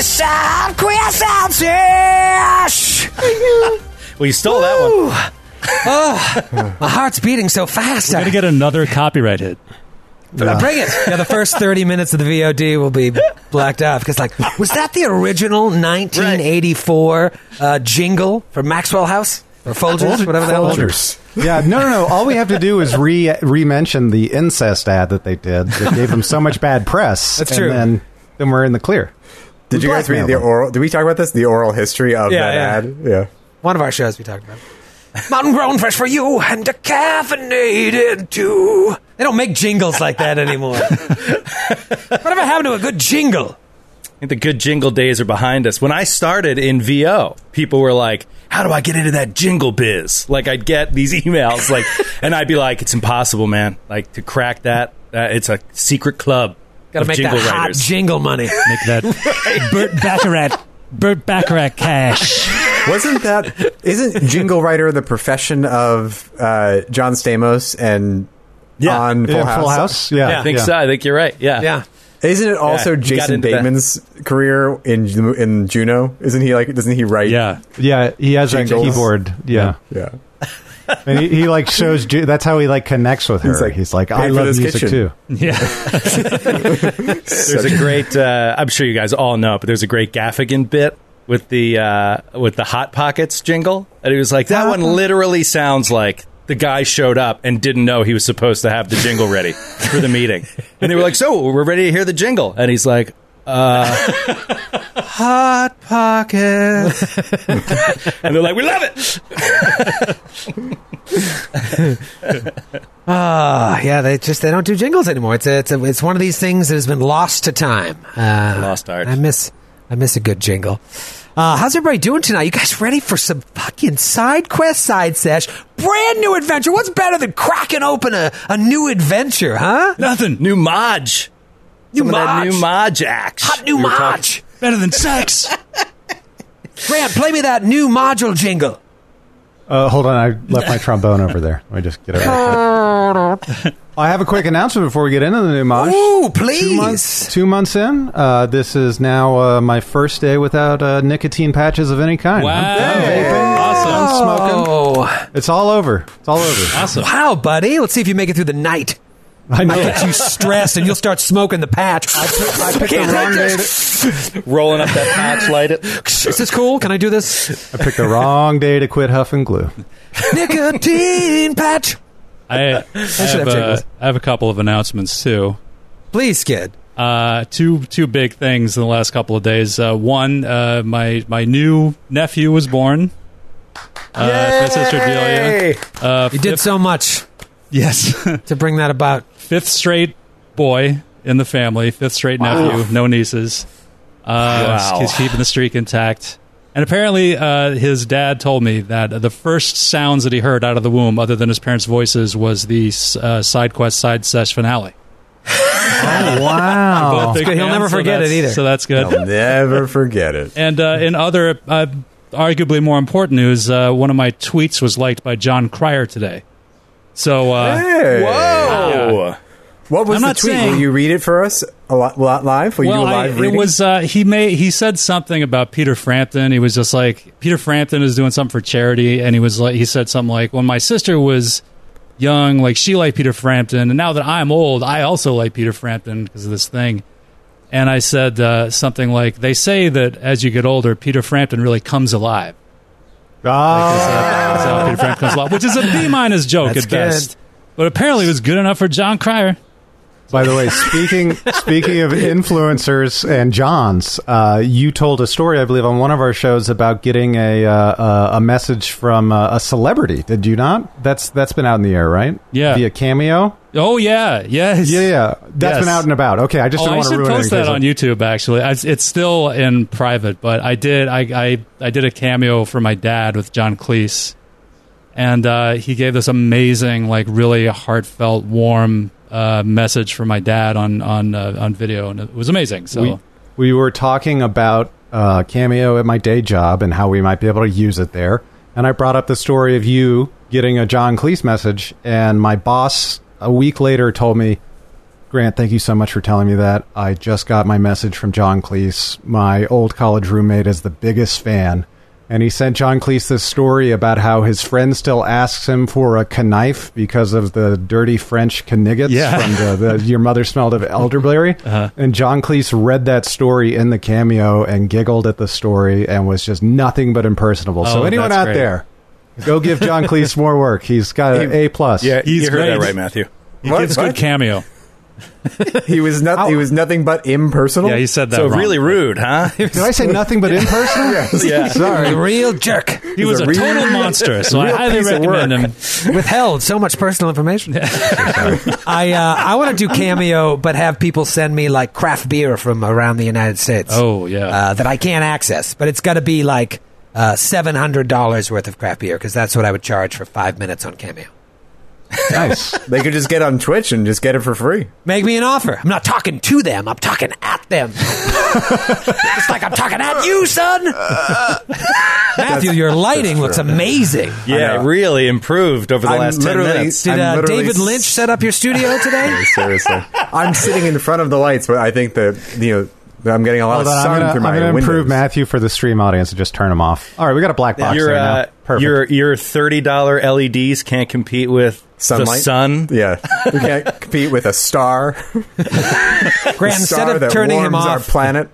nights is side quest out. Well, you stole that one. Oh, my heart's beating so fast. We're I, gonna get another copyright hit. Uh, bring it. Yeah, the first 30 minutes of the VOD will be blacked out because, like, was that the original 1984 uh, jingle for Maxwell House? Or Folgers, whatever the hell it was. yeah, no, no, no. All we have to do is re re mention the incest ad that they did that gave them so much bad press. That's and true. Then, then we're in the clear. Did We you guys read the blackmailed them. oral? Did we talk about this? The oral history of Yeah, that yeah. ad? Yeah. One of our shows we talked about. Mountain grown fresh for you and decaffeinated too. They don't make jingles like that anymore. Whatever happened to a good jingle? I think the good jingle days are behind us. When I started in VO, people were like, "How do I get into that jingle biz?" Like I'd get these emails, like, and I'd be like, "It's impossible, man. Like to crack that, uh, it's a secret club Got to of make that jingle hot writers." jingle money. Make that Burt Bacharach, Burt Bacharach cash. Wasn't that? Isn't jingle writer the profession of uh, John Stamos and Yeah. on Full Yeah, House? Full House. Yeah, I think yeah. so. I think you're right. Yeah. Yeah. Isn't it also he Jason into that. Bateman's career in in Juno? Isn't he like? Doesn't he write? Yeah, Yeah, he has a Jingles. keyboard. Yeah. Yeah. And he, he like shows. That's how he like connects with her. He's He's like, like, I love music kitchen." too. yeah. There's a great. Uh, I'm sure you guys all know, but there's a great Gaffigan bit with the uh, with the Hot Pockets jingle, and he was like, "That one literally sounds like." The guy showed up and didn't know he was supposed to have the jingle ready for the meeting, and they were like, "So we're ready to hear the jingle," and he's like, "Uh, hot pocket," and they're like, "We love it." Ah, yeah. They just they don't do jingles anymore. It's a, it's a, it's one of these things that has been lost to time. Uh, Lost art. I miss I miss a good jingle. Uh, how's everybody doing tonight? You guys ready for some fucking side quest, side sesh, brand new adventure? What's better than cracking open a, a new adventure, huh? Nothing New Maj, New Some of that new Maj act. Hot new We Maj. better than sex. Grant, play me that new module jingle. Uh, hold on, I left my trombone over there. Let me just get it. Real quick. I have a quick announcement before we get into the new Mosh. Ooh, Two please. months, two months in. Uh, this is now uh, my first day without uh, nicotine patches of any kind. Wow. I'm done vaping. Awesome. I'm smoking. Oh, It's all over. It's all over. Awesome. wow, buddy. Let's see if you make it through the night. I know. I get you stressed and you'll start smoking the patch. I, I picked the wrong day. To, rolling up that patch, light it. Is this cool? Can I do this? I picked the wrong day to quit huffing glue. Nicotine patch. I, I, should have, have uh. I have a couple of announcements too. Please, kid. Uh, two two big things in the last couple of days. Uh, one, uh, my my new nephew was born. Uh, my sister Delia. Uh, You did fifth- so much yes, to bring that about. fifth straight boy in the family, fifth straight nephew, no nieces. Uh, Wow. He's keeping the streak intact. And apparently, uh, his dad told me that the first sounds that he heard out of the womb, other than his parents' voices, was the uh, side quest side sesh finale. Oh, wow. Both big. He'll fans, never so forget it either. So that's good. I'll never forget it. And uh, in other, uh, arguably more important news, uh, one of my tweets was liked by Jon Cryer today. So, uh, Hey. Whoa. What was I'm the tweet? saying- Will you read it for us a lot, live? Will well, you a I, live it was uh, he made he said something about Peter Frampton. He was just like Peter Frampton is doing something for charity, and he was like he said something like, "When my sister was young, like she liked Peter Frampton, and now that I'm old, I also like Peter Frampton because of this thing." And I said uh, something like, "They say that as you get older, Peter Frampton really comes alive." Ah. That's how uh, uh, Peter Frampton comes alive, which is a B minus joke That's at best. But apparently, it was good enough for Jon Cryer. By the way, speaking speaking of influencers and Johns, uh, you told a story, I believe, on one of our shows about getting a uh, a message from uh, a celebrity. Did you not? That's that's been out in the air, right? Yeah. via Cameo. Oh yeah, yes, Yeah, yeah, that's Yes. been out and about. Okay, I just oh, don't I want to ruin post that on YouTube. Actually, I, it's still in private, but I did. I, I I did a cameo for my dad with John Cleese, and uh, he gave this amazing, like, really heartfelt, warm uh, message for my dad on on uh, on video, and it was amazing. So we, we were talking about uh, Cameo at my day job and how we might be able to use it there. And I brought up the story of you getting a John Cleese message, and my boss a week later told me, Grant, thank you so much for telling me that. I just got my message from John Cleese. My old college roommate is the biggest fan. And he sent John Cleese this story about how his friend still asks him for a knife because of the dirty French kniggets Yeah. from the, the Your Mother Smelled of Elderberry. Uh-huh. And John Cleese read that story in the cameo and giggled at the story and was just nothing but impersonable. so Oh, anyone out great. there, go give John Cleese more work. He's got an A plus. Yeah, He's you heard that right, Matthew. He What? gives What? good cameo. He was not. He was nothing but impersonal. Yeah, he said that. So wrong. really rude, huh? Did I say nothing but impersonal? yeah. Sorry. A real jerk. He was a a real- total monster. So I highly recommend him. Withheld so much personal information. I uh, I want to do cameo, but have people send me like craft beer from around the United States. Oh, yeah. uh, that I can't access, but it's got to be like uh, seven hundred dollars worth of craft beer because that's what I would charge for five minutes on cameo. Nice. They could just get on Twitch and just get it for free. Make me an offer. I'm not talking to them. I'm talking at them. Just like I'm talking at you, son. Matthew, your lighting looks amazing. Yeah, it really improved over the I'm last 10 literally- minutes. Did I'm uh, literally David Lynch set up your studio today? Seriously, I'm sitting in front of the lights, but I think that you know that I'm getting a lot Hold of on, sun I'm gonna, through I'm my gonna improve. Matthew for the stream audience and just turn them off. All right, we got a black box Your, there now. uh, Perfect. your your thirty dollar LEDs can't compete with Sunlight? the sun. Yeah, we can't compete with a star. Grant, instead star of that turning him warms our off, planet.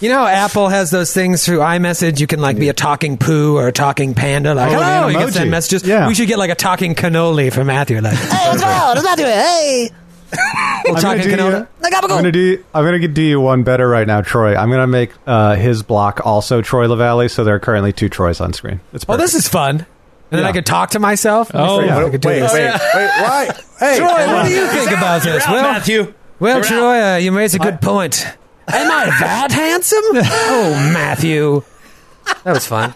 you know, Apple has those things through iMessage. You can like be a talking poo or a talking panda. Like, Oh, an hello, you can emoji. send messages. Yeah. We should get like a talking cannoli for Matthew. Like, hey, what's wrong? It's Matthew. Hey, little I'm gonna talking do cannoli. you- I'm gonna do. I'm gonna do you one better right now, Troy. I'm gonna make uh, his block also Troy Lavallee, so there are currently two Troys on screen. It's Oh, perfect. this is fun. And then Yeah. I could talk to myself. Oh, I could do Wait, this. wait, wait, why? Hey, Troy, what do you think about this? Well, Matthew. well, Troy, uh, you raise a good point. Am I that handsome? Oh, Matthew, that was fun.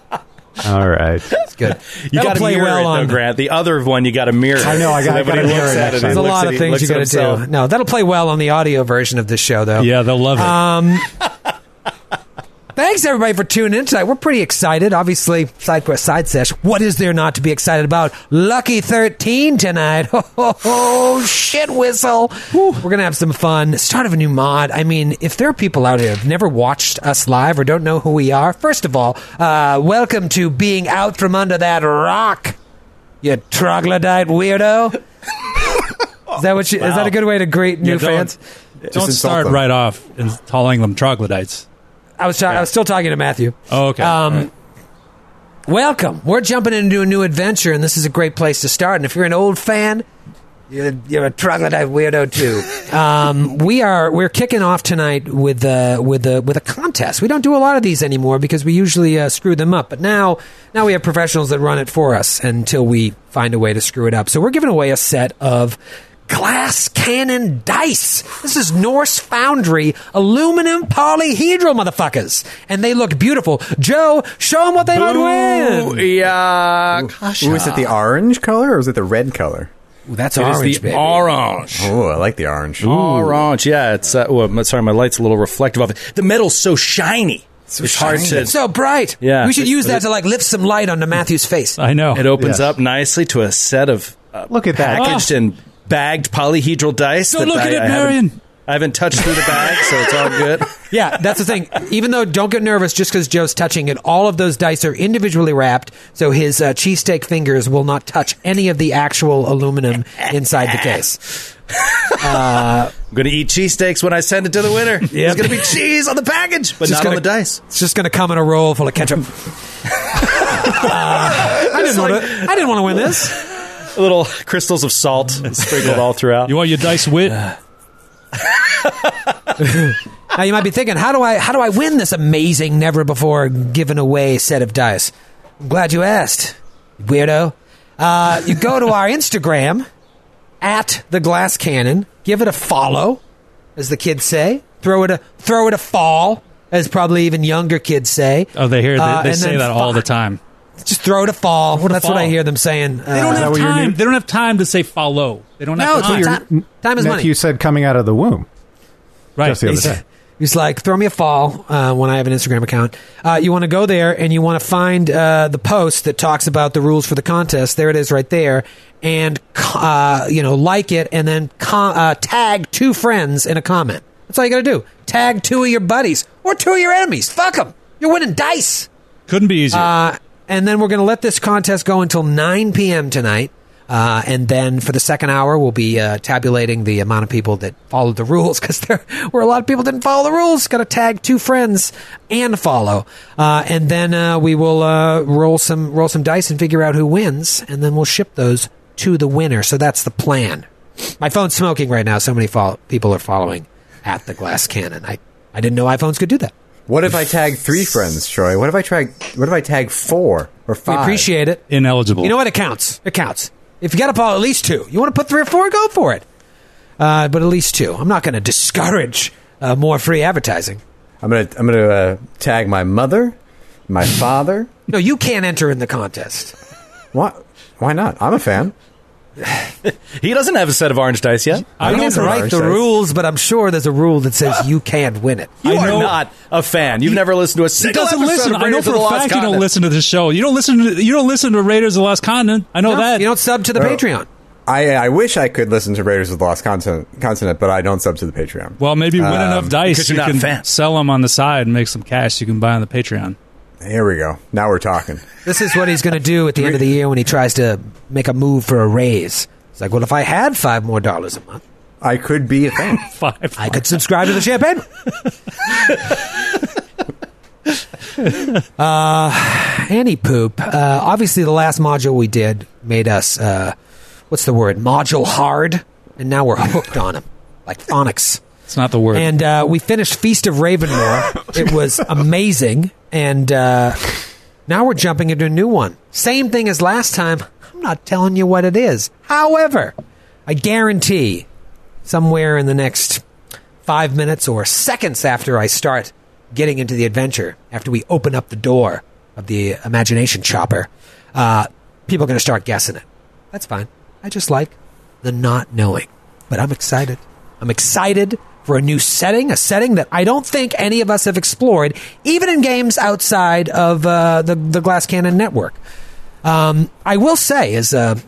all right. It's good. You got to play mirror well it, on. though, Grant. The other one, you got to mirror. I know, I gotta- that when gotta he mirror looks it at next it, time. he There's a lot of things you got to do. No, that'll play well on the audio version of this show, though. Yeah, they'll love it. Um, thanks everybody for tuning in tonight. We're pretty excited. Obviously, side quest, side sesh. What is there not to be excited about? Lucky thirteen tonight. Oh, shit whistle. We're gonna have some fun. Start of a new mod. I mean, if there are people out here who've never watched us live or don't know who we are, first of all, uh, welcome to being out from under that rock. You troglodyte weirdo. Is that what you, is that a good way to greet new Yeah, don't- fans? Don't start them. right off and calling them troglodytes. I was ta- I was still talking to Matthew. Oh, okay. Um, welcome. We're jumping into a new adventure, and this is a great place to start. And if you're an old fan, you're, you're a troglodyte weirdo too. um, we are we're kicking off tonight with uh, with a with a contest. We don't do a lot of these anymore because we usually uh, screw them up. But now now we have professionals that run it for us until we find a way to screw it up. So we're giving away a set of. Glass cannon dice. This is Norse Foundry aluminum polyhedral motherfuckers, and they look beautiful. Joe, show them what they might win. Yeah, Ooh, is it the orange color or is it the red color? Ooh, that's It is orange, the baby. orange. Oh, I like the orange. Orange, yeah. It's uh, well, sorry, my light's a little reflective of it. The metal's so shiny. it's hard to. It's so bright. Yeah. we should use that to like lift some light onto Matthew's face. I know. It opens Yes. up nicely to a set of uh, Look at that. packaged and bagged polyhedral dice. Don't look I, at it, I haven't- Marion. I haven't touched through the bag, so it's all good. Yeah, that's the thing. Even though don't get nervous just because Joe's touching it, all of those dice are individually wrapped, so his uh, cheesesteak fingers will not touch any of the actual aluminum inside the case. I'm going to eat cheesesteaks when I send it to the winner. There's going to be cheese on the package, but Just not on gonna- the dice. It's just going to come in a roll full of ketchup. Uh, I didn't want to. I didn't want to win this. Little crystals of salt sprinkled all throughout. You want your dice wit? Now you might be thinking, how do I how do I win this amazing, never before given away set of dice? I'm glad you asked, weirdo. Uh, you go to our Instagram at the Glass Cannon. Give it a follow, as the kids say. Throw it a throw it a fall, as probably even younger kids say. Oh, they hear they, Uh, they and say then that all the time. Just throw it a fall. a That's what I hear them saying. They don't Uh, have what your time. new- They don't have time to say follow. They don't no, have time. not time, time is money. Matthew said coming out of the womb. Right. Just the other day. He's like, throw me a fall uh, when I have an Instagram account. Uh, you want to go there and you want to find uh, the post that talks about the rules for the contest. There it is, right there, and uh, you know, like it, and then com- uh, tag two friends in a comment. That's all you got to do. Tag two of your buddies or two of your enemies. Fuck them. You're winning dice. Couldn't be easier. Uh, and then we're going to let this contest go until 9 p.m. tonight. Uh, and then for the second hour, we'll be uh, tabulating the amount of people that followed the rules because there were a lot of people didn't follow the rules. Got to tag two friends and follow, uh, and then uh, we will uh, roll some roll some dice and figure out who wins, and then we'll ship those to the winner. So that's the plan. My phone's smoking right now. So many follow- people are following at the Glass Cannon. I I didn't know iPhones could do that. What if I tag three friends, Troy? What if I tag? What if I tag four or We five? appreciate it. Ineligible. You know what? It counts. It counts. If you got to follow at least two, you want to put three or four, go for it. Uh, but at least two. I'm not going to discourage uh, more free advertising. I'm gonna I'm gonna uh, tag my mother, my father. No, you can't enter in the contest. What? Why not? I'm a fan. He doesn't have a set of orange dice yet. I, I didn't don't know write the ours. rules, but I'm sure there's a rule that says you can't win it. You I are know- not a fan. You've never listened to a He single doesn't episode listen. of I know for the a fact you don't listen to the show. You don't listen. To, you don't listen to Raiders of the Lost Continent. I know No, that. you don't sub to the. Patreon. I I wish I could listen to Raiders of the Lost Continent, Continent but I don't sub to the Patreon. well, maybe win Um, enough dice. You can fan. sell them on the side and make some cash. You can buy on the Patreon. Here we go. Now we're talking. This is what he's going to do at the end of the year when he tries to make a move for a raise. It's like, well, if I had five more dollars a month, I could be a fan. Five. I could subscribe to the champagne. uh, any poop. Uh, obviously, the last module we did made us, uh, what's the word? Module hard. And now we're hooked on them, like phonics. It's not the word. And uh, we finished Feast of Ravenmoor. it was amazing. And uh, now we're jumping into a new one. Same thing as last time. I'm not telling you what it is. However, I guarantee somewhere in the next five minutes or seconds after I start getting into the adventure, after we open up the door of the imagination chopper, uh, people are going to start guessing it. That's fine. I just like the not knowing. But I'm excited. I'm excited for a new setting, a setting that I don't think any of us have explored, even in games outside of uh, the, the Glass Cannon network. Um, I will say, as a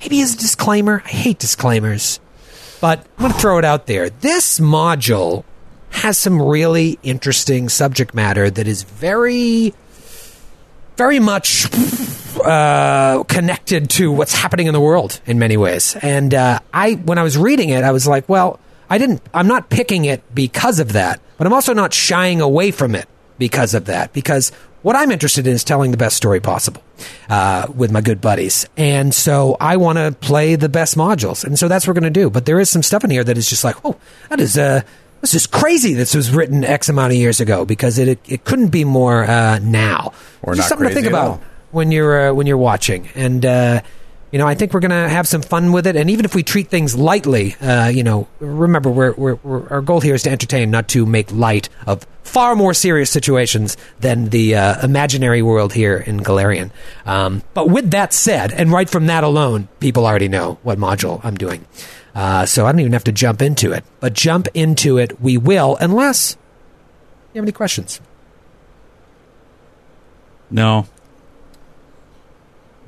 maybe as a disclaimer, I hate disclaimers, but I'm going to throw it out there. This module has some really interesting subject matter that is very, very much uh, connected to what's happening in the world in many ways. And uh, I, when I was reading it, I was like, well, I didn't. I'm not picking it because of that, but I'm also not shying away from it because of that. Because what I'm interested in is telling the best story possible uh, with my good buddies, and so I want to play the best modules, and so that's what we're going to do. But there is some stuff in here that is just like, oh, that is uh, this is crazy. This was written X amount of years ago because it it, it couldn't be more uh, now. Or Just something to think about when you're uh, when you're watching and uh, you know i think we're gonna have some fun with it and even if we treat things lightly uh, you know remember we're, we're, we're, our goal here is to entertain not to make light of far more serious situations than the uh, imaginary world here in Golarion. Um, but with that said and right from that alone people already know what module i'm doing. Uh, so i don't even have to jump into it. But jump into it we will unless you have any questions. No.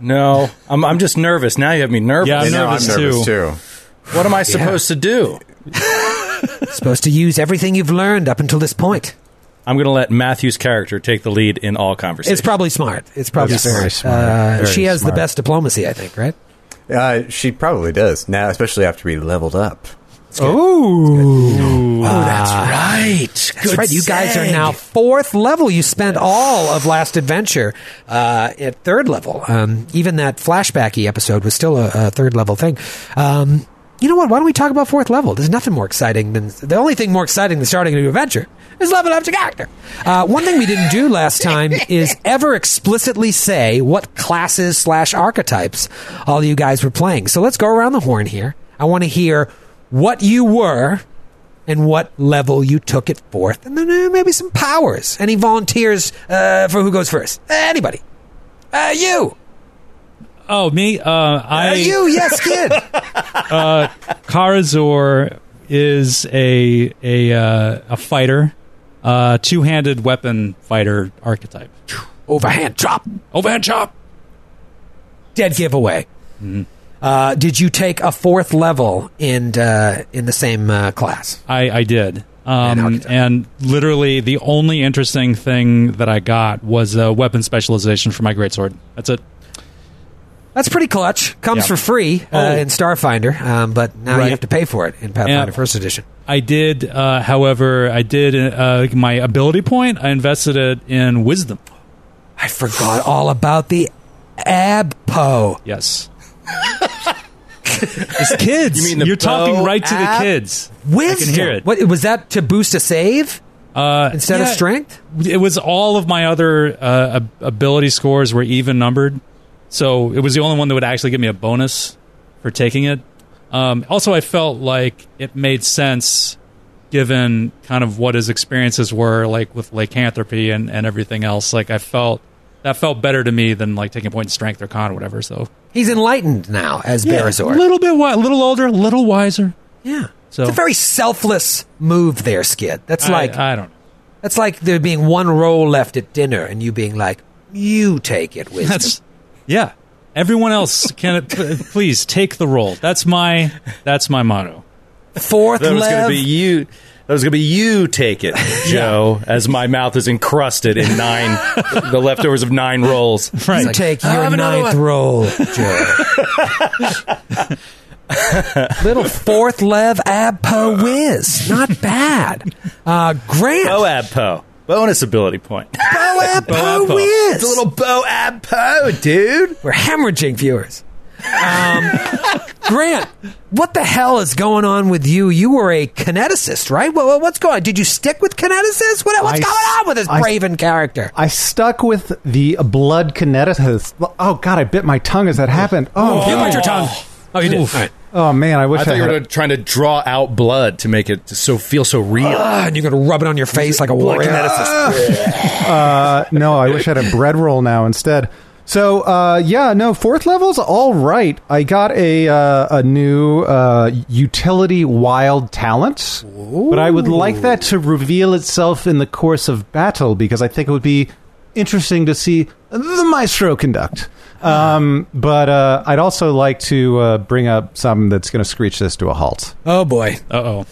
No, I'm, I'm just nervous. Now you have me nervous. Yeah, I'm And nervous I'm nervous too. too. What am I supposed to do? supposed to use everything you've learned up until this point I'm going to let Matthew's character take the lead in all conversations. It's probably smart. It's probably That's smart. very smart. Uh, Very she has smart. the best diplomacy, I think, right? Uh, she probably does now, especially after we leveled up. Oh, that's right. That's right. You guys are now fourth level. You spent all of last adventure uh, at third level. Um, even that flashbacky episode was still a, a third level thing. Um, you know what? Why don't we talk about fourth level? There's nothing more exciting than the only thing more exciting than starting a new adventure is leveling up your character. Uh, one thing we didn't do last time is ever explicitly say what classes slash archetypes all you guys were playing. So let's go around the horn here. I want to hear what you were and what level you took it forth, and then uh, maybe some powers. Any volunteers uh, for who goes first? Uh, anybody? Uh, you. Oh, me? Uh, Uh, I you. Yes, kid. Karazor is a a uh, a fighter, uh, two handed weapon fighter archetype. Overhand chop. Overhand chop. Dead giveaway. Mm-hmm. Uh, did you take a fourth level in uh, in the same uh, class? I, I did. And Um, and literally, the only interesting thing that I got was a weapon specialization for my greatsword. That's it. That's pretty clutch. Comes Yeah. for free uh, Oh. in Starfinder, um, but now Right. you have to pay for it in Pathfinder Yeah. First Edition. I did, uh, however, I did uh, my ability point. I invested it in wisdom. I forgot all about the Abpo. Yes. it's kids. You mean the You're talking bow right to the kids. Wisdom. I can hear it. What was that to boost a save Uh, instead of strength? It was all of my other uh, ability scores were even numbered, so it was the only one that would actually give me a bonus for taking it. Um, also, I felt like it made sense given kind of what his experiences were like with lycanthropy and, and everything else. Like I felt that felt better to me than like taking a point in strength or con or whatever. So He's enlightened now as a Berazor. little bit, wi- a little older, a little wiser. yeah. So- it's a very selfless move there, Skid. That's I- like I, don't know. that's like there being one roll left at dinner and you being like, "You take it, wisdom." That's yeah. Everyone else can p- please take the roll. That's my that's my motto. Fourth That was going lev. to be you. That was going to be you take it, Joe, as my mouth is encrusted in nine, the leftovers of nine rolls. Right. You take your have another ninth one." roll, Joe. Little fourth lev abpo whiz. Not bad. Uh, Grant. Boab Po. Bonus ability point. Bo abpo Abpo. whiz. It's a little Boab Po, dude. We're hemorrhaging viewers. Um, Grant, what the hell is going on with you? You were a kineticist, right? What, what- what's going on? Did you stick with kineticist? What, what's I going on with this I s- Braven character? I stuck with the blood kineticist. Oh God, I bit my tongue as that happened. Oh, You bite your tongue. Oh, you did. All right. oh man, I wish I I, thought you had. were trying to draw out blood to make it so feel so real. Ah, and you're going to rub it on your face like a Blood warrior. kineticist. Uh, no, I wish I had a bread roll now instead. So uh, yeah, no, fourth level's all right. I got a uh, a new uh, utility wild talent, but I would like that to reveal itself in the course of battle because I think it would be interesting to see the maestro conduct. Um, but uh, I'd also like to uh, bring up something that's going to screech this to a halt. Oh, boy. Uh oh.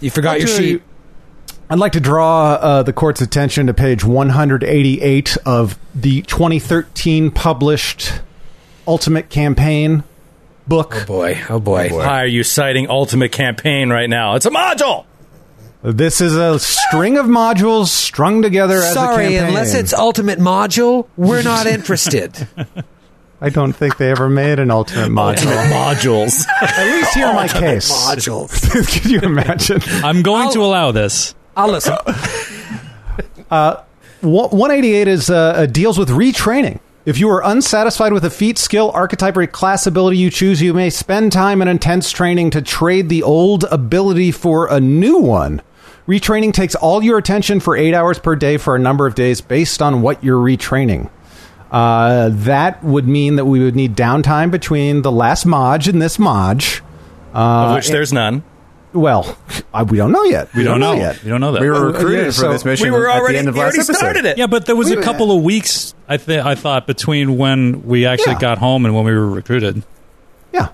You forgot your sheet. I'd like to draw uh, the court's attention to page 188 of the 2013 published Ultimate Campaign book. Oh, boy. Oh, boy. Why are you citing Ultimate Campaign right now? It's a module. This is a string of modules strung together as a Sorry, unless it's Ultimate Module, we're not interested. I don't think they ever made an Ultimate module. Modules. At least hear my case. Modules. Can you imagine? I'm going to I'll- allow this. I'll listen. One- 188 is uh, uh, deals with retraining. If you are unsatisfied with a feat, skill, archetype, or class ability you choose, you may spend time in intense training to trade the old ability for a new one. Retraining takes all your attention for eight hours per day for a number of days based on what you're retraining. Uh, that would mean that we would need downtime between the last Maj and this Maj. of which there's none. Well, I, we don't know yet. We don't know yet. We don't know that. We were recruited yeah, for so this mission We were at already, the end of we last already episode. started it. Yeah, but there was a couple of weeks. I think I thought between when we actually Yeah. got home and when we were recruited. Yeah.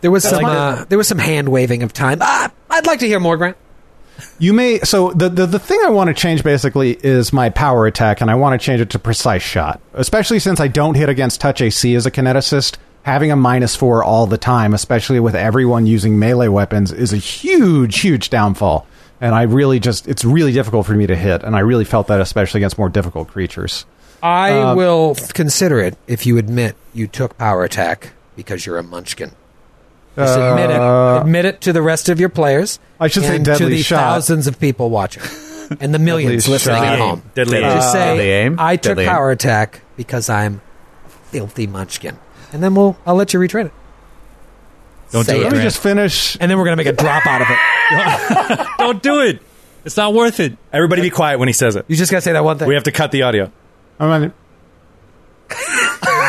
There was some uh, there was some hand waving of time. Ah, I'd like to hear more, Grant. You may so the, the the thing I want to change basically is my power attack, and I want to change it to precise shot. Especially since I don't hit against touch AC as a kineticist, having a minus four all the time, especially with everyone using melee weapons, is a huge, huge downfall. And I really just it's really difficult for me to hit, and I really felt that especially against more difficult creatures. I Uh, will consider it if you admit you took power attack because you're a munchkin. Just admit it. Uh, Admit it to the rest of your players. I should say and to the shot. thousands of people watching and the millions Deadly listening shot. at home. Deadly Deadly aim. Just say deadly aim. I took Deadly aim. power attack because I'm a filthy munchkin, and then we'll I'll let you retrain it. Don't Say do it, it. Let me Grant. just finish. And then we're gonna make a drop out of it. Don't do it. It's not worth it. Everybody be quiet when he says it. You just gotta say that one thing. We have to cut the audio. I'm gonna-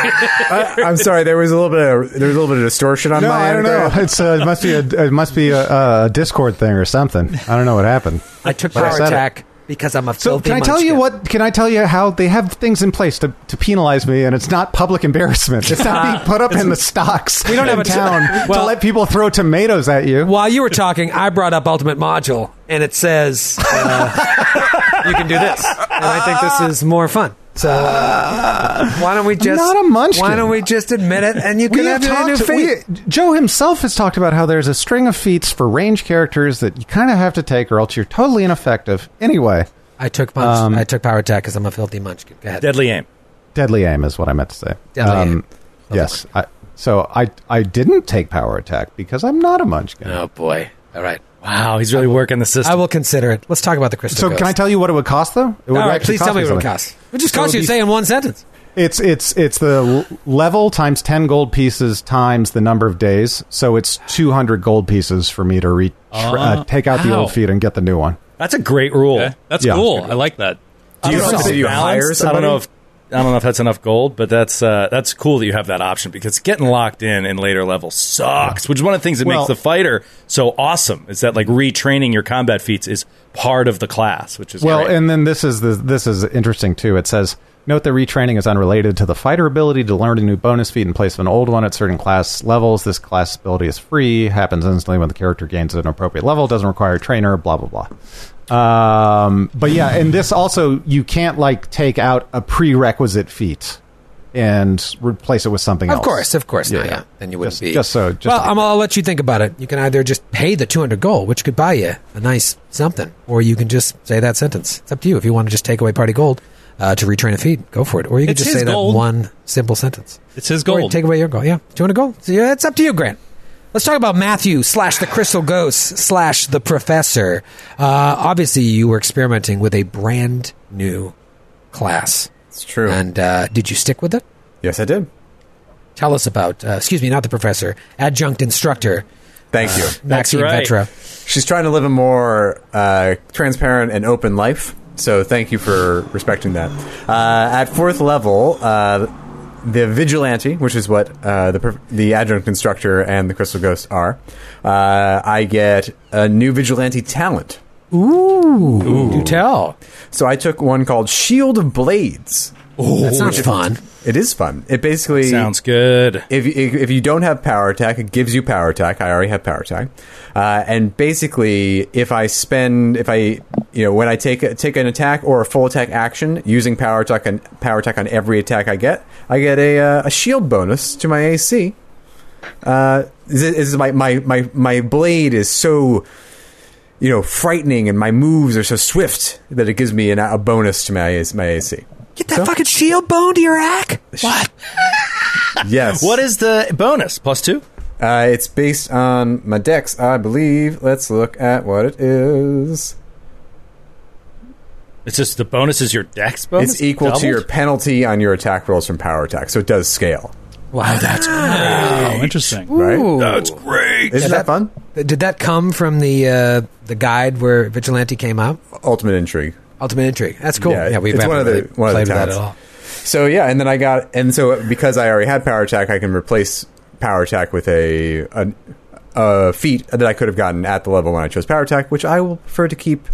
I, I'm sorry. There was a little bit of there was a little bit of distortion on No, my I don't end know. there. It's uh, it must be a it must be a, a Discord thing or something. I don't know what happened. I took But I power said it. attack because I'm a So filthy can I tell you what? Can I tell you how they have things in place to, to penalize me, and it's not public embarrassment. It's not being put up in the stocks. We don't have a town to Well- let people throw tomatoes at you. While you were talking, I brought up Ultimate Module, and it says uh, you can do this, and I think this is more fun. So uh, why don't we just not a munchkin. Why don't we just admit it, and you can We have have your new talked, feat? we, Joe himself has talked about how there's a string of feats for range characters that you kind of have to take, or else you're totally ineffective. Anyway, I took punch. Um, I took power attack because I'm a filthy munchkin. Go ahead. Deadly aim. deadly aim is what I meant to say. Um, Deadly aim. Yes. I, so I I didn't take power attack because I'm not a munchkin. Oh boy! All right, Wow, he's really working the system. I will consider it. Let's talk about the crystal. So Ghost. can I tell you what it would cost though? It would All right, please tell me me what it would cost. It would just So cost you it'd to be- say in one sentence. It's it's it's the level times ten gold pieces times the number of days. So it's two hundred gold pieces for me to re- tr- uh, take out the Ow. old feet and get the new one. That's a great rule. Okay. That's Yeah. cool. I like that. Do you, I don't know if do you hire balanced. I don't know if I don't know if that's enough gold, but that's uh, that's cool that you have that option because getting locked in in later levels sucks. Which is one of the things that Well- makes the fighter so awesome is that like retraining your combat feats is part of the class, which is Well, great. and then this is the, this is interesting too. It says note that retraining is unrelated to the fighter ability to learn a new bonus feat in place of an old one at certain class levels. This class ability is free, happens instantly when the character gains an appropriate level, doesn't require a trainer, blah blah blah. Um, but yeah, and this also you can't like take out a prerequisite feat and replace it with something Of else. Of course, of course, Yeah, not. yeah. Yeah, then you wouldn't Just- be. just so- just well, to I'm, I'll let you think about it. You can either just pay the 200 gold, which could buy you a nice something, or you can just say that sentence. It's up to you. If you want to just take away party gold uh, to retrain a feat, go for it. Or you can It's just say gold. that one simple sentence. It's his Or gold. take away your gold. Yeah, 200 gold. So yeah, it's up to you, Grant. Let's talk about Matthew slash the Crystal Ghost slash the Professor. Uh, obviously, you were experimenting with a brand new class. It's true. And uh, did you stick with it? yes, I did. Tell us about, uh, excuse me, not the professor, adjunct instructor, Thank you. Maxine right. Vetra. She's trying to live a more uh, transparent and open life. So thank you for respecting that. Uh, at fourth level, uh, the vigilante, which is what uh, the the adjunct instructor and the crystal ghost are, uh, I get a new vigilante talent. Ooh, do tell. So I took one called Shield of Blades. That's not fun. It is fun. It basically Sounds good. if you, if you don't have power attack, it gives you power attack. I already have power attack, uh, and basically, if I spend, if I, you know, when I take a, take an attack or a full attack action using power attack on power attack on every attack I get, I get a uh, a shield bonus to my AC. Uh, this is- this is my, my my my blade is so. You know, frightening, and my moves are so swift that it gives me an, a bonus to my my AC. Get that fucking shield bone to your ack. What? Yes. What is the bonus? Plus two? Uh, it's based on my dex, I believe. Let's look at what it is. It's just the bonus is your dex bonus? it's equal Doubled? to your penalty on your attack rolls from power attack, so it does scale. Wow, that's Oh, interesting. Right? That's great. Isn't Yeah, that, fun? Did that come from the uh, the guide where Vigilante came out? Ultimate intrigue. Ultimate Intrigue. That's cool. Yeah, Yeah, we it's haven't one of the- really one of the played with that talents. at all. So yeah, and then I got, and so because I already had power attack, I can replace power attack with a a, a feat that I could have gotten at the level when I chose power attack, which I will prefer to keep.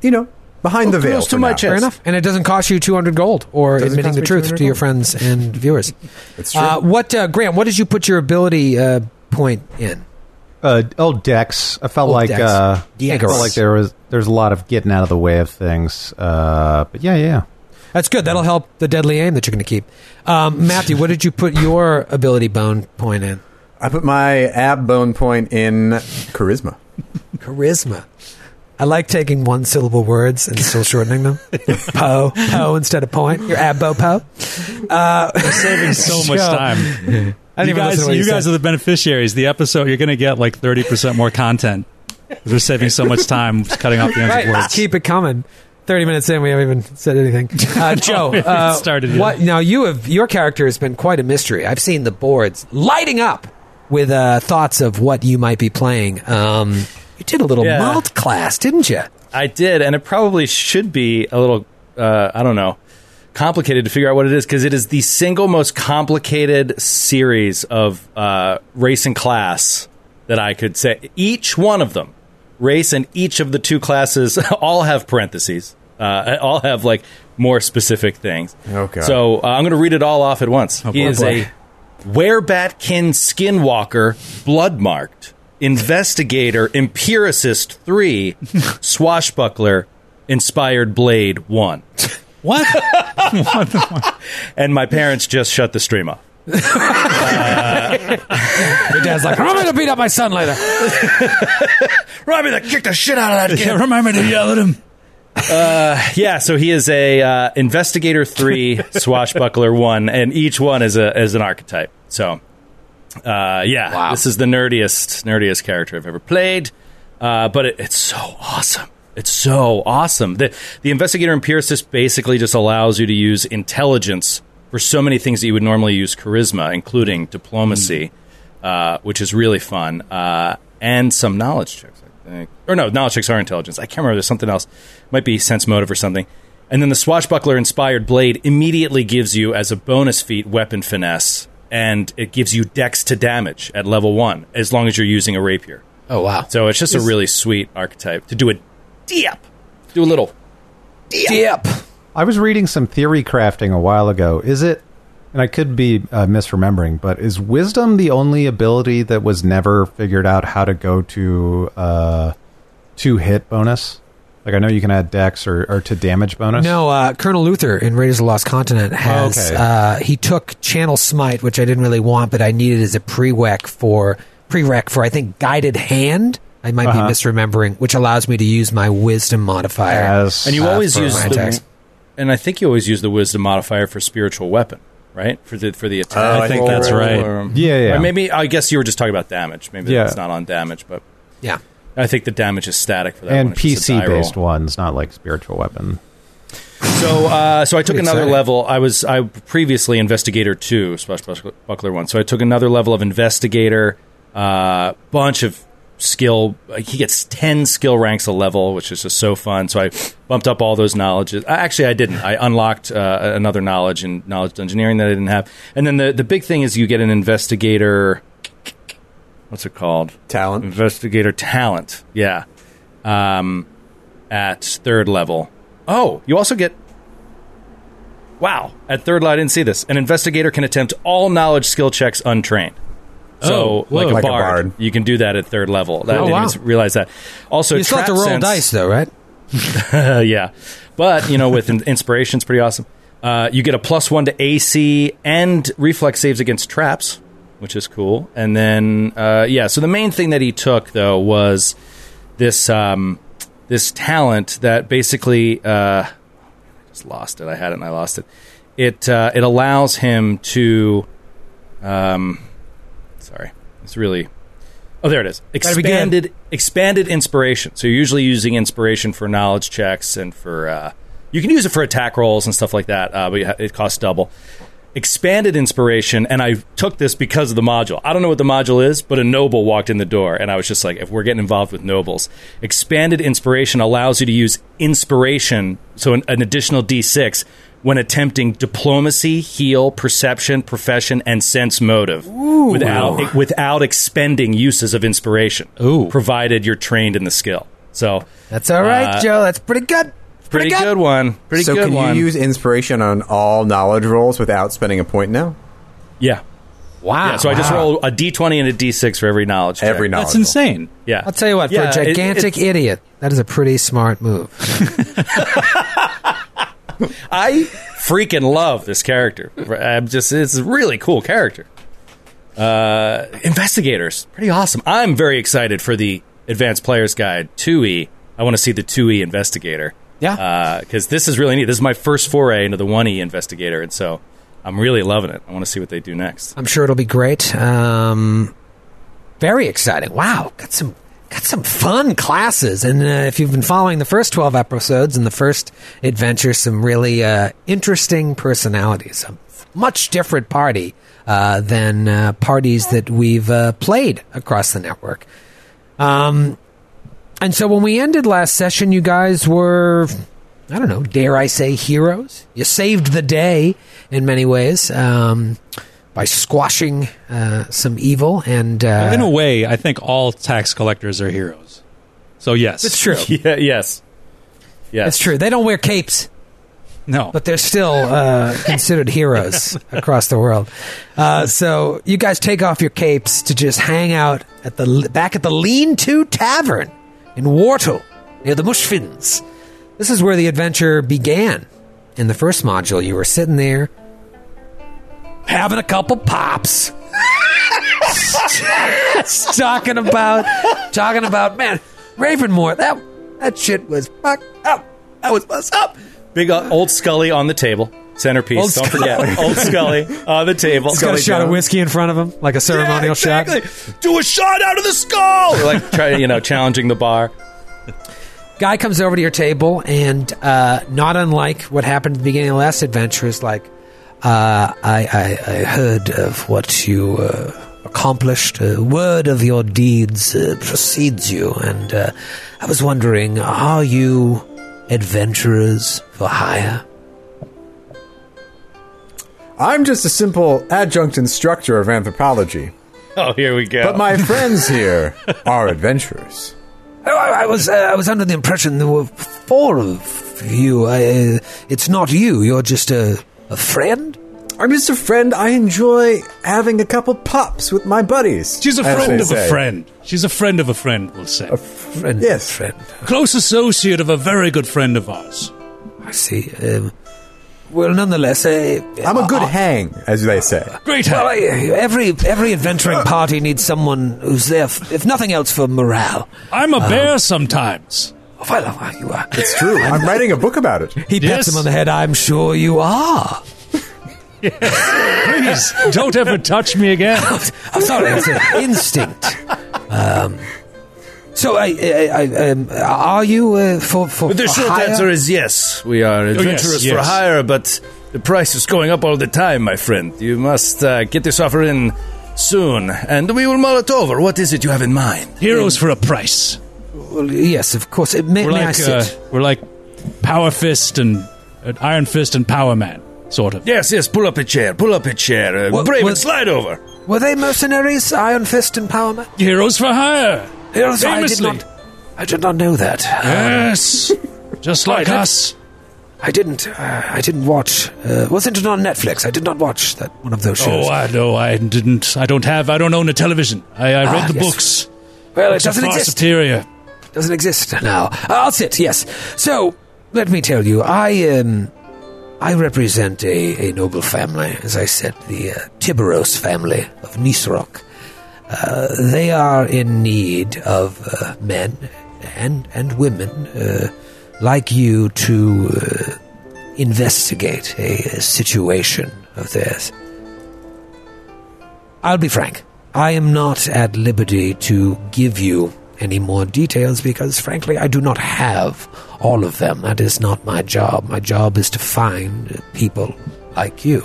You know, behind the veil. close to my now. chest. Fair enough. And it doesn't cost you 200 gold or Doesn't admitting cost the me truth 200 to your gold. friends and viewers. It's true. Uh, what, uh, Graham, what did you put your ability uh, point in? Uh, oh, Dex. I felt Oh, like Dex. uh, I Dex. felt like there was there's a lot of getting out of the way of things. Uh, but yeah, yeah. That's good. That'll help the deadly aim that you're going to keep. Um, Matthew, what did you put your ability bone point in? I put my ab bone point in charisma. Charisma. I like taking one syllable words and still shortening them. po, po instead of point. Your abbo po. saving so much time. I You guys, you you guys are the beneficiaries. The episode you're going to get like thirty percent more content. We're saving so much time cutting off the ends Right, of words. keep it coming. Thirty minutes in, we haven't even said anything. Uh, Joe, we uh, started yet. what? Now you have your character has been quite a mystery. I've seen the boards lighting up with uh, thoughts of what you might be playing. Um, you did a little Yeah. malt class, didn't you? I did, and it probably should be a little, uh, I don't know, complicated to figure out what it is because it is the single most complicated series of uh, race and class that I could say. Each one of them, race and each of the two classes, all have parentheses. Uh, all have like more specific things. Okay. So uh, I'm going to read it all off at once. he boy. is a werebatkin skinwalker, blood marked, investigator, empiricist three, swashbuckler, inspired blade one. What? What? And my parents just shut the stream off. Your dad's like, I'm going to beat up my son later. Robbie that kicked the shit out of that yeah, remind me to yell at him. Yeah, so he is a uh, investigator three, swashbuckler one, and each one is a is an archetype. So, uh, yeah, Wow. this is the nerdiest nerdiest character I've ever played. Uh, but it, it's so awesome. It's so awesome. The the investigator empiricist basically just allows you to use intelligence for so many things that you would normally use charisma, including diplomacy, uh, which is really fun, uh, and some knowledge checks. I think, or no, knowledge checks are intelligence. I can't remember. There's something else. Might be sense motive or something. And then the swashbuckler inspired blade immediately gives you as a bonus feat weapon finesse, and it gives you dex to damage at level one as long as you're using a rapier. Oh, wow. So it's just a really sweet archetype to do a dip, do a little Dip. I was reading some theory crafting a while ago. Is it, and I could be uh, misremembering, but is wisdom the only ability that was never figured out how to go to uh, two hit bonus? Like I know you can add dex or, or to damage bonus. No, uh, Colonel Luther in Raiders of the Lost Continent has. Okay. Uh, he took Channel Smite, which I didn't really want, but I needed as a prereq for prereq for I think Guided Hand. I might Uh-huh. be misremembering, which allows me to use my Wisdom modifier. As And you Uh, always use the, attacks. and I think you always use the wisdom modifier for spiritual weapon, right? For the for the attack. Oh, I think that's roll right. or- Yeah, yeah. or maybe I guess you were just talking about damage. Maybe Yeah. it's not on damage, but yeah. I think the damage is static for that. and one. It's just a die PC based ones, not like spiritual weapon. So, uh, so I took Pretty another exciting. level. I was I previously investigator two, swashbuckler one. So I took another level of investigator. Uh, bunch of skill. He gets ten skill ranks a level, which is just so fun. So I bumped up all those knowledges. Actually, I didn't. I unlocked uh, another knowledge in knowledge engineering that I didn't have. And then the the big thing is you get an investigator. What's it called? Talent. Investigator talent. Yeah. Um, at third level. Oh, you also get. Wow. At third level, I didn't see this. An investigator can attempt all knowledge skill checks untrained. So, Oh, like, a, Like a bard, bard. you can do that at third level. That, Oh, I didn't wow. even realize that. Also, You still have to roll sense- dice, though, right? yeah, but you know, with inspiration, it's pretty awesome. Uh, you get a plus one to AC and reflex saves against traps, which is cool. And then, uh, yeah, so the main thing that he took though was this um, this talent that basically uh, I just lost it. I had it and I lost it. It uh, it allows him to, um, sorry, it's really. Oh, there it is. Gotta be good. Expanded expanded inspiration. So you're usually using inspiration for knowledge checks and for uh, you can use it for attack rolls and stuff like that, uh, but it costs double. Expanded inspiration, and I took this because of the module. I don't know what the module is, but a noble walked in the door, and I was just like, if we're getting involved with nobles, expanded inspiration allows you to use inspiration, so an, an additional d6 when attempting diplomacy, heal, perception, profession, and sense motive without without expending uses of inspiration. Ooh. provided you're trained in the skill. So That's all right, Uh, Joe. That's pretty good. pretty, good. one. Pretty good. One. So good can one. you use inspiration on all knowledge rolls without spending a point now? yeah. Wow. Yeah, so I just roll a d20 and a d6 for every knowledge. check. Every knowledge. That's insane. Yeah, I'll tell you what, for Yeah, a it- gigantic it- idiot, that is a pretty smart move. I freaking love this character. I'm just it's a really cool character. Uh, investigators, pretty awesome. I'm very excited for the Advanced Players Guide 2e. I want to see the 2e investigator. Yeah. because this is really neat. This is my first foray into the 1e investigator, and so I'm really loving it. I want to see what they do next. I'm sure it'll be great. Um, very exciting. Wow, got some got some fun classes. And uh, if you've been following the first 12 episodes and the first adventure, some really uh, interesting personalities. A much different party uh, than uh, parties that we've uh, played across the network. Um, and so when we ended last session, you guys were I don't know, dare I say, heroes. You saved the day in many ways um, by squashing uh, some evil, and uh, In a way, I think all tax collectors are heroes. So yes, it's true. Yeah, yes. Yes. It's true. They don't wear capes. No, but they're still uh, considered heroes across the world. Uh, so you guys take off your capes to just hang out at the back at the Lean To Tavern in Wartle near the Mushfens. This is where the adventure began. In the first module, you were sitting there having a couple pops. talking about talking about man Ravenmoor that that shit was fucked up that was what's up Big uh, old Scully on the table. Centerpiece. Old Don't Scully. forget. old Scully on the table. He's got a shot of whiskey in front of him, like a ceremonial Yeah, shot. Do a shot out of the skull. We're like try, you know, challenging the bar. Guy comes over to your table, and uh, not unlike what happened at the beginning of the last adventure, is like, uh, I, I, I heard of what you uh, accomplished. A word of your deeds uh, precedes you, and uh, I was wondering, are you adventurers for hire? I'm just a simple adjunct instructor of anthropology, Oh, here we go. but my friends here are adventurers. Oh, I, I was uh, I was under the impression there were four of you. Uh, it's not you. You're just a, a friend. I'm just a friend. I enjoy having a couple pops with my buddies. she's a friend they of a friend. She's a friend of a friend. We'll say A Friend. Yes. friend. close associate of a very good friend of ours. I see. Um, well, nonetheless, uh, I'm a good uh, hang, as they say. Great. Well, hand. I- every every adventuring party needs someone who's there, f- if nothing else, for morale. I'm a bear sometimes. Well, uh, you are. It's true. I'm writing a book about it. He pats Yes. him on the head. I'm sure you are. Please don't ever touch me again. I'm sorry, it's an instinct. Um, so, I, I, I, um, are you uh, for for the for short hire? answer is yes. We are adventurers for yes. hire, but the price is going up all the time, my friend. You must uh, get this offer in soon, and we will mull it over. What is it you have in mind? Heroes for a price. Well, yes, of course. Uh, May, We're may I like sit? uh, we're like Power Fist and uh, Iron Fist and Power Man, sort of. Yes, yes. Pull up a chair. Pull up a chair. Uh, What- Brave what- and slide over. Were they mercenaries, Iron Fist and Power Man? Heroes for hire. Yes, I did not. I did not know that. Yes, just like did- us. I didn't. Uh, I didn't watch. Uh, wasn't it on Netflix? I did not watch that one of those shows. Oh, I know. I didn't. I don't have. I don't own a television. I, I Ah, read the yes. books. well, it Books doesn't far exist. superior. Doesn't exist now. I'll sit. Yes. So let me tell you, I um, I represent a, a noble family, as I said, the uh, Tiberos family of Nisroch. Uh, they are in need of uh, men and and women uh, like you to uh, investigate a, a situation of theirs. I'll be frank. I am not at liberty to give you any more details because, frankly, I do not have all of them. That is not my job. My job is to find people like you.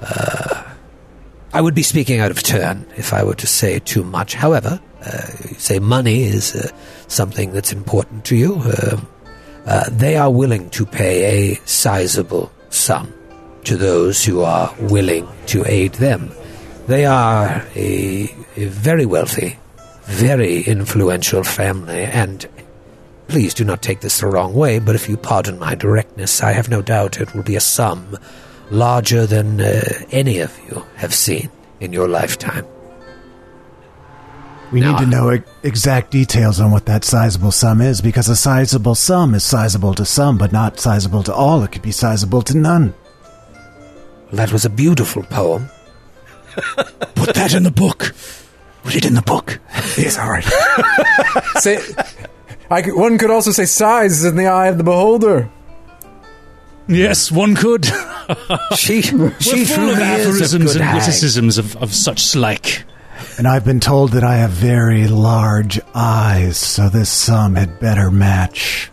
Uh, I would be speaking out of turn if I were to say too much. However, uh, say money is uh, something that's important to you. Um uh, they are willing to pay a sizable sum to those who are willing to aid them. They are a, a very wealthy, very influential family, and please do not take this the wrong way, but if you pardon my directness, I have no doubt it will be a sum larger than uh, any of you have seen in your lifetime. We Now- need to know exact details on what that sizable sum is because a sizable sum is sizable to some, but not sizable to all. It could be sizable to none. That was a beautiful poem. Put that in the book. Put it in the book. Yes, all right. say, I could, one could also say size is in the eye of the beholder. Yes, one could. She, she We're full truly of is a aphorisms good and hag. witticisms of, of such like. And I've been told that I have very large eyes, so this sum had better match.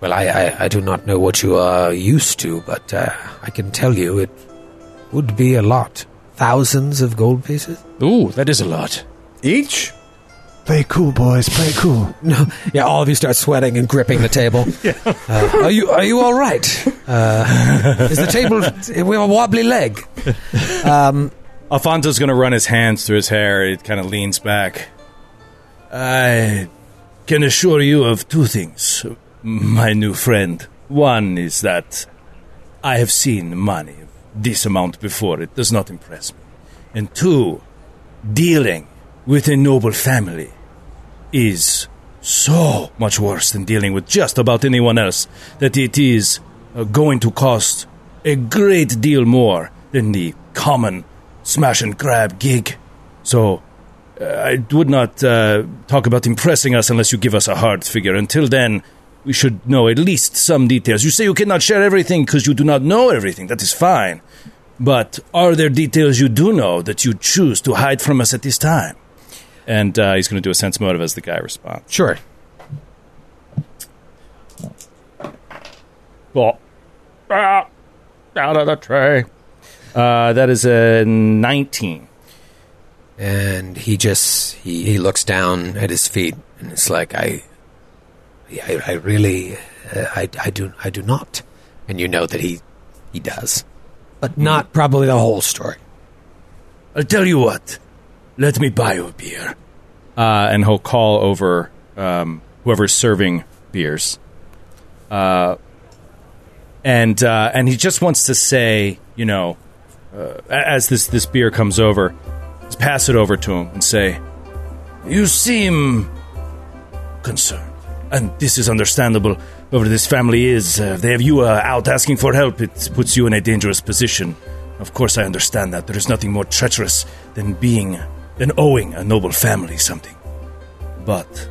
Well, I, I, I do not know what you are used to, but uh, I can tell you it would be a lot. Thousands of gold pieces? Ooh, that is a lot. Each? Play cool, boys. Play cool. No, yeah, all of you start sweating and gripping the table. Uh, are you are you all right? Uh, is the table? We have a wobbly leg. Um, Alfonso's going to run his hands through his hair. He kind of leans back. I can assure you of two things, my new friend. One is that I have seen money of this amount before. It does not impress me. And two, dealing with a noble family is so much worse than dealing with just about anyone else that it is uh, going to cost a great deal more than the common smash and grab gig. So uh, I would not uh, talk about impressing us unless you give us a hard figure. Until then, we should know at least some details. You say you cannot share everything because you do not know everything. That is fine. But are there details you do know that you choose to hide from us at this time? And uh, he's going to do a sense motive as the guy responds. sure. Well, ah, out of the tray. Uh, that is a 19. And he just he, he looks down at his feet and it's like I, I, I really uh, I, I do I do not. And you know that he he does, but not probably the whole story. I'll tell you what. Let me buy you a beer. Uh, and he'll call over um, whoever's serving beers. Uh, and uh, and he just wants to say, you know, uh, as this this beer comes over, just pass it over to him and say, "You seem concerned, and this is understandable. Whoever this family is, uh, if they have you uh, out asking for help. It puts you in a dangerous position. Of course, I understand that. There is nothing more treacherous than being, than owing a noble family something. But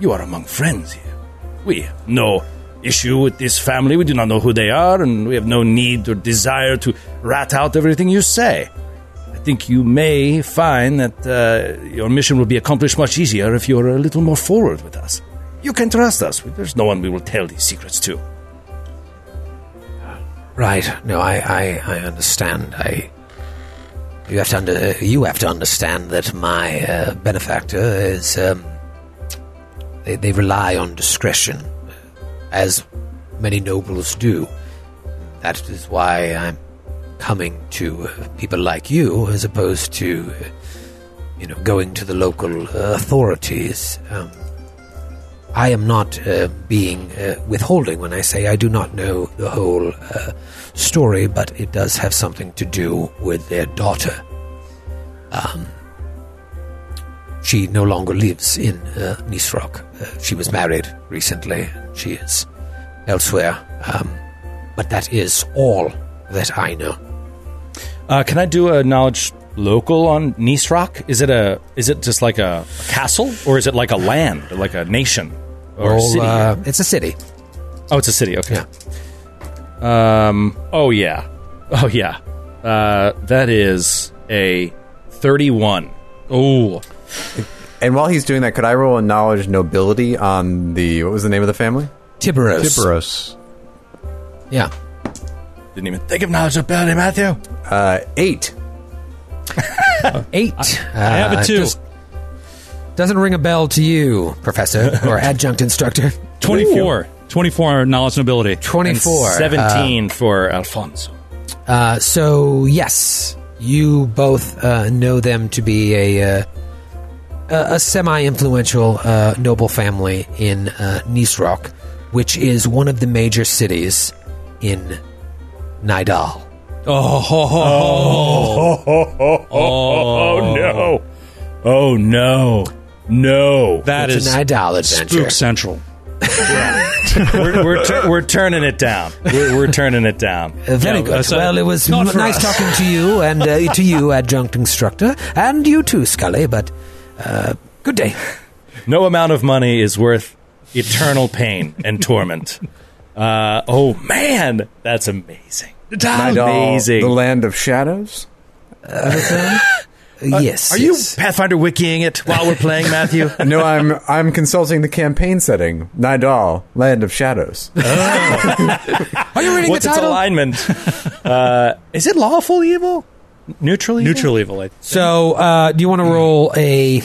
you are among friends here. We have no issue with this family. We do not know who they are, and we have no need or desire to rat out everything you say. I think you may find that uh, your mission will be accomplished much easier if you're a little more forward with us. You can trust us. There's no one we will tell these secrets to. Right. No, I, I, I understand. I. You have to under, you have to understand that my uh, benefactor is. Um, they, they rely on discretion, as many nobles do. That is why I'm coming to uh, people like you, as opposed to, you know, going to the local authorities. Um, I am not uh, being uh, withholding when I say I do not know the whole uh, story, but it does have something to do with their daughter. Um, she no longer lives in uh, Nisroch. Uh, she was married recently. She is elsewhere. Um, but that is all that I know. Uh, can I do a knowledge local on Nisroch? Is it a is it just like a, a castle or is it like a land, like a nation or a All, city? uh, it's a city. oh, it's a city. Okay. Yeah. Um. Oh yeah. Oh yeah. Uh, that is a thirty-one. Oh, And while he's doing that, could I roll a knowledge nobility on the what was the name of the family? Tiberos. Tiberos. Yeah. Didn't even think of knowledge ability, Matthew. Uh, eight. Eight. I have a two. Does, doesn't ring a bell to you, Professor or adjunct instructor. 24. 24 knowledge and ability. 24. Seventeen for Alfonso. Uh, so yes, you both uh, know them to be a uh, a, a semi-influential uh, noble family in uh, Nisroch, which is one of the major cities in Nidal. Oh, ho, ho, ho. Oh no! Oh no! No! that it's is a Nidal adventure. Spook Central. we're we're, tur- we're turning it down. We're, we're turning it down. Uh, very Yeah, good. that's, uh, well, it was m- nice us. talking to you and uh, to you, adjunct instructor, and you too, Scully. But uh, good day. No amount of money is worth eternal pain and torment. Uh, oh man, that's amazing. Nidal, amazing. the land of shadows. Yes. Are you yes. Pathfinder wikiing it while we're playing, Matthew? No, I'm I'm consulting the campaign setting. Nidal, land of shadows. Are you reading What's the its title? alignment? Uh, is it lawful evil? Neutral evil? Neutral evil. I- So, uh, do you want to roll a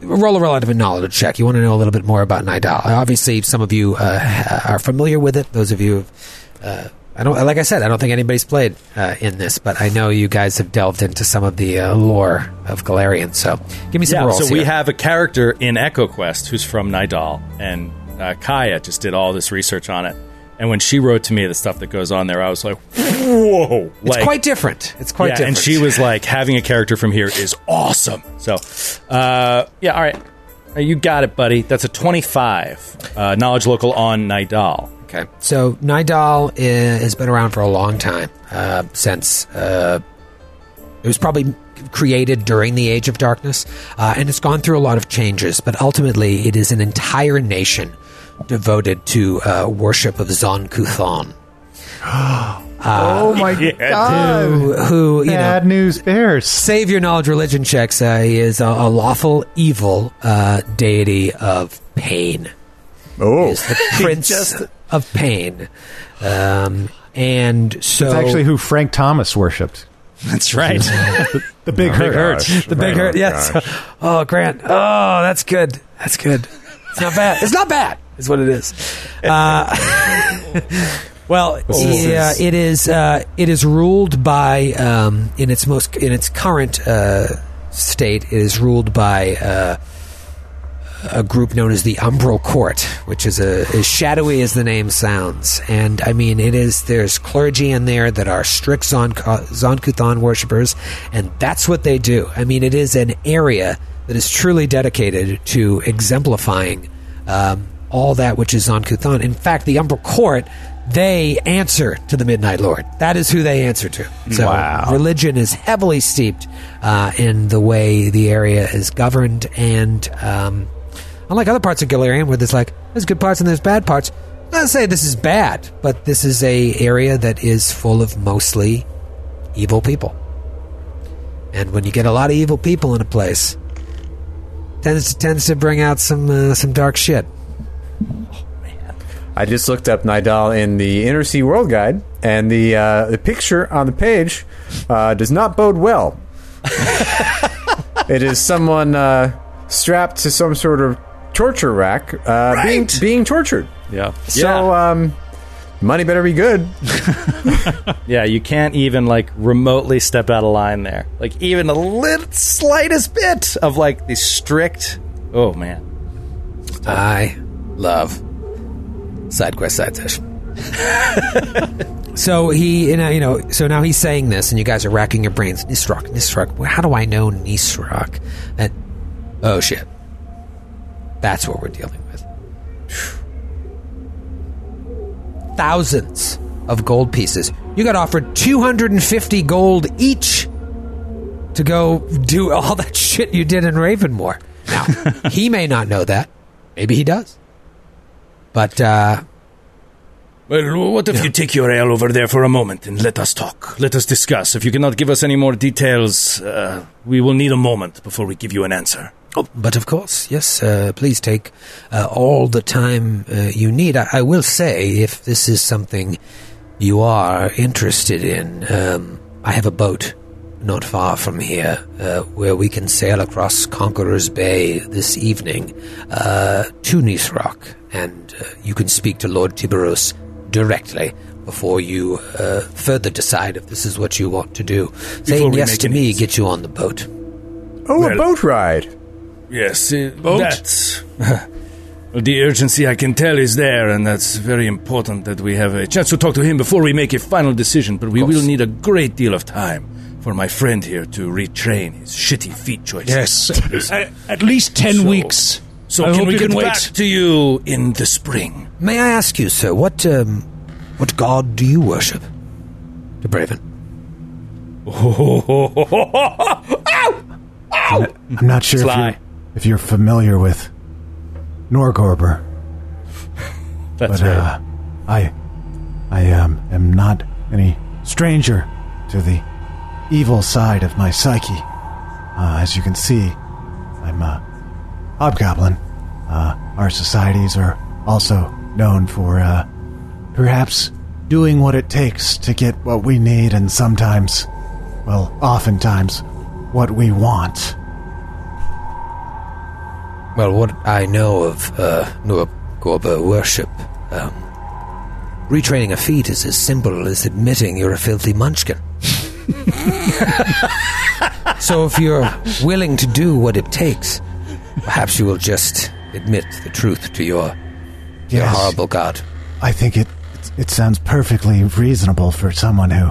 roll a relative knowledge check. You want to know a little bit more about Nidal. Obviously, some of you uh, are familiar with it. Those of you, uh, I don't like I said, I don't think anybody's played uh, in this, but I know you guys have delved into some of the uh, lore of Golarion. So, give me some Yeah, rolls. so we have a character in Echo Quest who's from Nidal, and uh, Kaya just did all this research on it. And when she wrote to me the stuff that goes on there, I was like, "Whoa!" It's quite different. It's quite yeah, different. and she was like, "Having a character from here is awesome." So, uh, yeah, all right, Uh, you got it, buddy. That's a twenty-five uh, knowledge local on Nidal. Okay. So Nidal i- has been around for a long time, uh, since uh, it was probably created during the Age of Darkness, uh, and it's gone through a lot of changes. But ultimately, it is an entire nation devoted to uh, worship of Zon Kuthon, oh my god! who, who you know. Bad news bears. Save your knowledge religion checks. Uh, he is a, a lawful evil uh, deity of pain. Oh, Is the prince of pain, um, and so It's actually who Frank Thomas worshipped. That's right. The big hurt. gosh. The big Oh, hurt, yes. gosh. Oh, Grant. Oh, that's good. That's good. It's not bad. It's not bad. Is what it is. Uh, well, yeah, it is. Uh, it is ruled by um, in its most in its current uh, state. It is ruled by. Uh, a group known as the Umbral Court, which is a as shadowy as the name sounds. And I mean, it is. There's clergy in there that are strict Zon Zonkuthon worshippers, and that's what they do. I mean, it is an area that is truly dedicated to exemplifying um, all that which is Zonkuthon. In fact, the Umbral Court. They answer to the Midnight Lord. That is who they answer to. So Wow. religion is heavily steeped uh, in the way the area is governed, and um, unlike other parts of Golarion, where there's like there's good parts and there's bad parts. Not to say this is bad, but this is a area that is full of mostly evil people. And when you get a lot of evil people in a place, tends to, tends to bring out some uh, some dark shit. I just looked up Nidal in the Inner Sea World Guide, and the uh, the picture on the page uh, does not bode well. it is someone uh, strapped to some sort of torture rack, uh, being Right. being tortured. Yeah. So, um, money better be good. Yeah, you can't even like remotely step out of line there. Like even a little slightest bit of like the strict. Oh man. I love side quest side session. so he, you know, you know, so now he's saying this, and you guys are racking your brains. Nisroch, Nisroch. How do I know Nisroch? And oh shit, that's what we're dealing with. Thousands of gold pieces. You got offered two hundred and fifty gold each to go do all that shit you did in Ravenmoor. Now, he may not know that. Maybe he does. But uh, Well, what if you take your ale over there for a moment and let us talk? Let us discuss. If you cannot give us any more details, uh, we will need a moment before we give you an answer. Oh, but of course, yes. Uh, please take uh, all the time uh, you need. I, I will say, if this is something you are interested in, um, I have a boat not far from here uh, where we can sail across Conqueror's Bay this evening uh, to Nisroch, and uh, you can speak to Lord Tiberos directly. Before you uh, further decide if this is what you want to do, saying yes to an me answer. get you on the boat. Oh, Well- a boat ride. Yes, uh, that's. The urgency I can tell is there, and that's very important that we have a chance to talk to him before we make a final decision. But we will need a great deal of time for my friend here to retrain his shitty feat choices. Yes. at, at least 10 So- weeks. So I can we get can wait. back to you in the spring? May I ask you, sir, what um, what god do you worship? To Braven. I'm not sure if Sly. If you're familiar with Norgorber, That's but uh, I, I um, am not any stranger to the evil side of my psyche. Uh, as you can see, I'm a hobgoblin. Uh, our societies are also known for uh, perhaps doing what it takes to get what we need, and sometimes, well, oftentimes, what we want. Well, what I know of uh, Nur Gorba worship, um, retraining a feat is as simple as admitting you're a filthy munchkin. so if you're willing to do what it takes, perhaps you will just admit the truth to your, your horrible god. I think it it sounds perfectly reasonable for someone who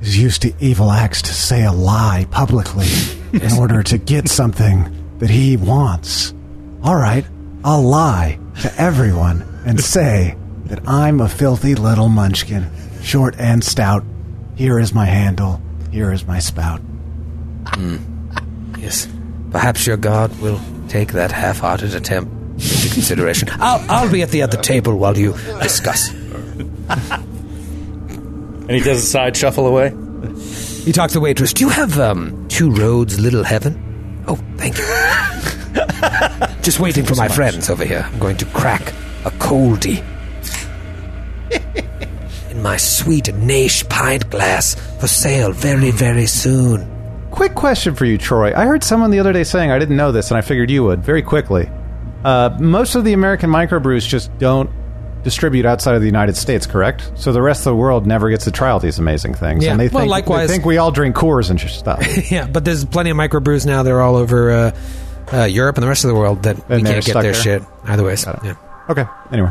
is used to evil acts to say a lie publicly in order to get something that he wants. All right, I'll lie to everyone and say that I'm a filthy little munchkin, short and stout. Here is my handle. Here is my spout. Yes. Perhaps your god will take that half-hearted attempt into consideration. I'll, I'll be at the other table while you discuss. And he does a side shuffle away. He talks to the waitress. Do you have um, two roads, Little Heaven? Oh, thank you. Just waiting for my friends over here. I'm going to crack a coldie in my sweet Naish pint glass for sale very, very soon. Quick question for you, Troy. I heard someone the other day saying I didn't know this, and I figured you would very quickly. Uh, most of the American microbrews just don't distribute outside of the United States, correct? So the rest of the world never gets to try all these amazing things. Yeah. And they Well, think, likewise- they think we all drink Coors and stuff. yeah, but there's plenty of microbrews now. They're all over uh, uh, Europe and the rest of the world that we And they're can't get their there? shit either ways. Got. Yeah. okay. Anyway,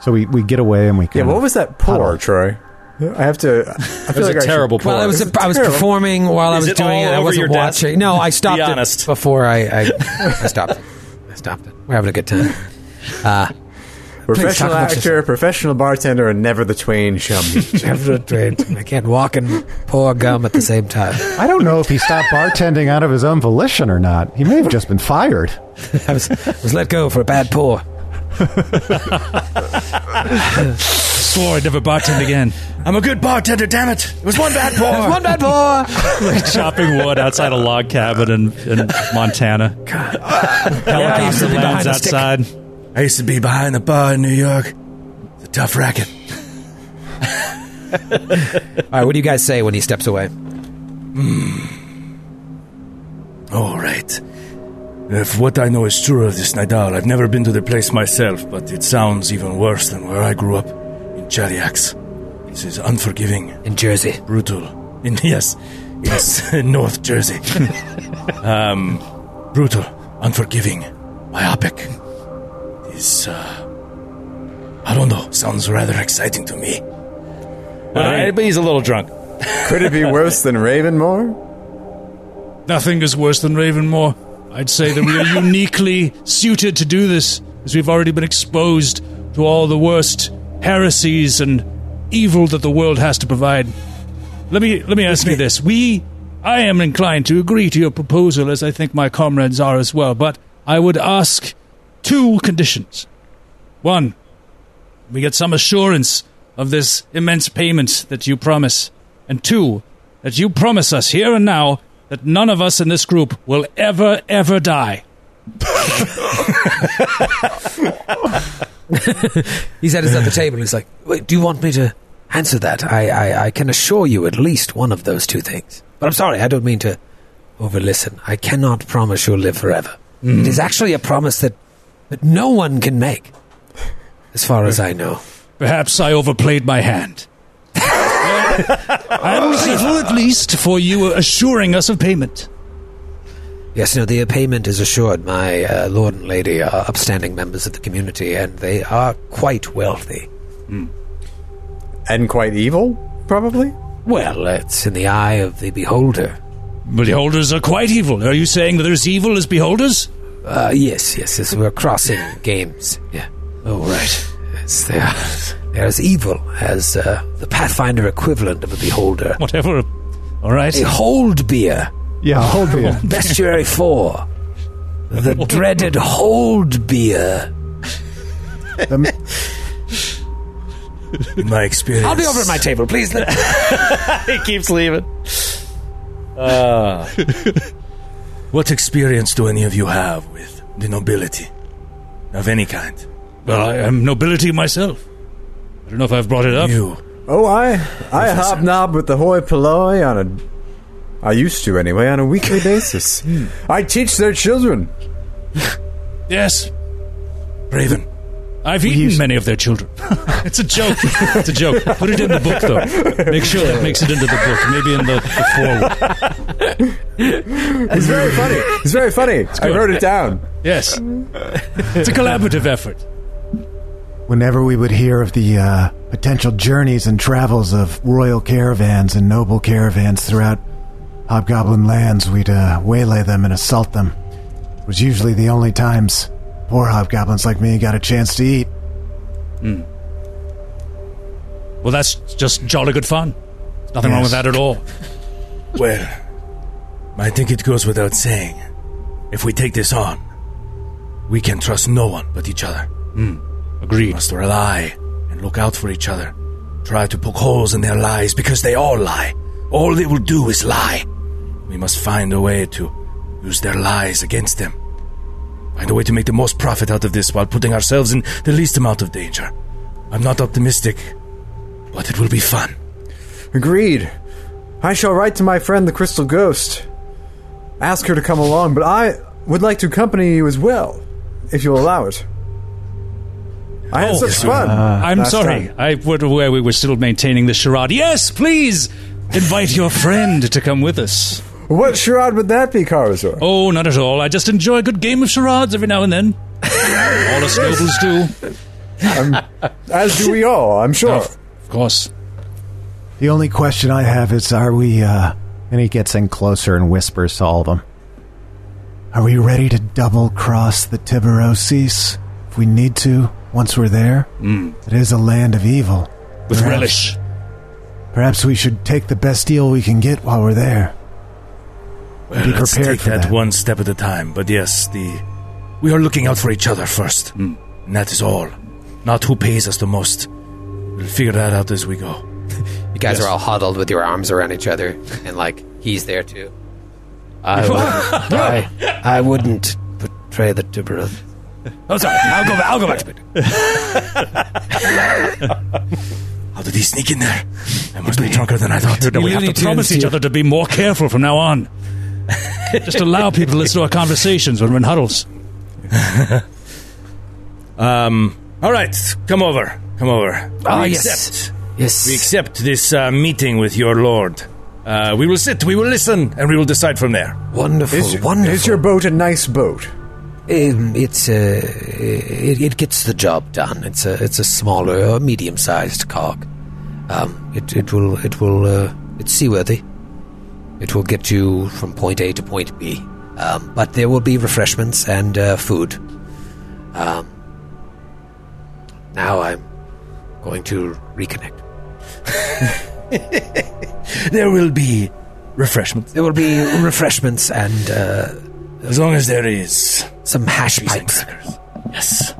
so we, we get away and we Yeah, what was that pour. Troy? I have to. I feel was like a I terrible pour. Well, I was It's I was performing while I was it doing all it. I wasn't your desk? watching. No, I stopped Be it before I I, I stopped it. I stopped it. We're having a good time. Uh, Professional actor, professional bartender, and never the twain shall meet. Never trained. I can't walk and pour gum at the same time. I don't know if he stopped bartending out of his own volition or not. He may have just been fired. I was, was let go for a bad pour. Swore I'd never bartend again. I'm a good bartender, damn it. It was one bad pour. One bad pour. Chopping wood outside a log cabin in, in Montana. I used to Helicopter be behind lands a stick. I used to be behind the bar in New York. It's a tough racket. All right, what do you guys say when he steps away? All right. If what I know is true of this Nidal, I've never been to the place myself, but it sounds even worse than where I grew up in Cheliax. This is unforgiving, In Jersey. brutal. In yes, it's North Jersey. um, brutal, unforgiving, myopic. This, uh, I don't know. Sounds rather exciting to me. Uh, but he's a little drunk. Could it be worse than Ravenmoor? Nothing is worse than Ravenmoor. I'd say that we are uniquely suited to do this, as we've already been exposed to all the worst heresies and evil that the world has to provide. Let me let me ask you this: We, I am inclined to agree to your proposal, as I think my comrades are as well. But I would ask two conditions. One, we get some assurance of this immense payment that you promise, and two, that you promise us here and now that none of us in this group will ever, ever die. He's at his other table. He's like, Wait, do you want me to answer that? I, I, I can assure you at least one of those two things. But I'm sorry, I don't mean to overlisten. I cannot promise you'll live forever. Mm. It is actually a promise that, that no one can make, as far as I know. Perhaps I overplayed my hand. I'm grateful at least for you assuring us of payment. Yes, no, the payment is assured. My uh, lord and lady are upstanding members of the community, and they are quite wealthy. And quite evil, probably? Well, it's in the eye of the beholder. Beholders are quite evil. Are you saying that there's evil as beholders? Uh, yes, yes, yes, we're crossing games. Yeah. Oh, right. Yes, they are. They're as evil as uh, the Pathfinder equivalent of a beholder. Whatever. All right. A hold beer. Yeah, hold beer. Bestiary 4. The dreaded hold beer. The- In my experience, I'll be over at my table, please. He keeps leaving. Uh, What experience do any of you have with the nobility of any kind? Well, I am nobility myself. I don't know if I've brought it up. You, Oh, I I hobnob with the hoi polloi on a. I used to anyway on a weekly basis. I teach their children. Yes, Raven, I've eaten many of their children. it's a joke. It's a joke. Put it in the book, though. Make sure it makes it into the book. Maybe in the, the forward. It's very funny. It's very funny. I wrote it down. Yes. It's a collaborative effort. Whenever we would hear of the uh, potential journeys and travels of royal caravans and noble caravans throughout Hobgoblin lands, we'd uh, waylay them and assault them. It was usually the only times poor hobgoblins like me got a chance to eat. Hmm. Well, that's just jolly good fun. Nothing wrong with that at all. well, I think it goes without saying. If we take this on, we can trust no one but each other. We Agreed. We must rely and look out for each other. Try to poke holes in their lies because they all lie. All they will do is lie. We must find a way to use their lies against them. Find a way to make the most profit out of this while putting ourselves in the least amount of danger. I'm not optimistic, but it will be fun. Agreed. I shall write to my friend the Crystal Ghost. Ask her to come along, but I would like to accompany you as well, if you'll allow it. I had Oh, such fun. Uh, I'm sorry. time. I would aware we were still maintaining the charade. Yes, please invite your friend to come with us. What charade would that be, Carazor? Oh, not at all. I just enjoy a good game of charades every now and then. all us nobles do. As do we all, I'm sure. Of course. The only question I have is are we, uh. And he gets in closer and whispers to all of them. Are we ready to double cross the Tiberosis if we need to once we're there? It is a land of evil. With Perhaps- relish. Perhaps we should take the best deal we can get while we're there. Well, Be let's prepared take for that, that. one step at a time. But yes, the we are looking out for each other first, hmm. and that is all. Not who pays us the most. We'll figure that out as we go. You guys are all huddled with your arms around each other, and like he's there too. I wouldn't, I, I wouldn't betray the Tiberoth. Oh, sorry. I'll go. I'll go back to bed. How did he sneak in there? I must be drunker than I thought. We have Looney to promise each other to be more careful from now on. Just allow people to listen to our conversations when we're in huddles. Um. All right. Come over. Come over. Ah, we yes. accept. Yes. We accept this uh, meeting with your lord. Uh, we will sit. We will listen, and we will decide from there. Wonderful, Is, wonderful. is your boat a nice boat? Um, it's uh, it, it gets the job done. It's a it's a smaller, or medium-sized cog. Um, it it will it will uh, it's seaworthy. It will get you from point A to point B. Um, but there will be refreshments and uh, food. Um, now I'm going to reconnect. There will be refreshments, There will be refreshments and uh, as long as there is some hash pipes. Yes.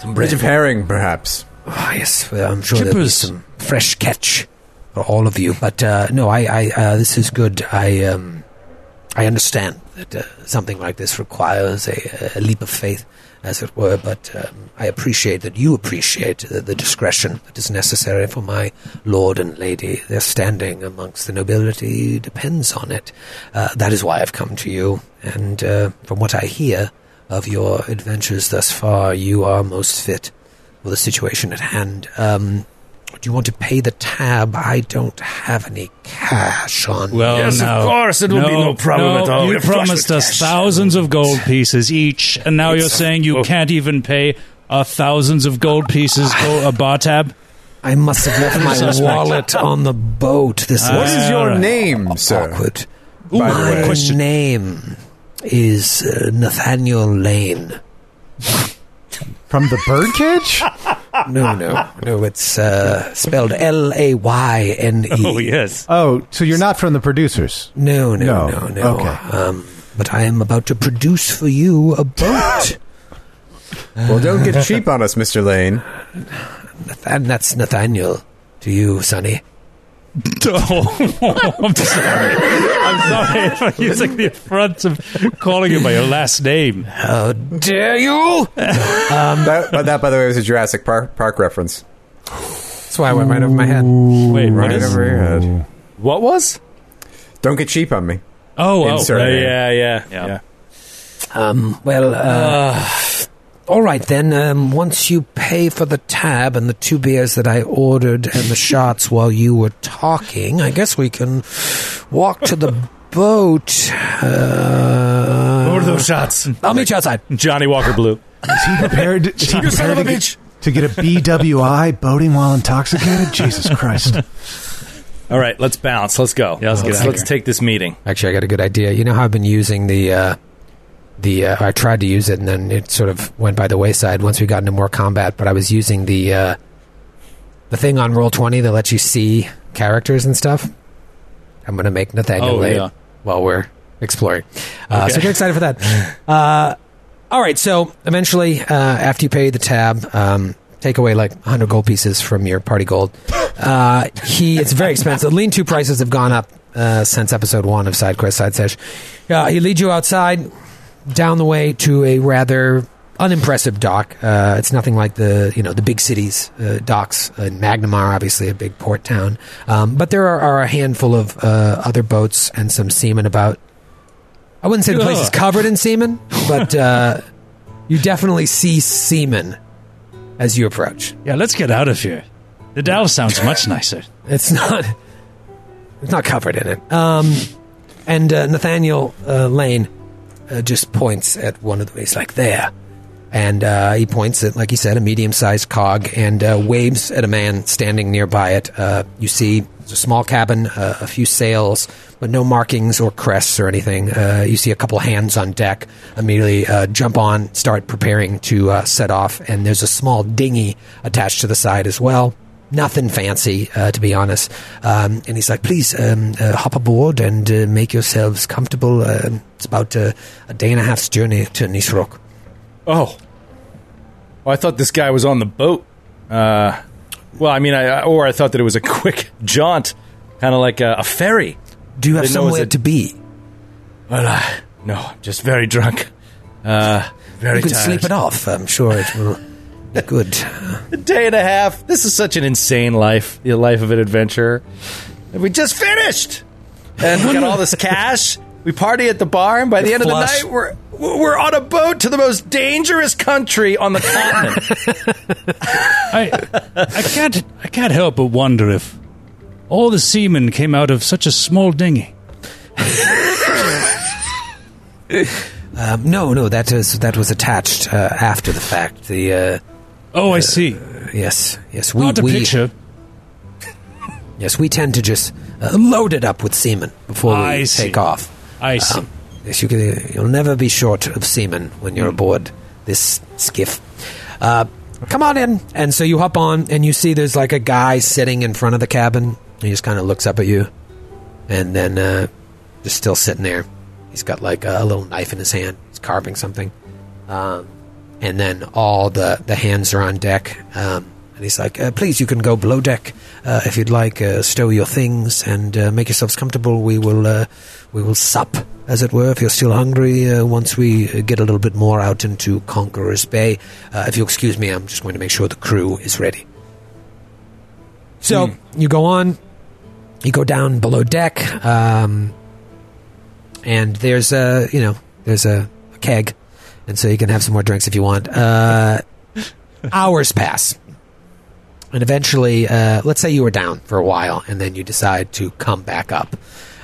Some Bit bread. of herring, perhaps. Ah, yes, well, I'm sure there'll be some fresh catch all of you. But uh, no, I, I uh, this is good. I, um, I understand that uh, something like this requires a, a leap of faith, as it were. But um, I appreciate that you appreciate the, the discretion that is necessary for my lord and lady. Their standing amongst the nobility depends on it. Uh, that is why I've come to you. And from what I hear of your adventures thus far, you are most fit for the situation at hand. Um, do you want to pay the tab? I don't have any cash on. Well, Yes, of course, it will be no problem no, at all. You promised us cash. thousands of gold pieces each, and now you're saying you oh. can't even pay uh, thousands of gold pieces go- a bar tab? I must have left my wallet on the boat. This What is is your Alright. name, sir? awkward. By the my way. question. name is uh, Nathaniel Layne. From the birdcage? No, no, no. It's uh, spelled L A Y N E. Oh yes. Oh, so you're not from the producers? No, no, No. no, no. Okay. Um, but I am about to produce for you a boat. Well, don't get cheap on us, Mr. Layne. and that's Nathaniel to you, Sonny. Oh, I'm sorry. I'm sorry for using the affront of calling you by your last name. How dare you? that, but that, by the way, was a Jurassic Park, Park reference. That's why I went right over my head. Wait, Right is? over your head. What was? Don't get cheap on me. Oh, oh. Uh, yeah, yeah, Yeah. yeah. Um, well, uh, all right then. Um, once you pay for the tab and the two beers that I ordered and the shots while you were talking, I guess we can walk to the boat. Uh, Order those shots. I'll meet you outside. Johnnie Walker Blue. Is he prepared? Is he You son prepared of to a get, bitch. to get a BWI boating while intoxicated? Jesus Christ! All right, let's bounce. Let's go. Yeah, let's get let's, out of let's here. take this meeting. Actually, I got a good idea. You know how I've been using the uh, the uh, I tried to use it and then it sort of went by the wayside once we got into more combat. But I was using the uh, the thing on roll twenty that lets you see characters and stuff. I'm going to make Nathaniel Oh, late yeah. while we're exploring. Uh, So Okay. get excited for that. Uh, all right. So eventually, uh, after you pay the tab. Um, Take away like 100 gold pieces from your party gold. Uh, he it's very expensive. Lean to prices have gone up uh, since episode one of Side Quest Side Sesh. Uh, he leads you outside, down the way to a rather unimpressive dock. Uh, it's nothing like the you know the big cities uh, docks. Uh, Magnimar, obviously a big port town, um, but there are, are a handful of uh, other boats and some seamen about. I wouldn't say the place is covered in seamen, but uh, you definitely see seamen as you approach. Yeah, let's get out of here. The Dow sounds much nicer. It's not. It's not covered in it. Um, and uh, Nathaniel uh, Layne uh, just points at one of the. He's like there, and uh, he points at, like he said, a medium-sized cog, and uh, waves at a man standing nearby it. Uh, you see a small cabin, uh, a few sails, but no markings or crests or anything. Uh, you see a couple hands on deck. Immediately jump on, start preparing to set off, and there's a small dinghy attached to the side as well nothing fancy, uh, to be honest. Um, and he's like, please um, uh, hop aboard and uh, make yourselves comfortable. Uh, it's about uh, a day and a half's journey to Nisroch. Oh. Well, I thought this guy was on the boat. Uh, well, I mean, I or I thought that it was a quick jaunt, kind of like a, a ferry. Do you have somewhere a- to be? Well, uh, no, I'm just very drunk. Uh, very You can tired. sleep it off. I'm sure it will good. A day and a half. This is such an insane life. The life of an adventurer. And we just finished, and we got all this cash. We party at the bar, and by the end flush. of the night, we're we're on a boat to the most dangerous country on the continent. I I can't I can't help but wonder if all the seamen came out of such a small dinghy. Um, no, no, that is that was attached uh, after the fact. The uh, Oh, I see. yes, yes, we Not a we picture. yes we tend to just uh, load it up with semen before we I see. take off. I see. Um, yes, you you'll never be short of semen when you're aboard this skiff. Uh, come on in. And so you hop on, and you see there's like a guy sitting in front of the cabin. He just kind of looks up at you, and then uh, just still sitting there. He's got like a little knife in his hand. He's carving something. Um, and then all the, the hands are on deck. Um, and he's like, uh, please, you can go below deck uh, if you'd like. Uh, stow your things and uh, make yourselves comfortable. We will uh, we will sup, as it were, if you're still hungry. Uh, once we get a little bit more out into Conqueror's Bay, uh, if you'll excuse me, I'm just going to make sure the crew is ready. So you go on, you go down below deck, um, and there's a you know there's a, a keg, and so you can have some more drinks if you want. Uh, hours pass. And eventually, uh, let's say you were down for a while, and then you decide to come back up,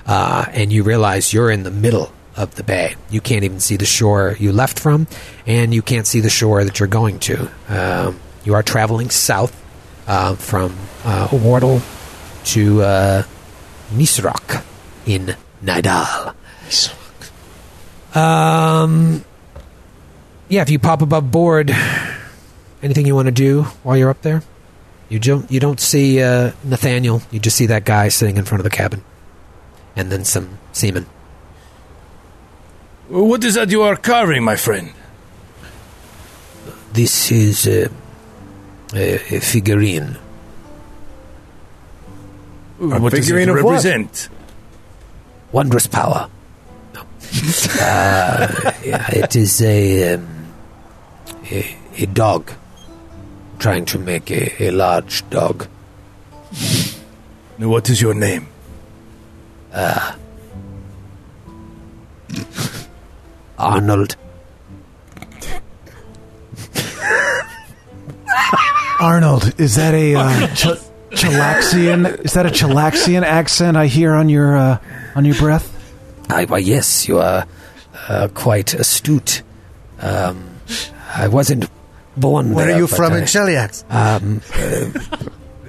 uh, and you realize you're in the middle of the bay. You can't even see the shore you left from, and you can't see the shore that you're going to. Um, you are traveling south uh, from uh, Wartle to uh, Nisroch in Nidal. Um, yeah, if you pop above board, anything you want to do while you're up there? You don't. You don't see uh, Nathaniel. You just see that guy sitting in front of the cabin, and then some seamen. What is that you are carving, my friend? This is uh, a, a figurine. what does figurine it of what? represent? Wondrous power. No. uh, yeah, it is a, um, a a dog trying to make a, a large dog. Now, What is your name? Arnold, Arnold, is that a uh, Ch- Chelaxian? Is that a Chelaxian accent I hear on your uh, on your breath? I, why, yes, you are uh, quite astute. Um, I wasn't born Where there, are you but from I- in Cheliax? Um,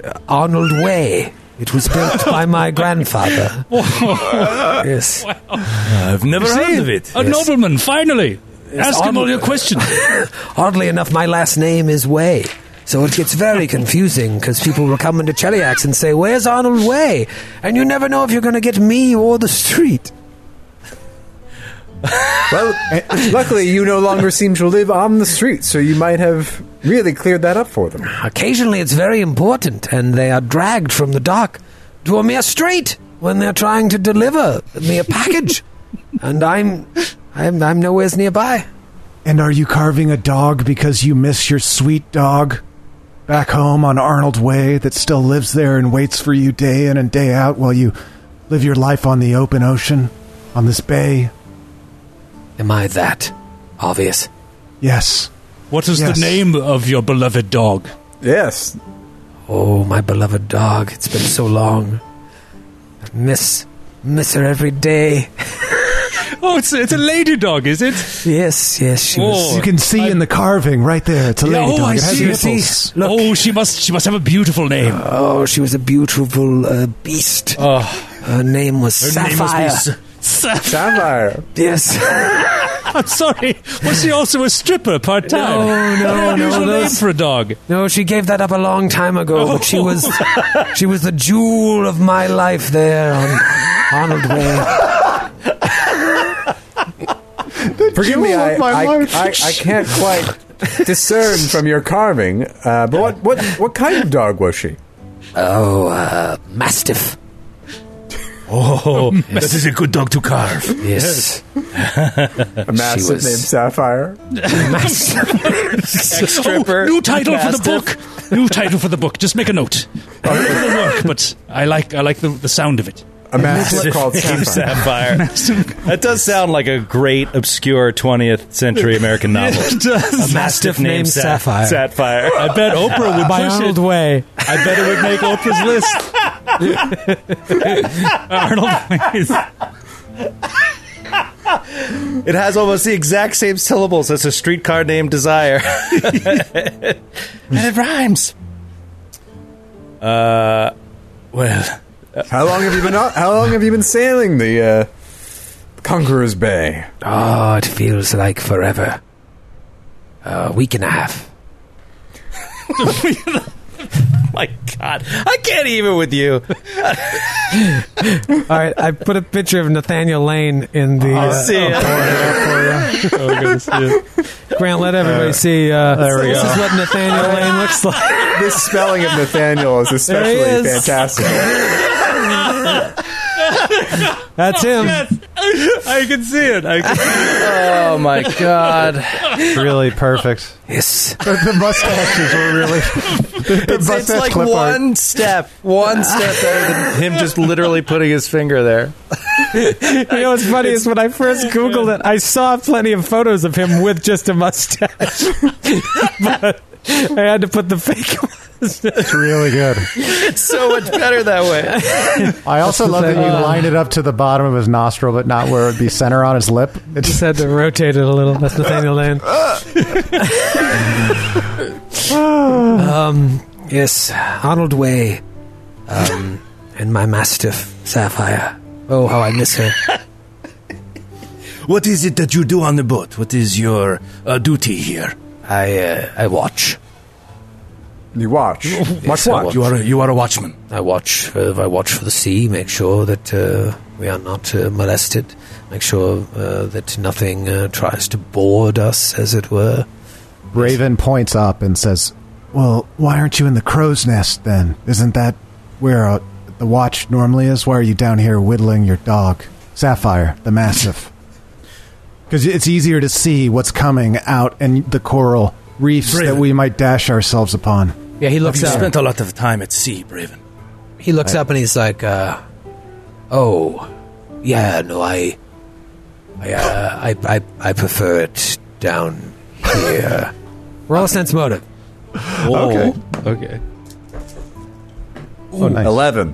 uh, Arnold Way. It was built by my grandfather. yes. I've never heard of it. A nobleman, finally. Ask him all your questions. Oddly enough, my last name is Way. So it gets very confusing because people will come into Cheliax and say, Where's Arnold Way? And you never know if you're going to get me or the street. Well, luckily you no longer seem to live on the street, so you might have really cleared that up for them. Occasionally it's very important, and they are dragged from the dock to a mere street when they're trying to deliver me a package. and I'm, I'm, I'm nowhere nearby. And are you carving a dog because you miss your sweet dog back home on Arnold Way that still lives there and waits for you day in and day out while you live your life on the open ocean, on this bay? Am I that obvious? Yes. What is Yes. the name of your beloved dog? Yes. Oh, my beloved dog. It's been so long. I miss, miss her every day. Oh, it's it's a lady dog, is it? Yes, yes, she was. Oh. You can see in the carving right there. It's a Yeah, lady oh, dog. I It has see, I nipples. see. Look. Oh, she must she must have a beautiful name. Oh, she was a beautiful uh, beast. Oh, Her name was Her name must be Sapphire. S- Sapphire. yes. I'm sorry. Was she also a stripper part time? No, no, no, Unusual name for a dog. No, she gave that up a long time ago, but she was she was the jewel of my life there on Arnold Way. Forgive me, I, my I. I, I can't quite discern from your carving. Uh, but what, what, what kind of dog was she? Oh, uh, Mastiff. Oh, this is a good dog to carve. Yes. A massive was- named Sapphire. stripper. Oh, new title for the book. New title for the book. Just make a note. It'll work, but I like I like the, the sound of it. A mastiff called Name Sapphire. Sapphire. that does sound like a great, obscure 20th century American novel. It does. A Mastiff named Sapphire. Sapphire. I bet Oprah would By push Arnold it. Way. I bet it would make Oprah's list. Arnold. It has almost the exact same syllables as a streetcar named Desire. and it rhymes. Uh, well, How long have you been? out- How long have you been sailing the uh, Conqueror's Bay? Oh, it feels like forever. A week and a half. my God, I can't even with you. All right, I put a picture of Nathaniel Layne in the. I uh, see it. Grant, let everybody see. Uh, there we this go. is what Nathaniel Layne looks like. This spelling of Nathaniel is especially is. fantastic. That's him. I can see it. I can Oh my God. really perfect. Yes. But the mustaches were really. the It's, it's mustache like clip art. one step, one step better than him just literally putting his finger there. You know what's funny is when I first Googled it, I saw plenty of photos of him with just a mustache. but I had to put the fake one. It's really good. It's so much better that way. I also love that you Uh, lined it up to the bottom of his nostril, but not where it would be center on his lip. It Just just had to rotate it a little. That's Nathaniel Layne. um, yes, Arnold Way, um, and my mastiff Sapphire. Oh, how I miss her. What is it that you do on the boat? What is your uh, duty here? I uh, I watch. You watch. Watch I what? watch. You are a, you are a watchman. I watch. Uh, I watch for the sea. Make sure that uh, we are not uh, molested. Make sure uh, that nothing uh, tries to board us, as it were. Raven points up and says, "Well, why aren't you in the crow's nest then? Isn't that where uh, the watch normally is? Why are you down here whittling your dog, Sapphire, the massive? Because it's easier to see what's coming out in the coral reefs Raven. that we might dash ourselves upon." Yeah, he Have looks you up. spent a lot of time at sea, Braven? He looks up and he's like, uh, "Oh, yeah, no, I, I, uh, I, I, I prefer it down here." Roll a sense motive. Okay. Okay. Oh, nice. 11.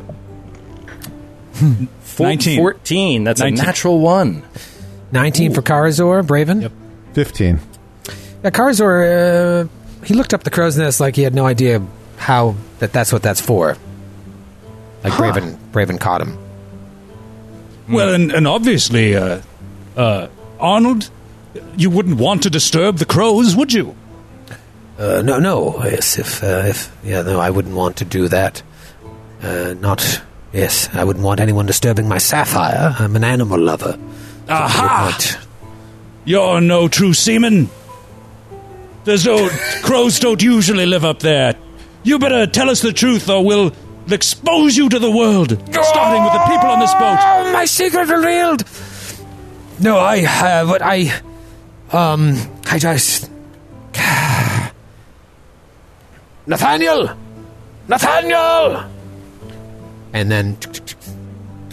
Four- 19. 14. That's 19. a natural one. 19 for Karazor, Braven. Yep. 15. Yeah, Karazor, uh, he looked up the crow's nest like he had no idea how that that's what that's for. Like Braven, Braven caught him. Well, and, and obviously, uh, uh, Arnold, you wouldn't want to disturb the crows, would you? Uh, no, no. Yes, if, uh, if, yeah, no, I wouldn't want to do that. Uh, not, yes, I wouldn't want anyone disturbing my sapphire. I'm an animal lover. Aha! But- You're no true seaman. There's no crows don't usually live up there. You better tell us the truth, or we'll expose you to the world. Starting with the people on this boat. Oh, my secret revealed. No, I, uh, but I, um, I just. Nathaniel! Nathaniel! And then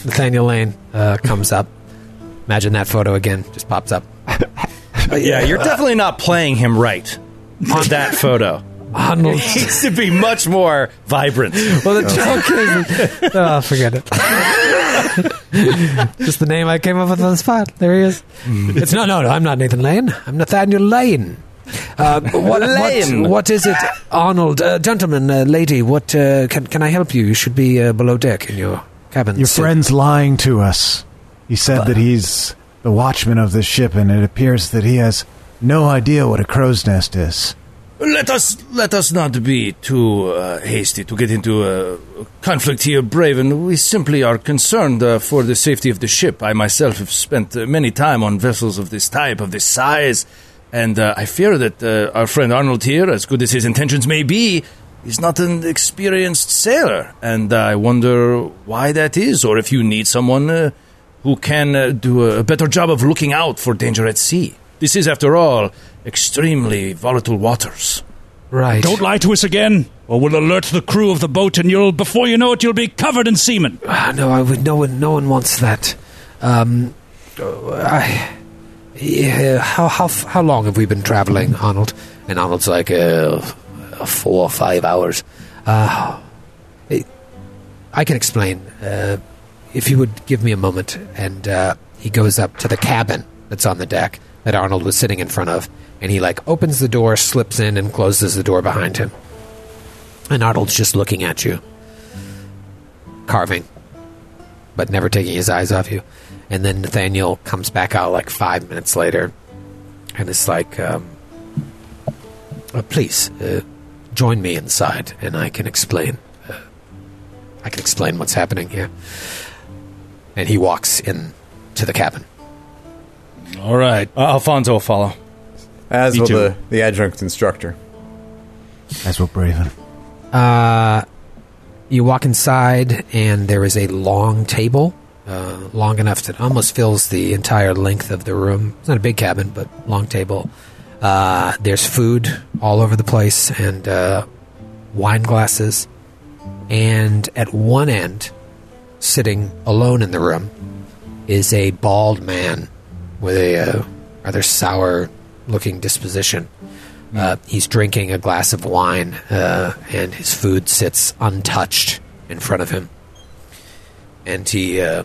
Nathaniel Layne uh, comes up. Imagine that photo again, just pops up. Yeah, you're definitely not playing him right on that photo. Arnold. He needs to be much more vibrant. Well, the joke is, oh, forget it. Just the name I came up with on the spot. There he is. It's no, no, no. I'm not Nathan Lane. I'm Nathaniel Layne. Uh, what, Layne. What, what is it, Arnold? Uh, gentlemen, uh, lady, what uh, can can I help you? You should be uh, below deck in your cabin. Your Sit- friend's lying to us. He said that he's the watchman of this ship, and it appears that he has no idea what a crow's nest is. Let us let us not be too uh, hasty to get into a conflict here, Braven. We simply are concerned uh, for the safety of the ship. I myself have spent uh, many time on vessels of this type, of this size, and uh, I fear that uh, our friend Arnold here, as good as his intentions may be, is not an experienced sailor, and I wonder why that is, or if you need someone uh, who can uh, do a better job of looking out for danger at sea. This is, after all, extremely volatile waters. right. Don't lie to us again, or we'll alert the crew of the boat, and you'll, before you know it, you'll be covered in semen. Ah, no, I would. No one. No one wants that. Um, uh, I. Yeah, how how how long have we been traveling, Arnold? And Arnold's like, uh, four or five hours. Uh, I- I can explain. Uh, if you would give me a moment, and uh, he goes up to the cabin that's on the deck that Arnold was sitting in front of, and he like opens the door, slips in, and closes the door behind him. And Arnold's just looking at you, carving but never taking his eyes off you. And then Nathaniel comes back out like five minutes later, and it's like, um, uh, "Please uh, join me inside, and I can explain. Uh, I can explain what's happening here." And he walks in to the cabin. All right. Uh, Alfonso will follow. As Me will too. the, the adjunct instructor. As will Braven. Uh, you walk inside, and there is a long table, uh, long enough that it almost fills the entire length of the room. It's not a big cabin, but long table. Uh, there's food all over the place, and uh, wine glasses. And at one end, sitting alone in the room, is a bald man with a uh, rather sour-looking disposition. Uh, he's drinking a glass of wine, uh, and his food sits untouched in front of him. And he uh,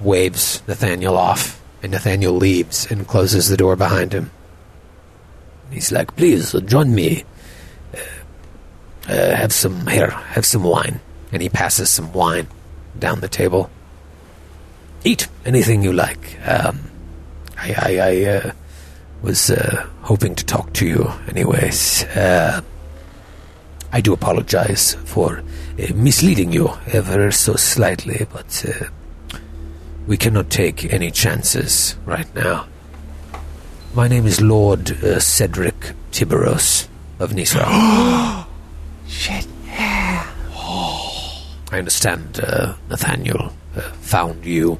waves Nathaniel off, and Nathaniel leaves and closes the door behind him. He's like, "Please uh, join me. Uh, have some here. Have some wine." And he passes some wine down the table. Eat anything you like. Um, I, I, I uh, was uh, hoping to talk to you, anyways. Uh, I do apologize for uh, misleading you ever so slightly, but uh, we cannot take any chances right now. My name is Lord uh, Cedric Tiberos of Nisroch. Shit, yeah. I understand uh, Nathaniel uh, found you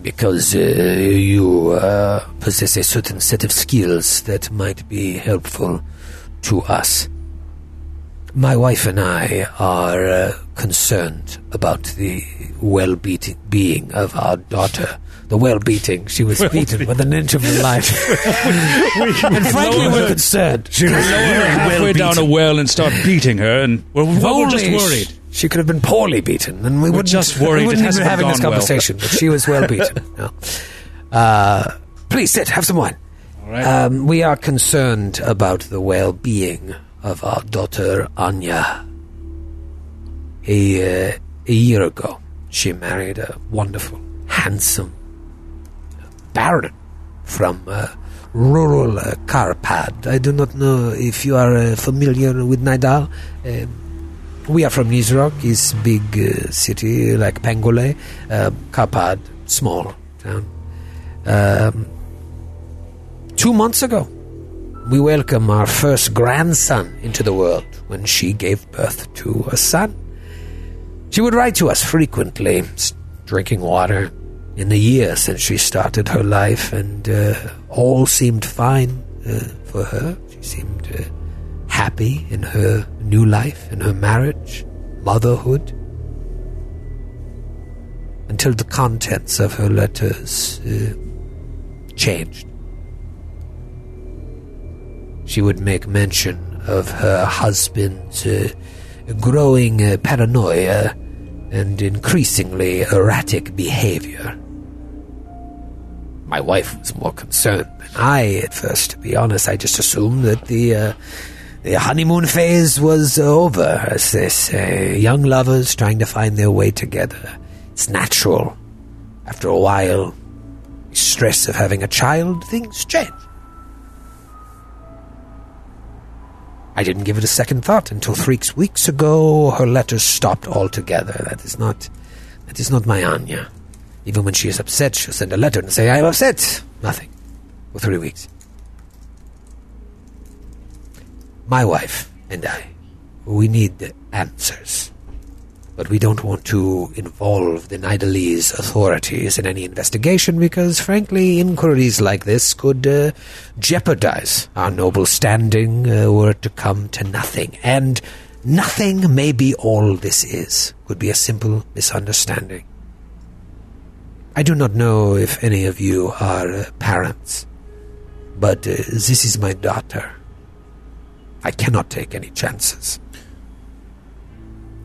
because uh, you uh, possess a certain set of skills that might be helpful to us. My wife and I are uh, concerned about the well being of our daughter. The well beating. She was beaten with an inch of her life. and frankly, we're concerned. She was halfway down a well and start beating her, and we're, we're Only just worried. She could have been poorly beaten, and we wouldn't just worried. We It wouldn't hasn't even having gone this well. conversation. But she was well beaten. No. Uh, please sit. Have some wine. All right. Um, we are concerned about the well-being of our daughter Anya. A, uh, a year ago, she married a wonderful, handsome baron from uh, rural uh, Karpad. I do not know if you are uh, familiar with Nidal. Um, we are from Nisroch, is big uh, city like Pangolais. Karpad, small town. Um, two months ago, we welcome our first grandson into the world when she gave birth to a son. She would write to us frequently, drinking water, in the year since she started her life, and uh, all seemed fine uh, for her. She seemed uh, happy in her new life, in her marriage, motherhood. Until the contents of her letters uh, changed. She would make mention of her husband's uh, growing paranoia and increasingly erratic behavior. My wife was more concerned than I at first, to be honest. I just assumed that the, uh, the honeymoon phase was over, as they say. Young lovers trying to find their way together. It's natural. After a while, the stress of having a child, things change. I didn't give it a second thought until three weeks ago her letters stopped altogether. That is not that is not my Anya. Even when she is upset, she'll send a letter and say, I'm upset. Nothing. For three weeks. My wife and I, we need answers. But we don't want to involve the Nidalese authorities in any investigation because, frankly, inquiries like this could uh, jeopardize our noble standing uh, were it to come to nothing. And nothing may be all this is, could be a simple misunderstanding. I do not know if any of you are uh, parents, but uh, this is my daughter. I cannot take any chances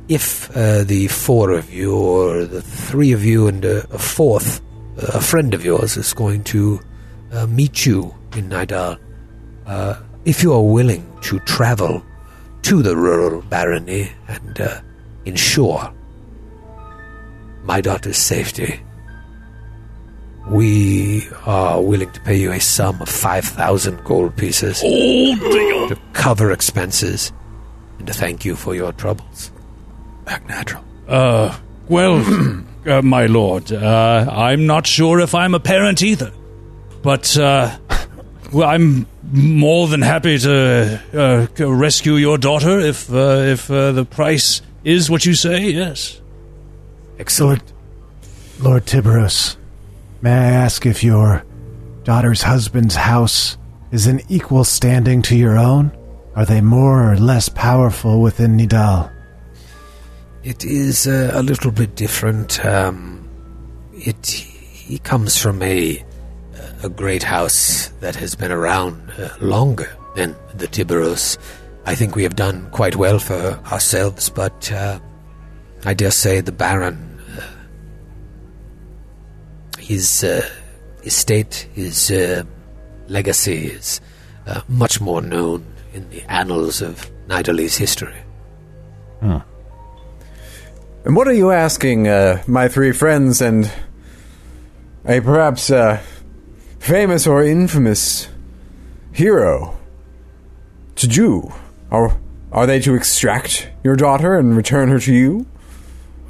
if uh, the four of you or the three of you and a, a fourth, uh, a friend of yours, is going to uh, meet you in Nidal, uh, if you are willing to travel to the rural barony and uh, ensure my daughter's safety, we are willing to pay you a sum of 5,000 gold pieces to cover expenses and to thank you for your troubles. Back natural. Uh, well, uh, my lord, uh, I'm not sure if I'm a parent either. But, uh, well, I'm more than happy to uh, rescue your daughter if, uh, if uh, the price is what you say, yes. Excellent. Lord Tiberus, may I ask if your daughter's husband's house is in equal standing to your own? Are they more or less powerful within Nidal? It is uh, a little bit different. Um, it he comes from a a great house that has been around uh, longer than the Tiberos. I think we have done quite well for ourselves, but uh, I dare say the Baron, his uh, estate, his uh, legacy is uh, much more known in the annals of Nidalese history. And what are you asking, uh, my three friends and a perhaps uh, famous or infamous hero to do? Are, are they to extract your daughter and return her to you?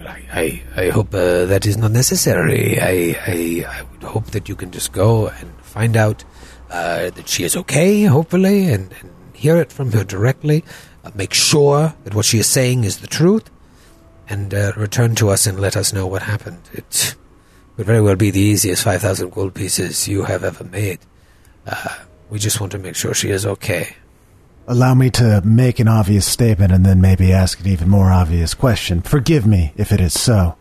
I, I, I hope uh, that is not necessary. I, I, I would hope that you can just go and find out uh, that she is okay, hopefully, and, and hear it from her directly. Uh, make sure that what she is saying is the truth, and uh, return to us and let us know what happened. It could very well be the easiest 5,000 gold pieces you have ever made. Uh, we just want to make sure she is okay. Allow me to make an obvious statement and then maybe ask an even more obvious question. Forgive me if it is so.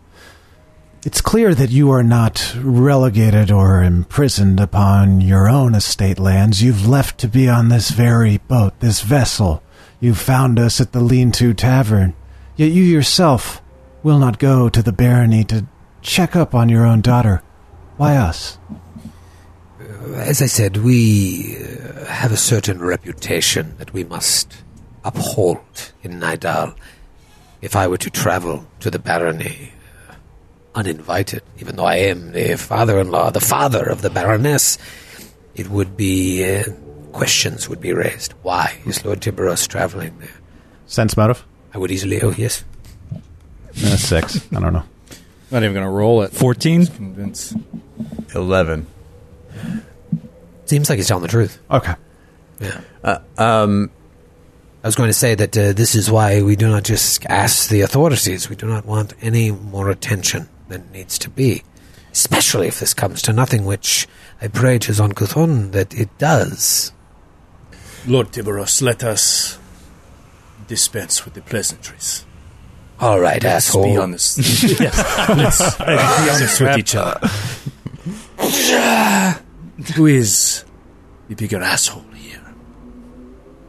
It's clear that you are not relegated or imprisoned upon your own estate lands. You've left to be on this very boat, this vessel. You found us at the Lean To Tavern. Yet you yourself will not go to the barony to check up on your own daughter. Why us? As I said, we uh, have a certain reputation that we must uphold in Nidal. If I were to travel to the barony uh, uninvited, even though I am the father-in-law, the father of the baroness, it would be uh, questions would be raised. Why is Lord Tiberos traveling there? Sense motive? I would easily. Oh yes, Uh, six. I don't know. Not even going to roll it. 14? Convince. Eleven. Seems like he's telling the truth. Okay. Yeah. Uh, um, I was going to say that uh, this is why we do not just ask the authorities. We do not want any more attention than needs to be, especially if this comes to nothing, which I pray to Zon Kuthon that it does. Lord Tiberos, let us dispense with the pleasantries. All right, Let's asshole. be honest. yes, let's be honest with each other. Who is the bigger asshole here?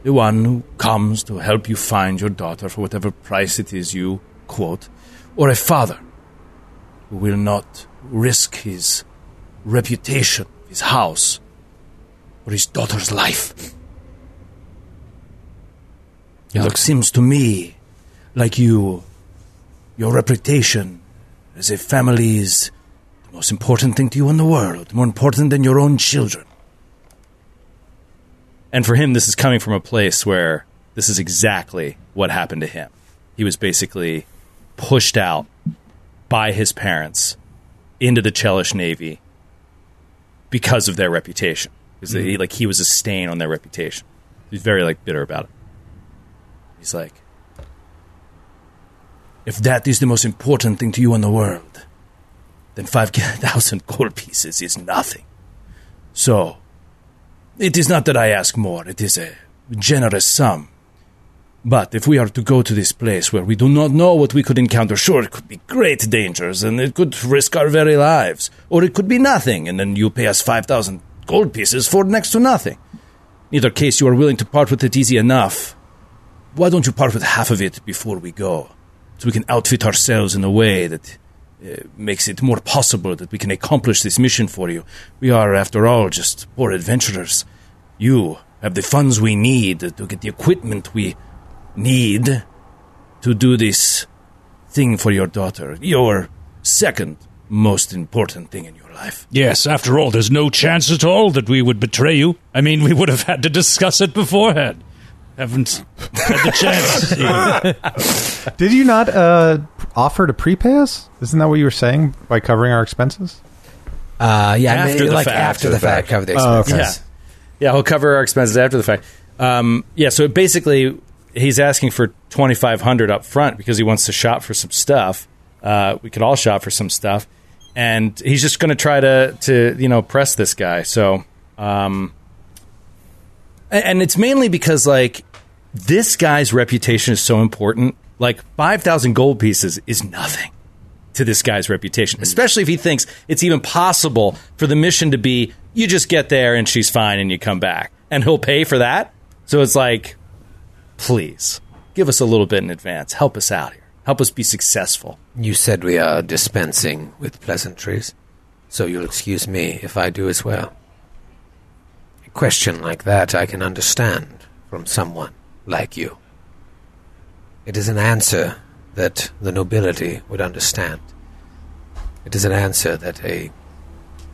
The one who comes to help you find your daughter for whatever price it is you quote, or a father who will not risk his reputation, his house, or his daughter's life? It looks, seems to me like you, your reputation as a family is the most important thing to you in the world, more important than your own children. And for him, this is coming from a place where this is exactly what happened to him. He was basically pushed out by his parents into the Chelish Navy because of their reputation. Because he, mm-hmm. like he was a stain on their reputation. He's very like bitter about it. He's like, If that is the most important thing to you in the world, then 5,000 gold pieces is nothing. So, it is not that I ask more, it is a generous sum. But if we are to go to this place where we do not know what we could encounter, sure, it could be great dangers and it could risk our very lives. Or it could be nothing, and then you pay us 5,000 gold pieces for next to nothing. In either case, you are willing to part with it easy enough. Why don't you part with half of it before we go? So we can outfit ourselves in a way that Uh, makes it more possible that we can accomplish this mission for you. We are, after all, just poor adventurers. You have the funds we need uh, to get the equipment we need to do this thing for your daughter. Your second most important thing in your life. Yes, after all, there's no chance at all that we would betray you. I mean, we would have had to discuss it beforehand. Haven't had the chance. Did you not uh, offer to prepay us? Isn't that what you were saying by covering our expenses? Uh, yeah, I mean, the like fact. after the fact, cover the Oh, okay. expenses. Yeah, he'll cover our expenses after the fact. Um, yeah, so basically, he's asking for twenty five hundred up front because he wants to shop for some stuff. Uh, we could all shop for some stuff, and he's just going to try to to you know press this guy. So, um, a- and it's mainly because like this guy's reputation is so important. Like five thousand gold pieces is nothing to this guy's reputation, mm. especially if he thinks it's even possible for the mission to be you just get there and she's fine and you come back. And he'll pay for that. So it's like, please give us a little bit in advance. Help us out here. Help us be successful. You said we are dispensing with pleasantries, so you'll excuse me if I do as well. Question like that I can understand from someone like you. It is an answer that the nobility would understand. It is an answer that a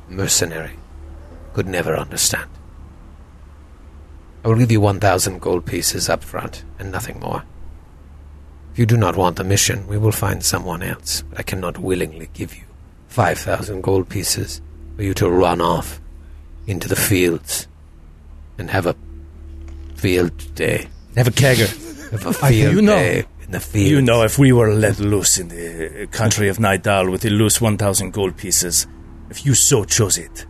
mercenary could never understand. I will give you 1,000 gold pieces up front and nothing more. If you do not want the mission, we will find someone else, but I cannot willingly give you 5,000 gold pieces for you to run off into the fields and have a field day. Have a kegger. Have a field you know- day in the fields. You know, if we were let loose in the country of Nidal with a loose 1,000 gold pieces, if you so chose it,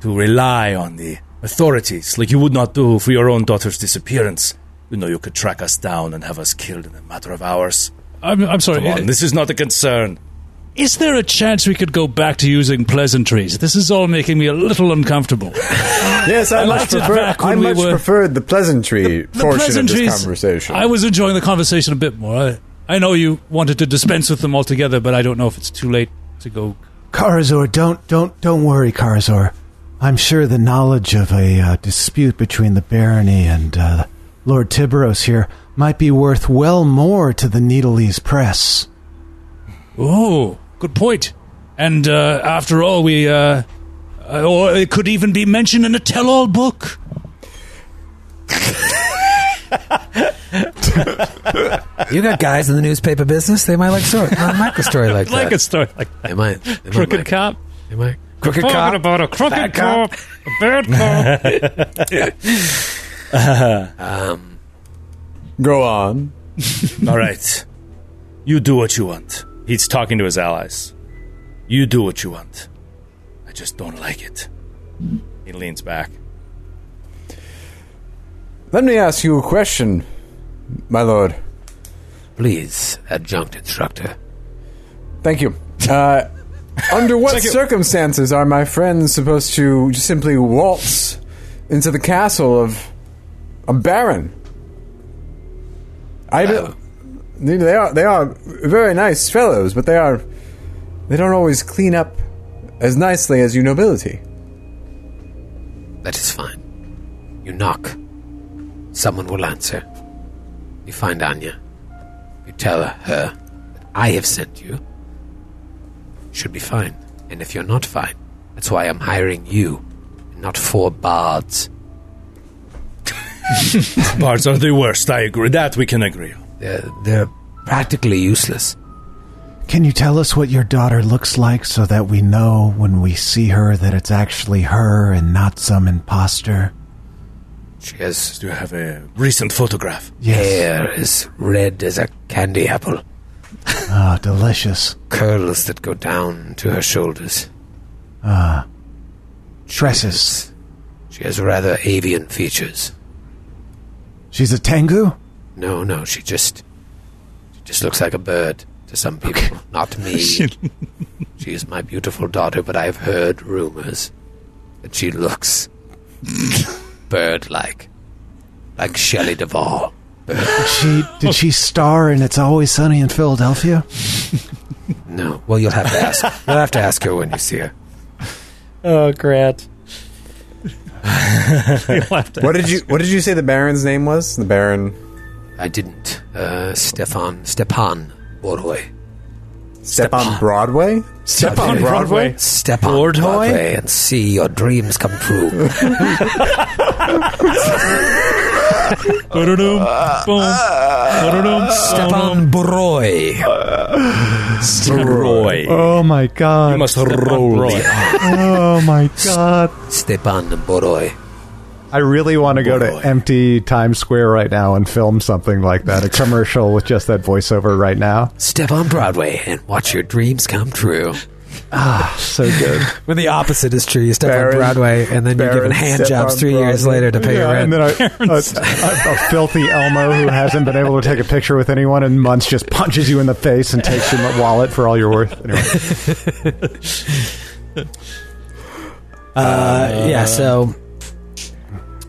to rely on the authorities like you would not do for your own daughter's disappearance, You know, you could track us down and have us killed in a matter of hours. I'm, I'm sorry. Come on, this is not a concern. Is there a chance we could go back to using pleasantries? This is all making me a little uncomfortable. Yes, I, I much liked it prefer. back I when we much were- preferred the pleasantry The portion of pleasantries. this conversation. I was enjoying the conversation a bit more. I, I know you wanted to dispense with them altogether, but I don't know if it's too late to go. Karazor, don't don't don't worry, Karazor. I'm sure the knowledge of a uh, dispute between the barony and uh, Lord Tiberos here might be worth well more to the Nidalese press. Oh, good point. And uh, after all, we. Uh, uh, or it could even be mentioned in a tell all book. You got guys in the newspaper business. They might like story, might like a story like Like that. Like a story like They might. They might Crooked like it. Cop. They might. Crooked Talking cop. about a crooked cop, cop. a bad cop. Um, Go on. All right. You do what you want. He's talking to his allies. You do what you want. I just don't like it. He leans back. Let me ask you a question, my lord. Please, adjunct instructor. Thank you. Uh, under what circumstances are my friends supposed to just simply waltz into the castle of a baron? I don't. They are they are very nice fellows, but they are they don't always clean up as nicely as you nobility. That is fine. You knock. Someone will answer. You find Anya. You tell her that I have sent you. Should be fine. And if you're not fine, that's why I'm hiring you, not four bards. Bards are the worst, I agree. That we can agree on. They're, they're practically useless. Can you tell us what your daughter looks like so that we know when we see her that it's actually her and not some imposter? She has you have a recent photograph? Yes. Hair as red as a candy apple, Ah, delicious. curls that go down to her shoulders. Ah, Tresses. She has rather avian features. she's a Tengu? No, no, she just she just looks like a bird to some people, not me. she is my beautiful daughter, but I've heard rumors that she looks bird-like, like Shelley Duvall. Did she did she star in It's Always Sunny in Philadelphia? No, well, you'll have to ask. You'll have to ask her when you see her. Oh, Grant. What did you What did you say the baron's name was? The baron I didn't. Uh, Stefan Stepan Boroy. Step on Broadway. Step on Broadway. Step on Broadway and see your dreams come true. Ba-da-dum, boom, ba-da-dum, Stepan Boroy. Roy. Oh my god. You must roll Oh my god. Stepan Boroy. I really want to go to empty Times Square right now and film something like that. A commercial with just that voiceover right now. Step on Broadway and watch your dreams come true. Ah, so good. when the opposite is true, you step Baron- on Broadway and then you're Baron given hand step jobs on three years Broadway. later to pay your Yeah, rent. and then a, a, a, a filthy Elmo who hasn't been able to take a picture with anyone in months just punches you in the face and takes your wallet for all you're worth. Anyway, uh, yeah, so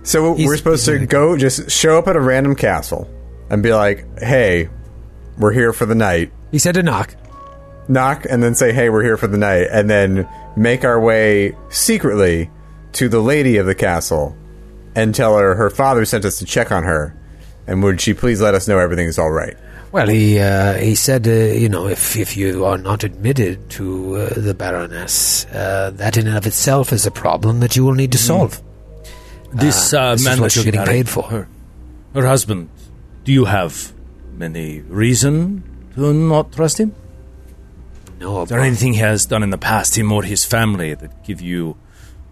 So He's- we're supposed to go just show up at a random castle and be like, "Hey, we're here for the night." he said to knock. Knock and then say, "Hey, we're here for the night," and then make our way secretly to the lady of the castle and tell her her father sent us to check on her, and would she please let us know everything is all right? Well, he uh, he said, uh, you know, if if you are not admitted to uh, the Baroness, uh, that in and of itself is a problem that you will need to solve. This Uh, uh, this is man what that you're getting married, paid for. Her, her husband. Do you have any reason to not trust him? No, Is there anything he has done in the past, him or his family, that give you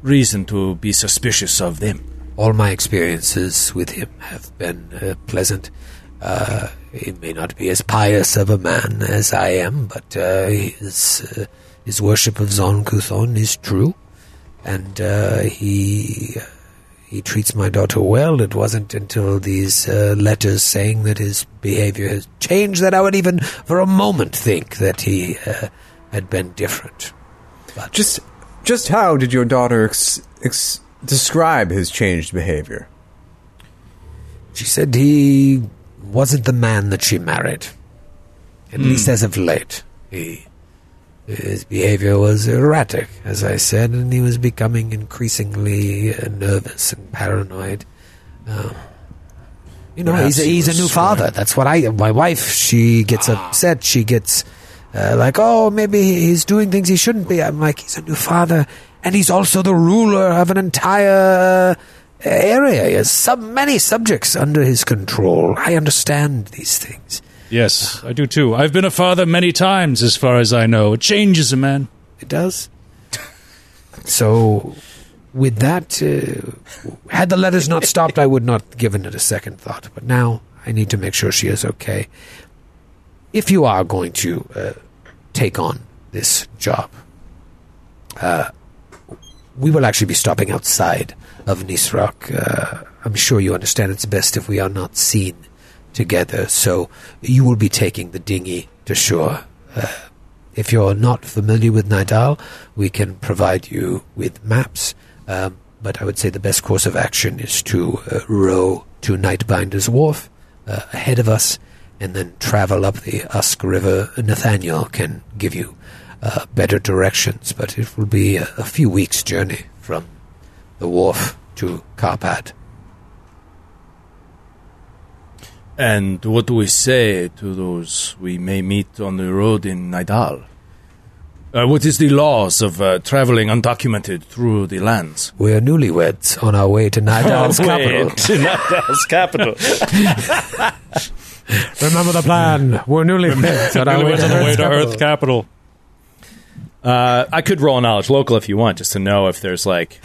reason to be suspicious of them? all my experiences with him have been uh, pleasant. Uh, he may not be as pious of a man as I am, but uh, his uh, his worship of Zon Kuthon is true, and uh, he he treats my daughter well. It wasn't until these uh, letters saying that his behavior has changed that I would even for a moment think that he uh, had been different. Just, just how did your daughter ex- ex- describe his changed behavior? She said he wasn't the man that she married. At least as of late. He, his behavior was erratic, as I said, and he was becoming increasingly uh, nervous and paranoid. Um, you know, Perhaps he's a, he he's a new swearing. father. That's what I. My wife, she gets upset. She gets uh, like, oh, maybe he's doing things he shouldn't be. I'm like, he's a new father, and he's also the ruler of an entire area. He has sub- many subjects under his control. I understand these things. Yes, I do too. I've been a father many times, as far as I know. It changes a man. It does. So, with that, uh, had the letters not stopped, I would not have given it a second thought. But now I need to make sure she is okay. If you are going to uh, take on this job, uh, we will actually be stopping outside of Nisroch. Uh, I'm sure you understand it's best if we are not seen together. So you will be taking the dinghy to shore. Uh, if you're not familiar with Nidal, we can provide you with maps. Um, but I would say the best course of action is to uh, row to Nightbinder's Wharf uh, ahead of us and then travel up the Usk River. Nathaniel can give you uh, better directions, but it will be a, a few weeks' journey from the wharf to Carpad. And what do we say to those we may meet on the road in Nidal? Uh, what is the laws of uh, traveling undocumented through the lands? We are newlyweds on our way to Nidal's capital. to Nidal's capital. Remember the plan. We're newlyweds on our way to, on the way Earth's to capital. Earth capital. Uh, I could roll knowledge local if you want, just to know if there's like,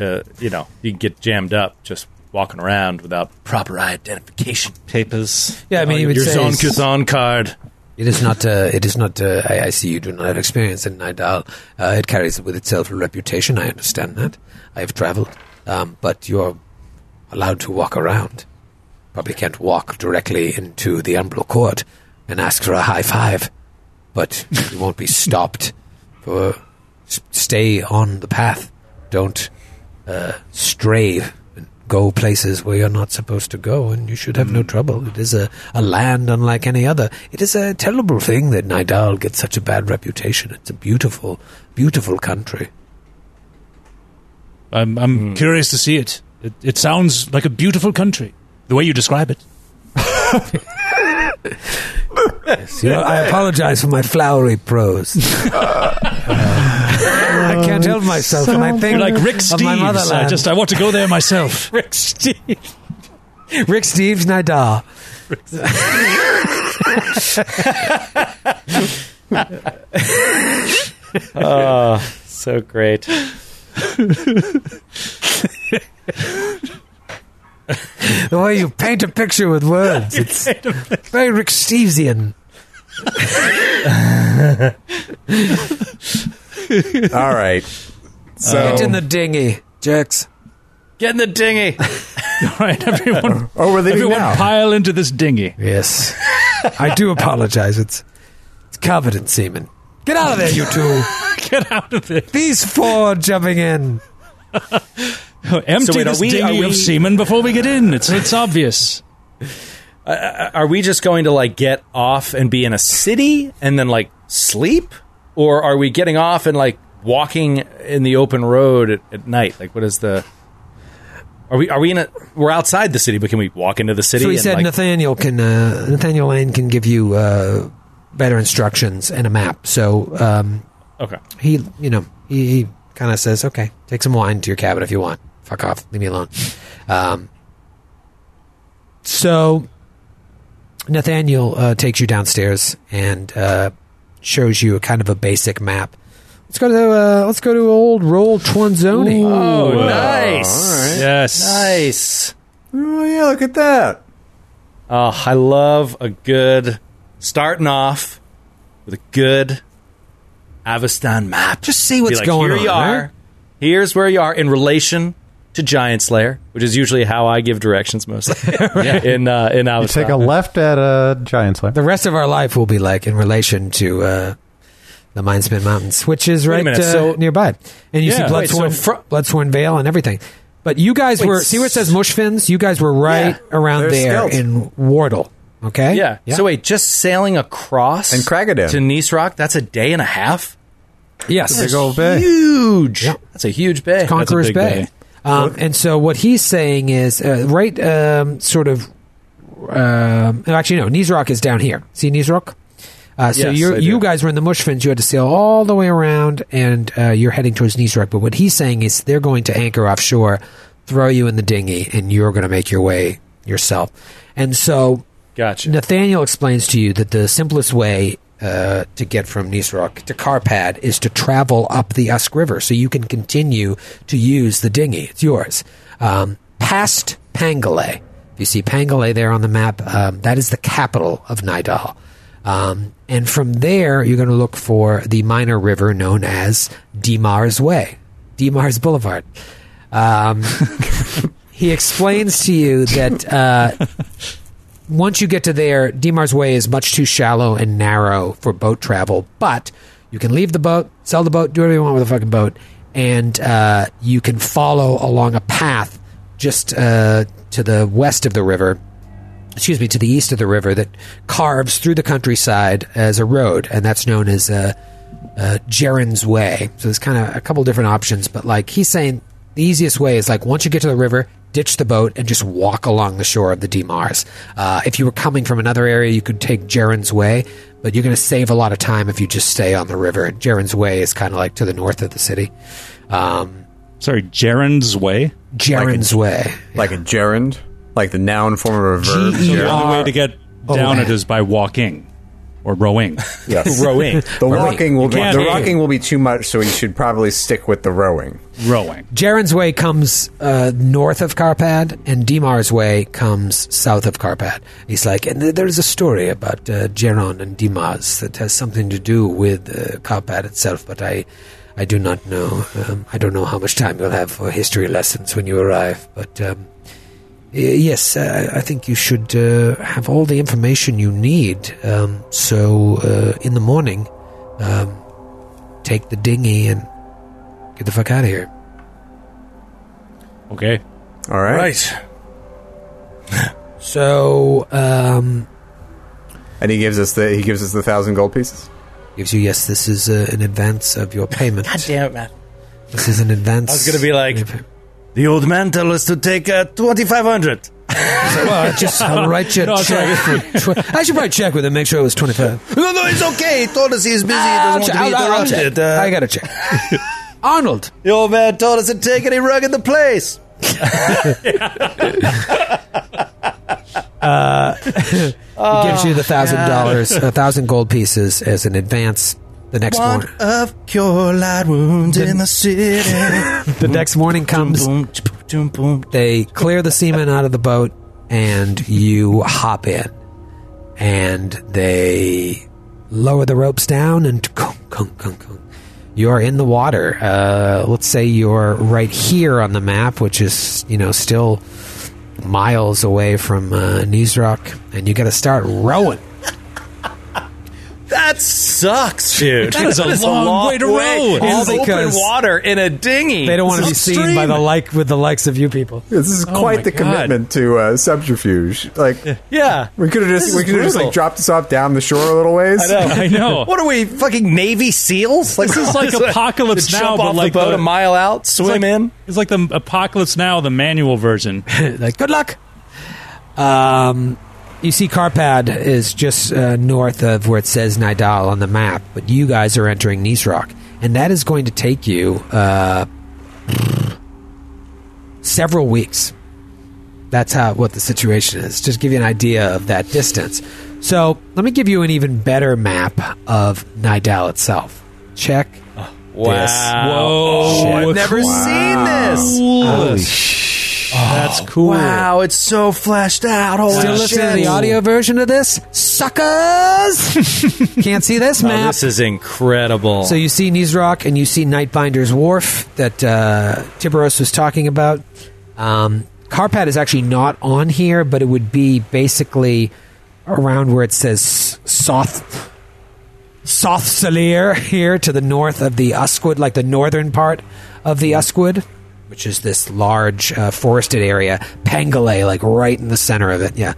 uh, you know, you can get jammed up just walking around without proper identification papers. Yeah, I mean, you would your say Zon it's- Kazan card. It is not. Uh, it is not. Uh, I, I see you do not have experience in Nidal. Uh, it carries with itself a reputation. I understand that. I have travelled, um, but you're allowed to walk around. Probably can't walk directly into the Umbral Court and ask for a high five, but you won't be stopped. For s- stay on the path. Don't uh, stray. And Go places where you're not supposed to go, and you should have no hmm. trouble. It is a, a land unlike any other. It is a terrible thing that Nidal gets such a bad reputation. It's a beautiful, beautiful country. I'm, I'm hmm. curious to see it. it. It sounds like a beautiful country, the way you describe it. yes, You know, I apologize for my flowery prose. I can't um, help myself when I think like Rick Steves. I just I want to go there myself. Rick Steve. Rick Steves Nidal. Oh, ah, so great. The way you paint a picture with words. It's very Rick Stevesian. All right. So Get in the dinghy, jerks. Get in the dinghy. All right, everyone, oh, we're leaving everyone now. pile into this dinghy. Yes. I do apologize. It's it's covered in semen. Get out of there, you two. Get out of there. These four jumping in. Empty So wait, this we- dinghy are we- of semen before we get in. It's it's obvious. Uh, uh, are we just going to like get off and be in a city and then like sleep, or are we getting off and like walking in the open road at, at night? Like, what is the? Are we are we in a? We're outside the city, but can we walk into the city? So he said like, Nathaniel can uh, Nathaniel Layne can give you uh, better instructions and a map. So um, Okay. he, you know, he, he kind of says, "Okay, take some wine to your cabin if you want. Fuck off, leave me alone." Um, so Nathaniel uh, takes you downstairs and uh, shows you a kind of a basic map. Let's go to uh, let's go to old Roll Twanzoni. Oh, All nice, right. Yes. nice. Oh, yeah, look at that. Oh, I love a good starting off with a good Avestan map. Just see what's like, going here on. you right? Here's where you are in relation to Giant Slayer, which is usually how I give directions mostly. In uh, in You take a left at a giant slayer. The rest of our life will be like in relation to uh, the Mindspin Mountains, which is right minute, uh, so- nearby, and you Yeah. see Wait, so Bloodsworn, fr- Bloodsworn Vale and everything. But you guys Wait, were see where it says Mushfens. You guys were right Yeah, around there scouts. in Wartle. Okay, yeah. So wait, just sailing across And Cragadan. to Nisroch, that's a day and a half. yes, Big old bay. Huge. Yeah. That's a huge bay. Conqueror's big Bay. bay. Um, and so what he's saying is uh, right, um, sort of. Um, actually, no. Nisroch is down here. See Nisroch? Uh, so Yes, you're, you guys were in the Mushfens. You had to sail all the way around, and uh, you're heading towards Nisroch. But what he's saying is they're going to anchor offshore, throw you in the dinghy, and you're going to make your way yourself. And so Gotcha. Nathaniel explains to you that the simplest way uh, to get from Nisroch to Carpad is to travel up the Usk River, so you can continue to use the dinghy. It's yours. Um, past Pangolais. If you see Pangolais there on the map, um, that is the capital of Nidal. Um, and from there, you're going to look for the minor river known as Demar's Way, Demar's Boulevard. Um, he explains to you that uh, once you get to there, Dimar's Way is much too shallow and narrow for boat travel, but you can leave the boat, sell the boat, do whatever you want with the fucking boat, and uh, you can follow along a path just uh, to the west of the river excuse me, to the east of the river that carves through the countryside as a road, and that's known as uh, uh, Way. So there's kind of a couple different options, but like he's saying, the easiest way is like once you get to the river, ditch the boat and just walk along the shore of the Demars. Uh, if you were coming from another area, you could take Jaren's Way, but you're going to save a lot of time if you just stay on the river. Jaren's Way is kind of like to the north of the city. Um, Sorry, Jaren's Way. Jaren's Way. like a gerund, like the noun form of a verb. G E The only way to get Oh, down man. it is by walking or rowing. Yes. Rowing. The rocking will be can't- the rocking will be too much, so we should probably stick with the rowing. rowing. Jaren's Way comes uh, north of Carpad, and Dimar's Way comes south of Carpad. He's like, and th- there's a story about uh, Geron and Dimas that has something to do with uh, Carpad itself, but I, I do not know. Um, I don't know how much time you'll have for history lessons when you arrive, but um, y- yes, uh, I think you should uh, have all the information you need. Um, so uh, in the morning, um, take the dinghy and get the fuck out of here. Okay. All right. Right. So, um, And he gives us the he gives us the thousand gold pieces. gives you yes. This is uh, an advance of your payment. God damn it, man. This is an advance. I was gonna be like, The old man told us to take uh, 2500 well, just I'll write you a No, it's check. for tw- I should probably check with him, make sure it was twenty five. No, no, it's okay. He told us he's busy. He I'll, doesn't check. want to be I'll, I'll check. interrupted. Uh, I got to check. Arnold, the old man told us to take any rug in the place. gives you the thousand dollars, a thousand gold pieces as an advance. The next One morning, of cure light wounds in the city. the next morning comes. They clear the seamen out of the boat, and you hop in, and they lower the ropes down, and you're in the water. Uh, let's say you're right here on the map, which is you know still miles away from uh, Nisroch, and you got to start rowing. That sucks, dude. That is a long way to row. All It's open water in a dinghy. They don't want to be seen by the like with the likes of you people. This is my quite the God. commitment to uh, subterfuge. Like Yeah. we could have just we could have just like dropped us off down the shore a little ways. I know. I know. What are we, fucking Navy SEAls? Like, This is like Apocalypse Now, jump but off like the boat the- a mile out, swim it's like, in. It's like the Apocalypse Now, the manual version. like good luck. Um, you see, Carpad is just uh, north of where it says Nidal on the map, but you guys are entering Nisroch, and that is going to take you uh, several weeks. That's how what the situation is. Just give you an idea of that distance. So let me give you an even better map of Nidal itself. Check. Wow. Whoa. Oh, I've Shit. never seen this. Holy sh- That's cool. Wow, it's so fleshed out. Holy Still listening to the audio version of this? Suckers! Can't see this Oh, map. this is incredible. So you see Nisroch and you see Nightbinder's Wharf that uh, Tiberos was talking about. Um, Carpad is actually not on here, but it would be basically around where it says Soth Soth Salir here to the north of the Uskwood, like the northern part of the Uskwood, which is this large uh, forested area. Pangolais, like right in the center of it. Yeah.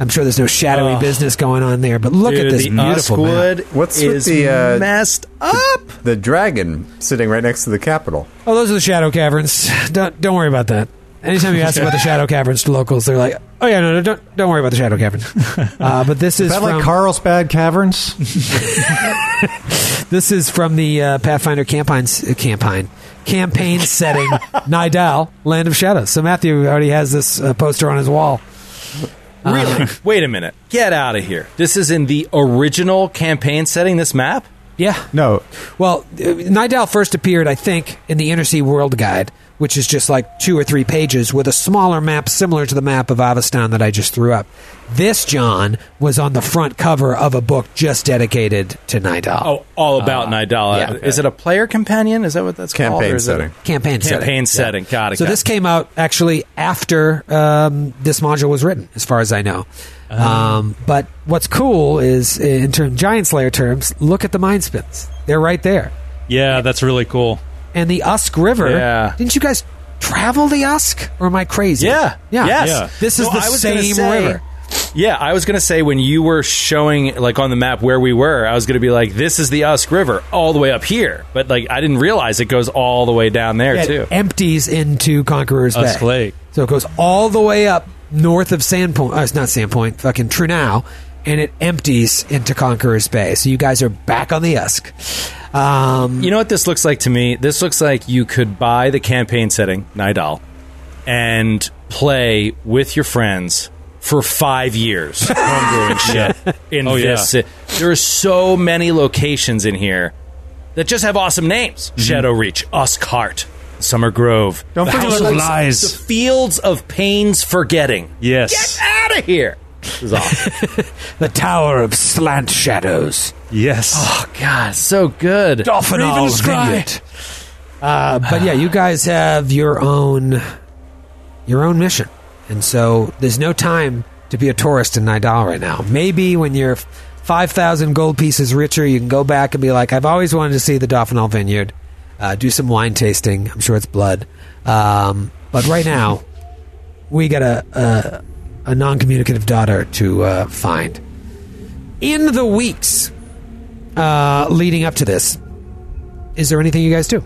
I'm sure there's no shadowy Oh. business going on there, but look Dude, at this the beautiful map. Uskwood What's with is the, uh, messed up. The dragon sitting right next to the Capitol. Oh, those are the shadow caverns. Don't don't worry about that. Anytime you ask about the shadow caverns to locals, they're like, "Oh yeah, no, no don't don't worry about the shadow caverns." Uh, but this is Is that from like Carlsbad Caverns? this is from the uh, Pathfinder campaign uh, campaign campaign setting, Nidal, Land of Shadows. So Matthew already has this uh, poster on his wall. Really? Wait a minute. Get out of here. This is in the original campaign setting, this map? Yeah. No. Well, uh, Nidal first appeared, I think, in the Inner Sea World Guide, which is just like two or three pages with a smaller map similar to the map of Avistan that I just threw up. This, John, was on the front cover of a book just dedicated to Nidal. Oh, all about Nidal. yeah. Is it a player companion? Is that what that's called? Campaign Or is it a- setting. campaign setting. Campaign setting. Got it. So got this it. came out actually after um, this module was written, as far as I know. Um, but what's cool is, in term Giant Slayer terms, look at the mind spins. They're right there. Yeah, that's really cool. And the Usk River. Yeah. Didn't you guys travel the Usk, or am I crazy? Yeah. yeah, Yes. Yeah. This is No, the I same say- river. Yeah, I was going to say when you were showing like on the map where we were, I was going to be like, this is the Usk River all the way up here. But like, I didn't realize it goes all the way down there Yeah, too. It empties into Conqueror's Usk Bay. Lake. So it goes all the way up north of Sandpoint. Uh, it's not Sandpoint, fucking Trunau, and it empties into Conqueror's Bay. So you guys are back on the Usk. Um, You know what this looks like to me? This looks like you could buy the campaign setting, Nidal, and play with your friends for five years, homebrewing shit in Oh, yeah. There are so many locations in here that just have awesome names: Shadow Reach, Uskheart, Summer Grove, Don't the forget House about- of Lies. the Fields of Pains Forgetting. Yes. Get out of here! This is awesome. the Tower of Slant Shadows. Yes. oh God, so good. Raven's Vineyard. Uh, but yeah, you guys have your own your own mission, and so there's no time to be a tourist in Nidal right now. Maybe when you're five thousand gold pieces richer, you can go back and be like, "I've always wanted to see the Doffinal Vineyard." Uh, do some wine tasting. I'm sure it's blood. Um, but right now, we got a a, a non-communicative daughter to uh, find. In the weeks uh, leading up to this, is there anything you guys do?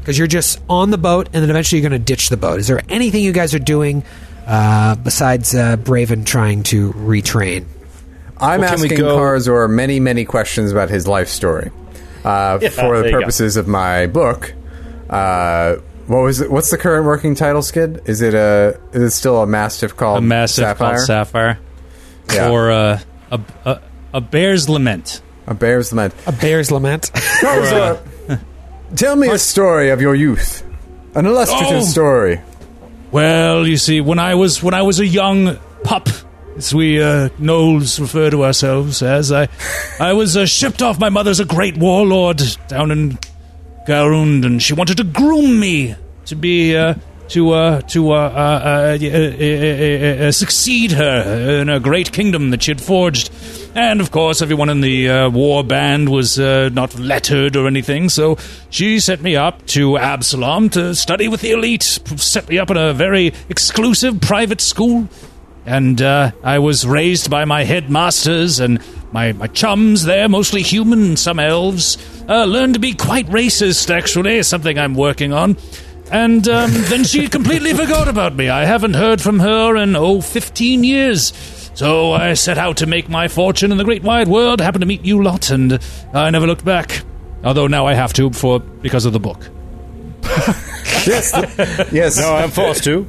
Because you're just on the boat, and then eventually you're going to ditch the boat. Is there anything you guys are doing uh, besides uh, Braven trying to retrain? I'm Well, can we asking go- Karzor many, many questions about his life story uh, Yeah, for there the you go. purposes of my book. Uh, what was it? What's the current working title, Skid? Is it a? Is it still a mastiff called a massive Sapphire? called Sapphire. Yeah. Or uh, a, a, a bear's lament. a bear's lament. A bear's lament. Karzor, tell me a story of your youth, an illustrative Oh. story. Well, you see, when I was when I was a young pup, as we uh, gnolls refer to ourselves as, I I was uh, shipped off my mother's a great warlord down in Garund, and she wanted to groom me to be uh, to uh, to uh, uh, uh, uh, succeed her in a great kingdom that she had forged. And of course, everyone in the war band was not lettered or anything, so she sent me up to Absalom to study with the elite. Set me up in a very exclusive private school and uh, I was raised by my headmasters and my, my chums there, mostly human, some elves. Uh, learned to be quite racist, actually, something I'm working on. And um, then she completely forgot about me. I haven't heard from her in, oh, 15 years. So I set out to make my fortune in the great wide world, happened to meet you lot, and I never looked back. Although now I have to for because of the book. Yes, yes. No, I'm forced to.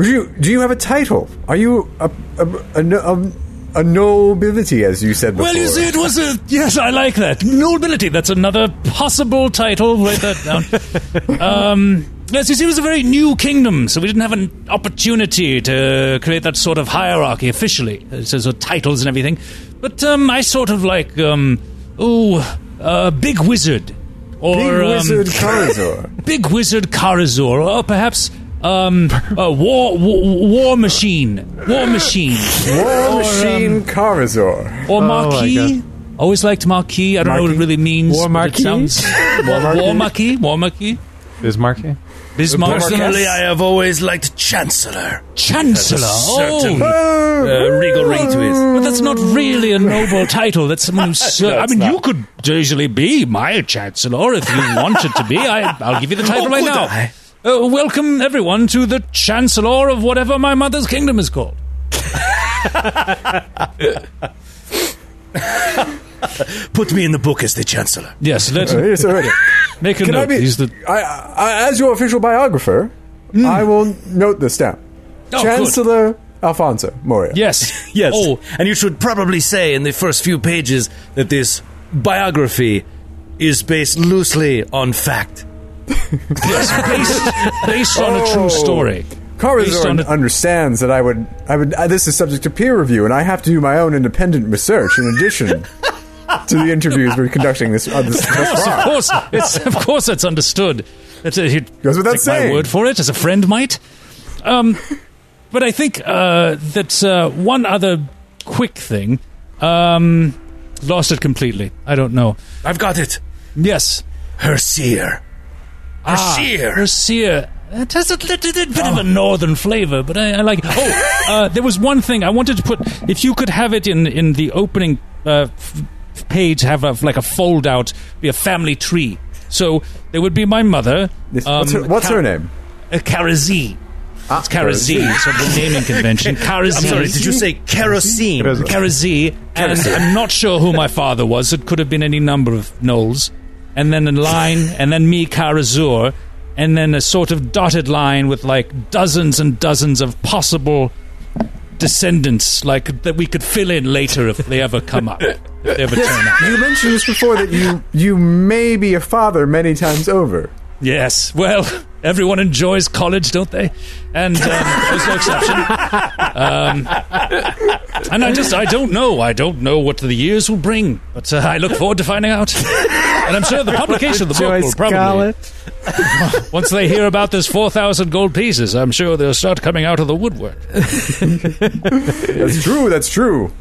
Do you, do you have a title? Are you a a, a, a, a nobility, as you said before? Well, you see, it was a yes. I like that nobility. That's another possible title. Write that down. um, Yes, you see, it was a very new kingdom, so we didn't have an opportunity to create that sort of hierarchy officially, uh, so, so titles and everything. But um, I sort of like, um, oh, uh, Big Wizard. Or, Big um, Wizard Karazor. Big Wizard Karazor, or perhaps um, uh, War, War War Machine, War Machine, War Or, Machine um, Karazor. or Oh, Marquis. Always liked Marquis. I don't know what it really means. War but it Marquis? sounds- War Marquis? War Marquis. War Marquis. Bismarcky? Bismarck. Personally, I have always liked Chancellor. Chancellor. Certain Oh, uh, regal ring to it. but that's not really a noble title. That's someone who's. Ser- I mean, not. you could easily be my chancellor if you wanted to be. I, I'll give you the title Oh, right could now. I? Uh, welcome everyone to the chancellor of whatever my mother's kingdom is called. Put me in the book as the Chancellor. Yes, let's Uh, yes, already. make a Can I note. be? He's the I, I, as your official biographer, I will note this down. Oh, Chancellor Alfonso Moria. yes, Yes. Oh, and you should probably say in the first few pages that this biography is based loosely on fact. yes, based based on a Oh. true story. Based on Karazor a- understands that I would, I would. Uh, this is subject to peer review, and I have to do my own independent research in addition to the interviews we're conducting this. Uh, this, Of course, it's of course that's understood. That's a, he, Goes without take my word for it, as a friend might. Um, but I think uh, that uh, one other quick thing. Um, lost it completely. I don't know. I've got it. Yes, Her seer. Her seer. Mercier. It has a little bit of a northern flavor, but I, I like. Oh, uh, there was one thing I wanted to put. If you could have it in in the opening uh, f- page, have a, like a fold out, be a family tree. So there would be my mother. This- what's her, um, what's Ka- her name? Uh, Karazi. Ah, It's Karazi. So the naming convention. Karazi. I'm sorry, did you say kerosene? Karazi, and I'm not sure who my father was. It could have been any number of gnolls. And then a line, and then me, Karazur, and then a sort of dotted line with like dozens and dozens of possible descendants, like that we could fill in later if they ever come up, if they ever turn up. You mentioned this before that you you may be a father many times over. Yes, well, everyone enjoys college, don't they? And um, there's no exception. Um, and I just, I don't know. I don't know what the years will bring, but uh, I look forward to finding out. And I'm sure the publication of the book will probably, once they hear about this 4,000 gold pieces, I'm sure they'll start coming out of the woodwork. That's true. That's true.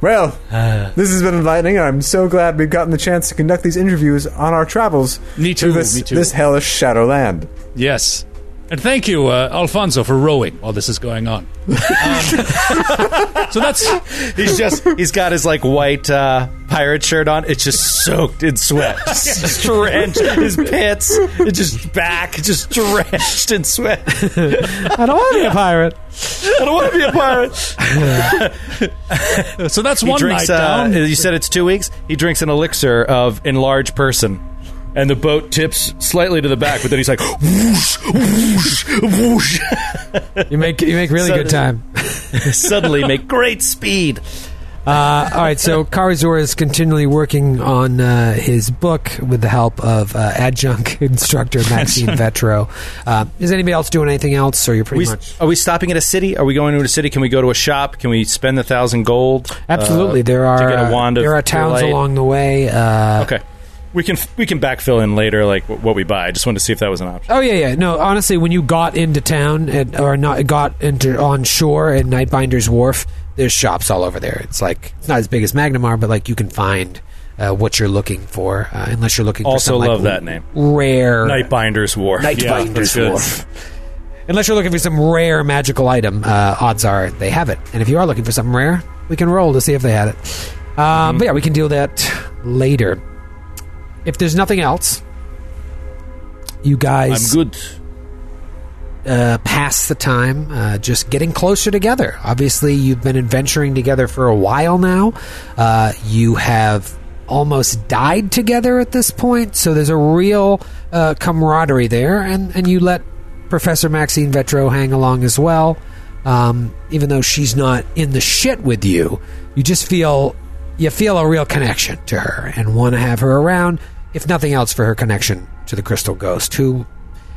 Well, this has been enlightening. I'm so glad we've gotten the chance to conduct these interviews on our travels Me through too, this, me too. this hellish shadowland. Yes. And thank you, uh, Alfonso, for rowing while this is going on. Um, so that's He's just he's got his like white uh, pirate shirt on. It's just soaked in sweat, just drenched. His pits, it's just back, just drenched in sweat. I don't want to be a pirate. I don't want to be a pirate. so that's He one drinks. night Uh, down. you said it's two weeks. He drinks an elixir of enlarged person. And the boat tips slightly to the back, but then he's like, whoosh, whoosh, whoosh. You make you make really So- good time. Suddenly make great speed. Uh, all right, so Karazor is continually working on uh, his book with the help of uh, adjunct instructor Maxine Vetro. Uh, is anybody else doing anything else, or you're pretty We, much? are we stopping at a city? Are we going to a city? Can we go to a shop? Can we spend a thousand gold? Absolutely, uh, there are to get a wand of there are towns light? along the way. Uh, Okay, we can we can backfill in later, like wh- what we buy. I just wanted to see if that was an option. Oh yeah, yeah. No, honestly, when you got into town and, or not got into on shore at Nightbinder's Wharf, there's shops all over there. It's like it's not as big as Magnimar, but like you can find uh, what you're looking for, uh, unless you're looking. Also for some, love like, that name. Rare Nightbinder's War. Nightbinder's good. Wharf. Unless you're looking for some rare magical item, uh, odds are they have it. And if you are looking for something rare, we can roll to see if they had it. Mm-hmm. Um, But yeah, we can do that later. If there's nothing else, you guys I'm good. uh, pass the time uh, just getting closer together. Obviously, you've been adventuring together for a while now. Uh, you have almost died together at this point, so there's a real uh, camaraderie there, and, and you let Professor Maxine Vetro hang along as well. Um, even though she's not in the shit with you, you just feel you feel a real connection to her and want to have her around, if nothing else, for her connection to the Crystal Ghost, who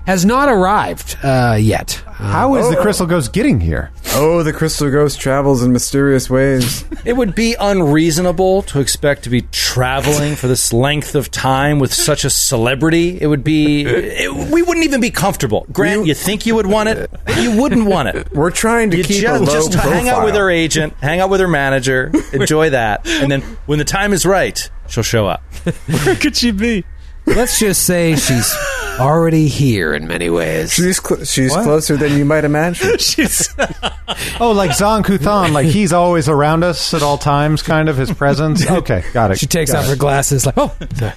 has not arrived uh, yet. Uh, How is the Crystal Ghost getting here? Oh, the crystal ghost travels in mysterious ways. It would be unreasonable to expect to be traveling for this length of time with such a celebrity. It would be. It, we wouldn't even be comfortable. Grant, you think you would want it? but You wouldn't want it. We're trying to You keep just, a low just profile. hang out with her agent, hang out with her manager, enjoy that, and then when the time is right, she'll show up. Where could she be? let's just say she's already here in many ways. She's cl- she's closer than you might imagine. She's Oh, like Zong Kuthan, like he's always around us at all times, kind of his presence. Okay, got it. She takes Got off it. her glasses, like, oh, sorry.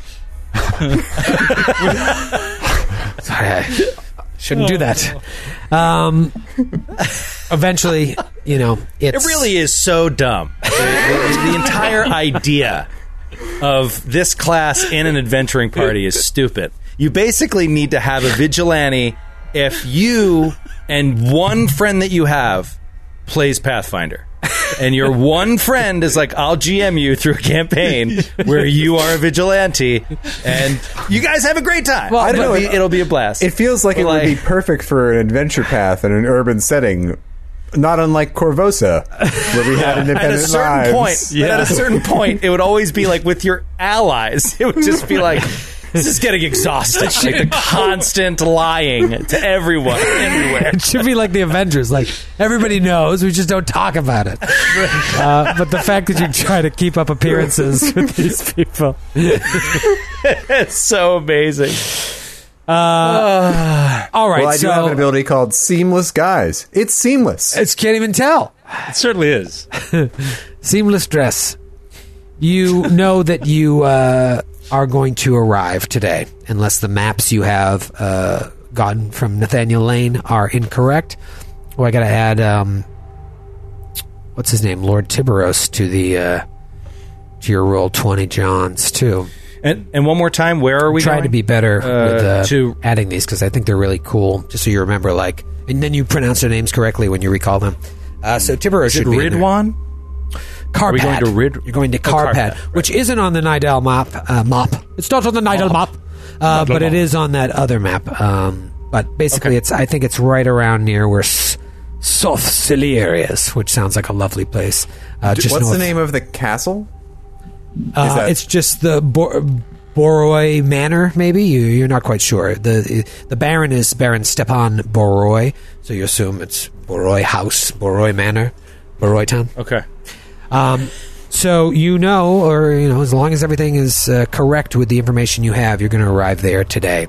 sorry, I shouldn't do that. Um, eventually, you know, it's It really is so dumb. the, the- the entire idea of this class in an adventuring party is stupid. You basically need to have a vigilante if you and one friend that you have plays Pathfinder. And your one friend is like, I'll GM you through a campaign where you are a vigilante, and you guys have a great time. Well, I don't it'll know, Be, it- it'll be a blast. It feels like it Like- would be perfect for an adventure path in an urban setting, not unlike Korvosa, where we had at independent a certain lives. point, but at a certain point, it would always be like with your allies. It would just be like, this is getting exhausting. Like the constant lying to everyone, everywhere. It should be like the Avengers. Like everybody knows, we just don't talk about it. Uh, but the fact that you try to keep up appearances with these people, It's so amazing. all right. Well, I do have an ability called Seamless Guise. It's seamless. it's can't even tell. it certainly is. Seamless dress. You know that you uh, are going to arrive today, unless the maps you have uh, gotten from Nathaniel Layne are incorrect. Oh, I got to add um, what's his name, Lord Tiberos, to the uh, to your roll twenty Johns too. And and one more time, where are we? Try to be better Uh, with uh, to- adding these because I think they're really cool. Just so you remember, like, and then you pronounce their names correctly when you recall them. Uh, so Tiberos should be. Ridwan? Carpad. Are we going to Rid- You're going to Oh, Carpad, Carpad, right. which isn't on the Nidal map. Uh, map. It's not on the Nidal map, uh, but it is on that other map. Um, but basically, Okay. it's I think it's right around near where S- Soth Ciliary is, which sounds like a lovely place. Uh, just What's the name of the castle? Uh, that- it's just the Bor- Boroi Manor. Maybe you, you're not quite sure. the The Baron is Baron Stepan Boroi, so you assume it's Boroi House, Boroi Manor, Boroi Town. Okay. Um, so you know, or you know, as long as everything is uh, correct with the information you have, you're going to arrive there today.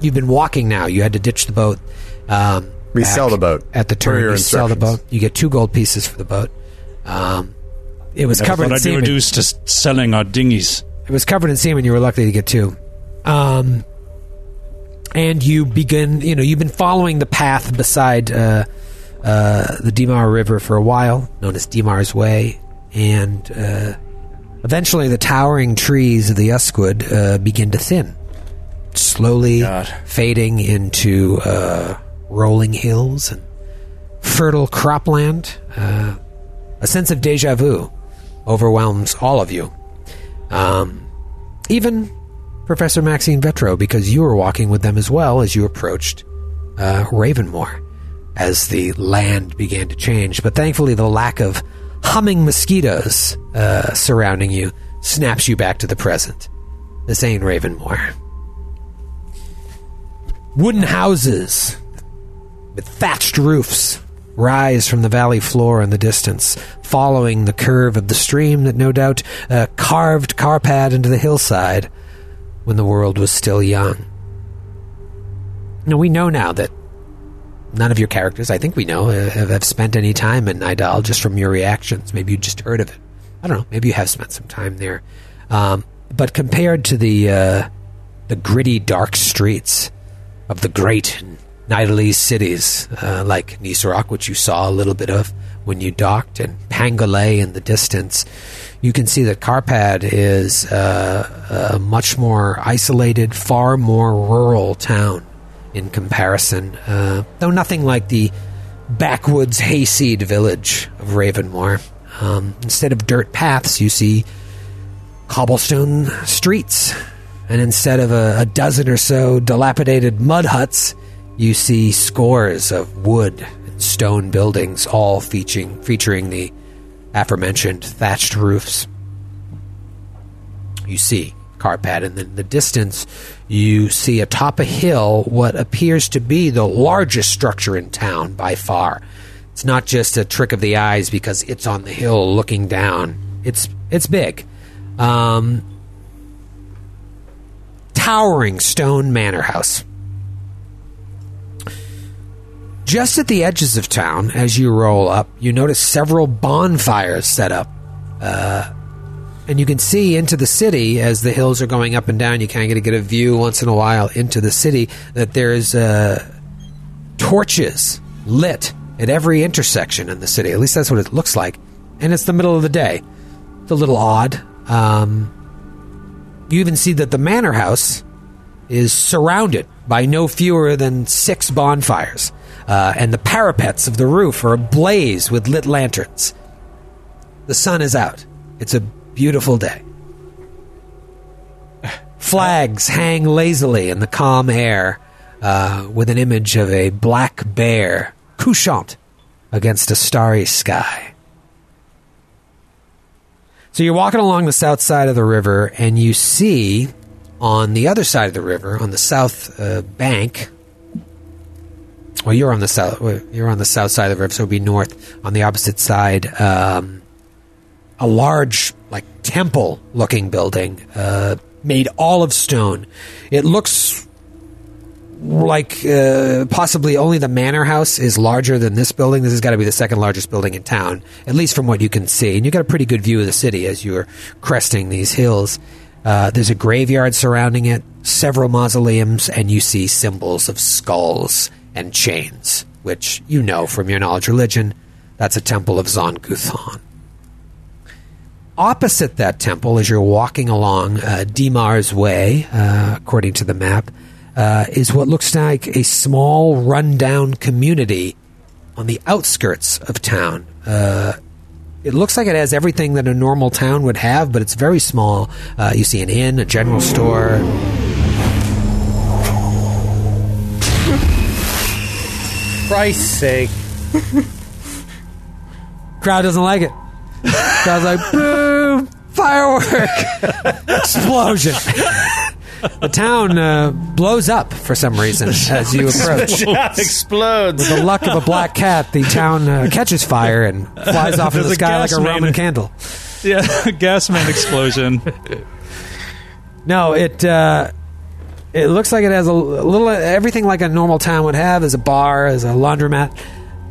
You've been walking now. You had to ditch the boat. Um, We sell the boat. at the turn. You sell the boat. You get two gold pieces for the boat. Um, it was I covered in I'd be semen. reduced to selling our dinghies. It was covered in semen. You were lucky to get two. Um, and you begin, you know, you've been following the path beside uh, uh, the Dimar River for a while, known as Dimar's Way, and uh, eventually the towering trees of the Uskwood uh, begin to thin, slowly God. fading into uh, rolling hills and fertile cropland. Uh, a sense of deja vu overwhelms all of you. Um, even Professor Maxine Vetro, because you were walking with them as well as you approached uh, Ravenmoor as the land began to change. But thankfully, the lack of humming mosquitoes uh, surrounding you snaps you back to the present. This ain't Ravenmoor. Wooden houses with thatched roofs rise from the valley floor in the distance, following the curve of the stream that no doubt uh, carved Carpad into the hillside when the world was still young. Now, we know now that none of your characters, I think we know, uh, have, have spent any time in Nidal just from your reactions. Maybe you just heard of it. I don't know. Maybe you have spent some time there. Um, but compared to the uh, the gritty, dark streets of the great Nidalese cities uh, like Nisroch, which you saw a little bit of when you docked, and Pangolais in the distance, you can see that Carpad is uh, a much more isolated, far more rural town in comparison, uh, though nothing like the backwoods hayseed village of Ravenmoor. Um, instead of dirt paths, you see cobblestone streets and instead of a, a dozen or so dilapidated mud huts, you see scores of wood and stone buildings, all featuring featuring the aforementioned thatched roofs. You see Carpad, and in the distance, you see atop a hill what appears to be the largest structure in town by far. It's not just a trick of the eyes because it's on the hill looking down. It's it's big. Um, towering stone manor house. Just at the edges of town, as you roll up, you notice several bonfires set up. Uh, and you can see into the city as the hills are going up and down. You kind of get to get a view once in a while into the city that there's uh, torches lit at every intersection in the city. At least that's what it looks like. And it's the middle of the day. It's a little odd. Um, you even see that the manor house is surrounded by no fewer than six bonfires, uh, and the parapets of the roof are ablaze with lit lanterns. The sun is out. It's a beautiful day. Flags hang lazily in the calm air uh, with an image of a black bear couchant against a starry sky. So you're walking along the south side of the river, and you see on the other side of the river, on the south uh, bank. Well, you're on the south. You're on the south side of the river, so it'd be north. On the opposite side, um, a large, like temple-looking building, uh, made all of stone. It looks like uh, possibly only the manor house is larger than this building. This has got to be the second largest building in town, at least from what you can see. And you got a pretty good view of the city as you're cresting these hills. Uh, there's a graveyard surrounding it, several mausoleums, and you see symbols of skulls and chains, which you know from your knowledge religion. That's a temple of Zon-Kuthon. Opposite that temple, as you're walking along uh, Dimar's Way, uh, according to the map, uh, is what looks like a small, rundown community on the outskirts of town. Uh, it looks like it has everything that a normal town would have, but it's very small. Uh, you see an inn, a general store. Christ's sake. Crowd doesn't like it. Crowd's like, boom, firework, explosion. the town uh, blows up for some reason as you approach. explodes. With the luck of a black cat, the town uh, catches fire and flies off in There's the a sky like gas a main. Roman candle. Yeah, gas man explosion. No, it uh, it looks like it has a little everything like a normal town would have, as a bar, as a laundromat.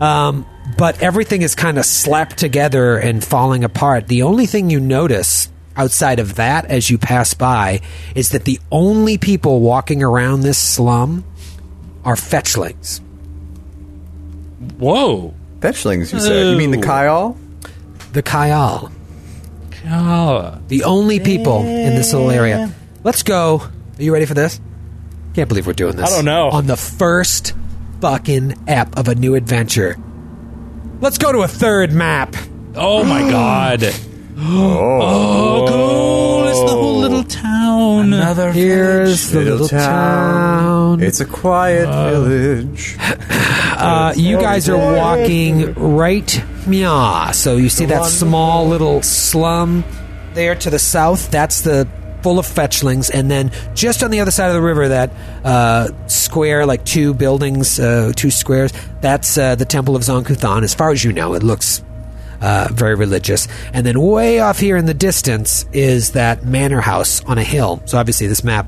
Um, but everything is kind of slapped together and falling apart. The only thing you notice outside of that as you pass by is that the only people walking around this slum are fetchlings. Whoa. Fetchlings, you said. You mean the. Kyle? The Kayal. Oh. The only people in this little area. Let's go. Are you ready for this? Can't believe we're doing this. I don't know. On the first fucking app of a new adventure. Let's go to a third map. Oh my god. Oh, cool. It's the whole little town. Another Here's the little, town. It's a quiet village. Uh, you guys are walking right meow. So you see that small little slum there to the south. That's the full of fetchlings, and then just on the other side of the river, that uh, square, like two buildings, uh, two squares. That's uh, the Temple of Zon-Kuthon. As far as you know, it looks uh, very religious. And then way off here in the distance is that manor house on a hill. So obviously, this map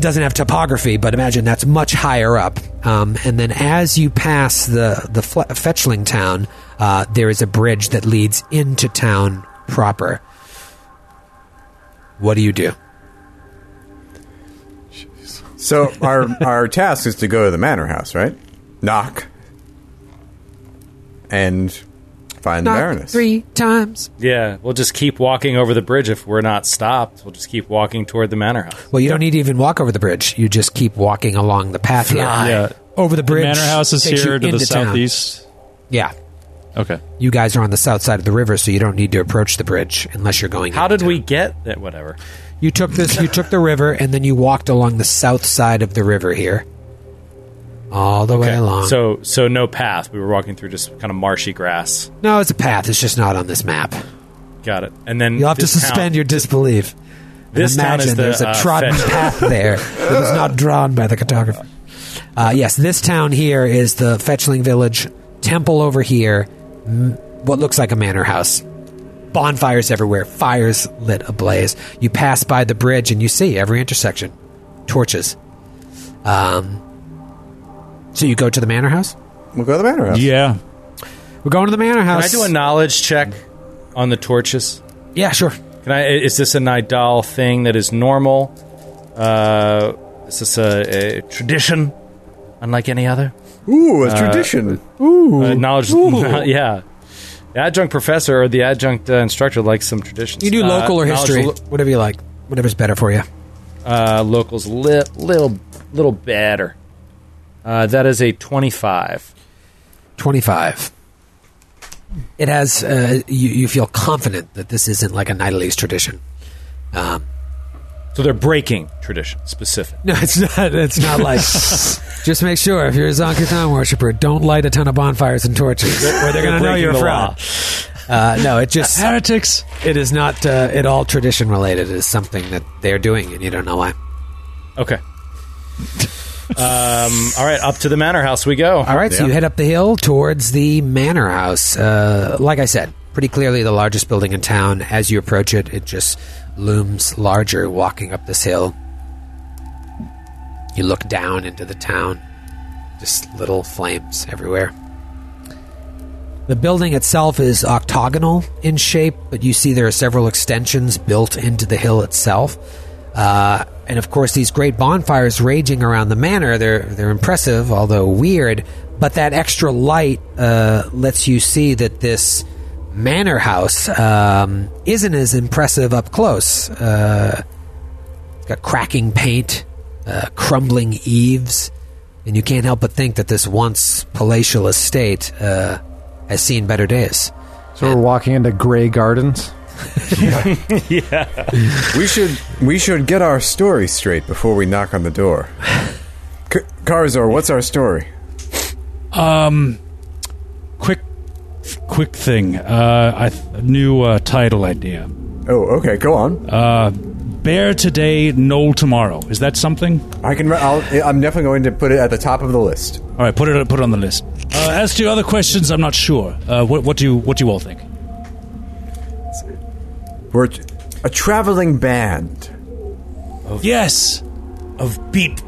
doesn't have topography, but imagine that's much higher up. Um, and then as you pass the the Fetchling town, uh, there is a bridge that leads into town proper. What do you do? So our our task is to go to the manor house, right? Knock and find the Knock Baroness. three times. Yeah, we'll just keep walking over the bridge if we're not stopped. We'll just keep walking toward the manor house. Well, you don't need to even walk over the bridge. You just keep walking along the path here. Yeah. Over the bridge. Manor house is takes here to the into town. southeast. Yeah. Okay. You guys are on the south side of the river, so you don't need to approach the bridge unless you're going. How into did we get that? Whatever. You took this. You took the river, and then you walked along the south side of the river here, all the way Okay. along. So so no path. We were walking through just kind of marshy grass. no, it's a path. It's just not on this map. Got it. And then You'll have to this suspend town- your disbelief. And This town imagine is the, there's a uh, trodden fetch- path there that was not drawn by the cartographer. Uh, yes, this town here is the Fetchling Village. Temple over here. M- What looks like a manor house. Bonfires everywhere. Fires lit ablaze. You pass by the bridge and you see every intersection. Torches. Um, so you go to the manor house? We'll go to the manor house. Yeah. We're going to the manor house. Can I do a knowledge check on the torches? yeah, sure. Can I? Is this a Nidal thing that is normal? Uh, is this a, a tradition, unlike any other? Ooh, a tradition. Uh, knowledge, yeah. The adjunct professor or the adjunct uh, instructor likes some traditions. You do Uh, local or history. lo- Whatever you like. Whatever's better for you. Uh, locals, li- little, little better. Uh, that is a twenty-five. 25. It has, uh, you, you feel confident that this isn't like a Nidalese tradition. Um, So they're breaking tradition specific. no, it's not, it's not like, just make sure if you're a Zon-Kuthon worshiper, don't light a ton of bonfires and torches, or they're going to know you're a fraud. Uh, no, it just, Heretics. it is not uh, at all tradition related. It is something that they're doing, and you don't know why. Okay. um, all right, up to the manor house we go. All right, so you head up the hill towards the manor house. Uh, like I said, pretty clearly the largest building in town. As you approach it, it just looms larger walking up this hill. You look down into the town, just little flames everywhere. The building itself is octagonal in shape, but you see there are several extensions built into the hill itself. Uh, and of course, these great bonfires raging around the manor, they're, they're impressive, although weird. But that extra light uh, lets you see that this manor house um, isn't as impressive up close. Uh, it's got cracking paint, uh, crumbling eaves, and you can't help but think that this once palatial estate uh, has seen better days. So we're walking into Gray Gardens. Yeah. We should we should get our story straight before we knock on the door. K- Karzor, what's our story? Um, quick, quick thing. Uh, I th- new uh, title idea. Oh, okay, go on. Uh, bear today, knoll tomorrow. Is that something? I can. I'll, I'm definitely going to put it at the top of the list. All right, put it put it on the list. Uh, as to other questions, I'm not sure. Uh, what, what do you what do you all think? We're a traveling band. Of, Yes. Of beat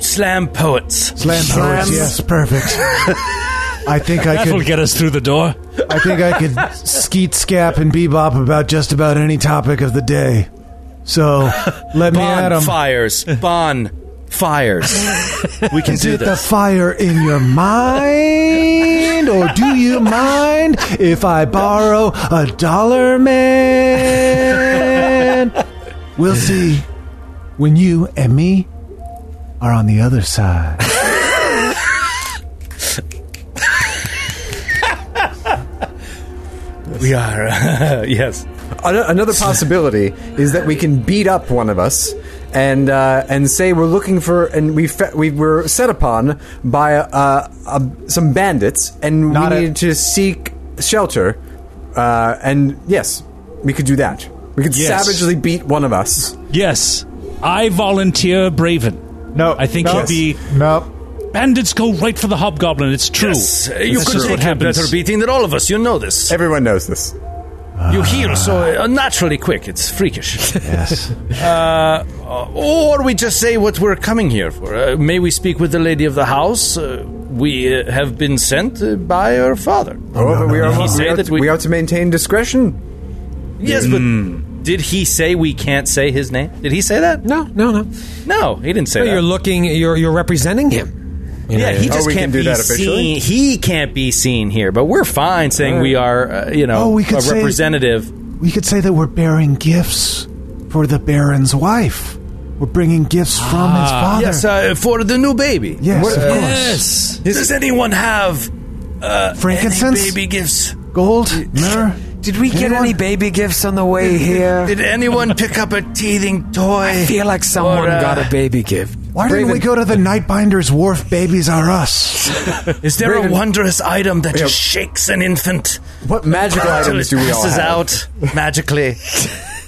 slam poets. Slam poets, yes, perfect. I think I That will could. get us through the door. I think I could skeet, scap, and bebop about just about any topic of the day. So let me at 'em. Bonfires. Bon fires. We can Is do it the this. fire in your mind, or do you mind if I borrow a dollar, man? We'll see when you and me are on the other side. we are. yes. An- Another possibility is that we can beat up one of us and uh, and say we're looking for and we fe- we were set upon by uh, uh, some bandits and Not we a- needed to seek shelter. Uh, and yes, we could do that. We could Yes. savagely beat one of us. Yes. I volunteer Braven. No, I think no, he'd be. No, Bandits go right for the hobgoblin. It's true. Yes, uh, you This could is what take a happens. better beating than all of us. You know this. Everyone knows this. You heal so uh, naturally quick. It's freakish. Yes. Uh, or we just say what we're coming here for. Uh, may we speak with the lady of the house? Uh, we uh, have been sent uh, by her father. Oh, but we are, He we, say are, that we- we are to maintain discretion. Yes, but Did he say we can't say his name? Did he say that? No, no, no. No, he didn't say No, that. you're looking. You're you're representing him. You yeah, know, he Oh, just can can't do be that officially? seen. He can't be seen here, but we're fine saying we are, uh, you know, Oh, we could a say- representative. We could say that we're bearing gifts for the Baron's wife. We're bringing gifts from his father. yes, uh, for the new baby. Yes, of course. Yes. Does anyone have Frankincense? Any baby gifts? Gold? Myrrh? Did we get any baby gifts on the way here? Did anyone pick up a teething toy? I feel like someone Or, uh, got a baby gift. Why didn't we go to the Nightbinder's Wharf Babies Are Us? Is there Raven- a wondrous item that just shakes an infant What magical until items it do we all passes have? out magically?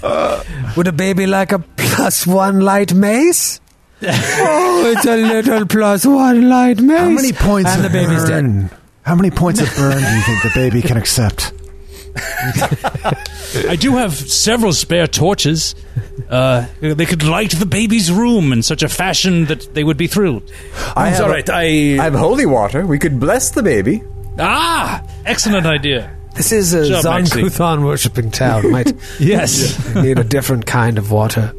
Would a baby like a plus one light mace? oh, it's a little plus one light mace. How many points And of the baby's dead. burn? How many points of burn do you think the baby can accept? I do have several spare torches. Uh, they could light the baby's room in such a fashion that they would be thrilled. I It's have, all a- right. I I have holy water. We could bless the baby. Ah, excellent idea. This is a Job, Maxie. Zon-Kuthon worshipping town. Might Yes. need a different kind of water.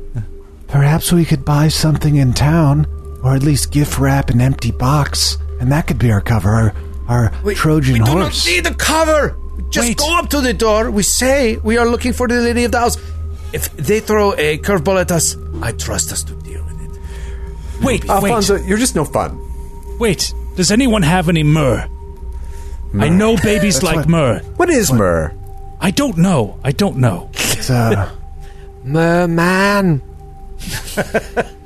Perhaps we could buy something in town, or at least gift wrap an empty box, and that could be our cover, our, our we, Trojan we do not horse. need a cover. Just Wait. go up to the door. We say we are looking for the lady of the house. If they throw a curveball at us, I trust us to deal with it. Wait, Alfonso, you're just no fun. wait, wait. Does anyone have any myrrh? I know babies like what- myrrh. What is myrrh? I don't know. I don't know. It's, uh, Merman.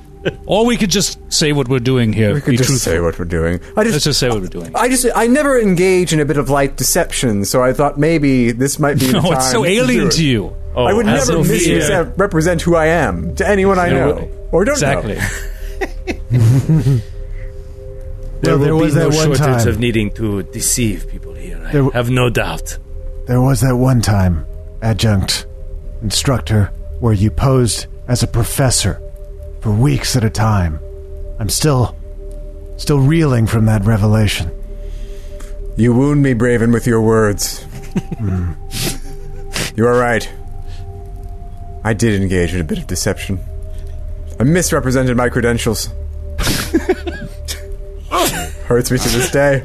Or we could just say what we're doing here. We could be just truthful. say what we're doing. I Let's just, just say what we're doing. I just, I never engage in a bit of light deception, so I thought maybe this might be the No, time. it's so alien it. to you. I would oh, as never if- misrepresent who I am to anyone I know well, or don't Exactly. know. There Well, there will was be no that one shortage time. of needing to deceive people here. I There w- have no doubt. there was that one time, adjunct instructor, where you posed as a professor for weeks at a time. I'm still, still reeling from that revelation. You wound me, Braven, with your words. Hmm. you are right. I did engage in a bit of deception. I misrepresented my credentials. Hurts me to this day.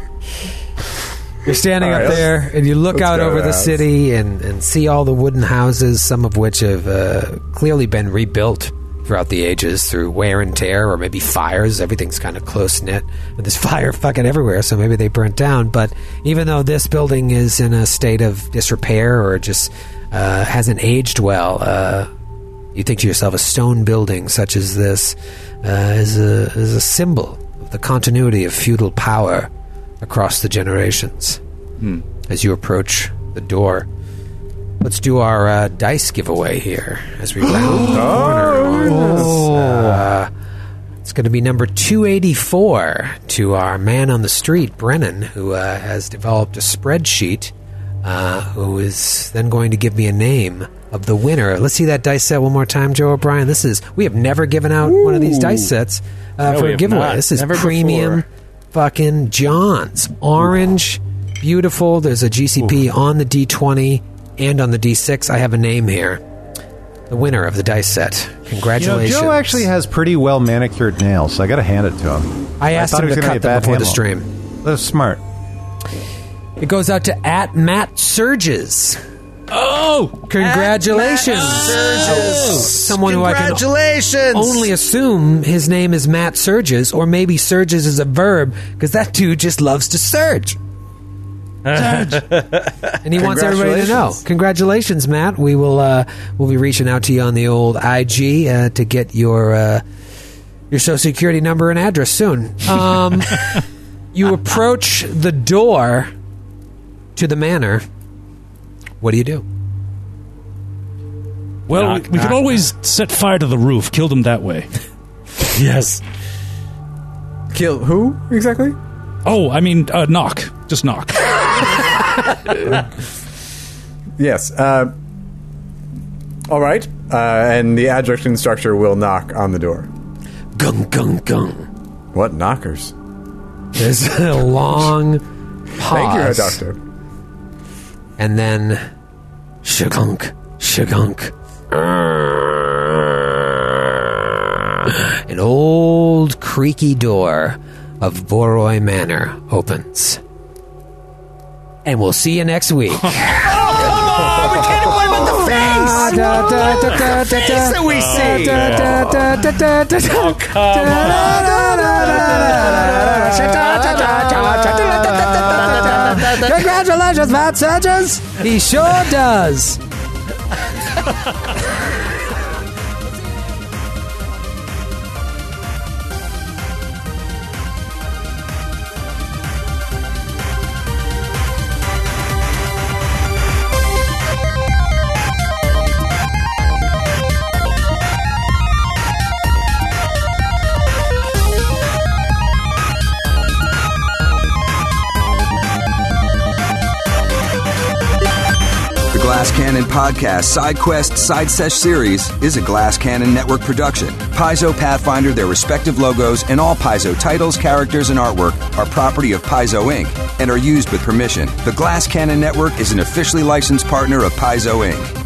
You're standing All up there, and you look out over the the house. city and, and see all the wooden houses, some of which have uh, clearly been rebuilt throughout the ages through wear and tear or maybe fires. Everything's kind of close knit. And there's fire fucking everywhere, so maybe they burnt down. But even though this building is in a state of disrepair or just uh, hasn't aged well, uh, you think to yourself, a stone building such as this uh, is, a, is a symbol of the continuity of feudal power across the generations. As you approach the door, let's do our uh, dice giveaway here as we round the corner. this, uh, it's going to be number 284 to our man on the street, Brennan, who uh, has developed a spreadsheet, uh, who is then going to give me a name of the winner. Let's see that dice set one more time, Joe O'Brien. This is, we have never given out one of these dice sets uh, No, for a giveaway. not. This is Never premium before. Fucking John's. Orange, beautiful. There's a GCP on the D20 and on the D6. I have a name here. The winner of the dice set. You know, Congratulations. Joe actually has pretty well manicured nails, so I got to hand it to him. I asked thought him he was to gonna cut be them before the handle. stream. That's smart. It goes out to at Matt Surges. Oh, Congratulations. Surges. Someone who I can Congratulations! only assume his name is Matt Surges, or maybe Surges is a verb, because that dude just loves to surge. and he wants everybody to know. Congratulations. Congratulations, Matt. We will uh, we'll be reaching out to you on the old IG uh, to get your uh, your social security number and address soon. Um, you approach the door to the manor. What do you do? well, Knock, we, we could knock, always set fire to the roof, kill them that way. Yes. Kill who exactly? Oh, I mean, uh, knock. Just knock. Yes. Uh, all right. Uh, and the adjunct instructor will knock on the door. Gung gung gung. What knockers? There's a long pause. Thank you, Doctor. And then shagunk, shagunk. An old creaky door of Boroi Manor opens. And we'll see you next week. Oh, we can't even but the face. The face that we see. Oh, come Congratulations, Matt Surgeons. He sure does. Glass Cannon Podcast Side Quest Side Sesh series is a Glass Cannon Network production. Paizo Pathfinder, their respective logos, and all Paizo titles, characters, and artwork are property of Paizo Inc. and are used with permission. The Glass Cannon Network is an officially licensed partner of Paizo Inc.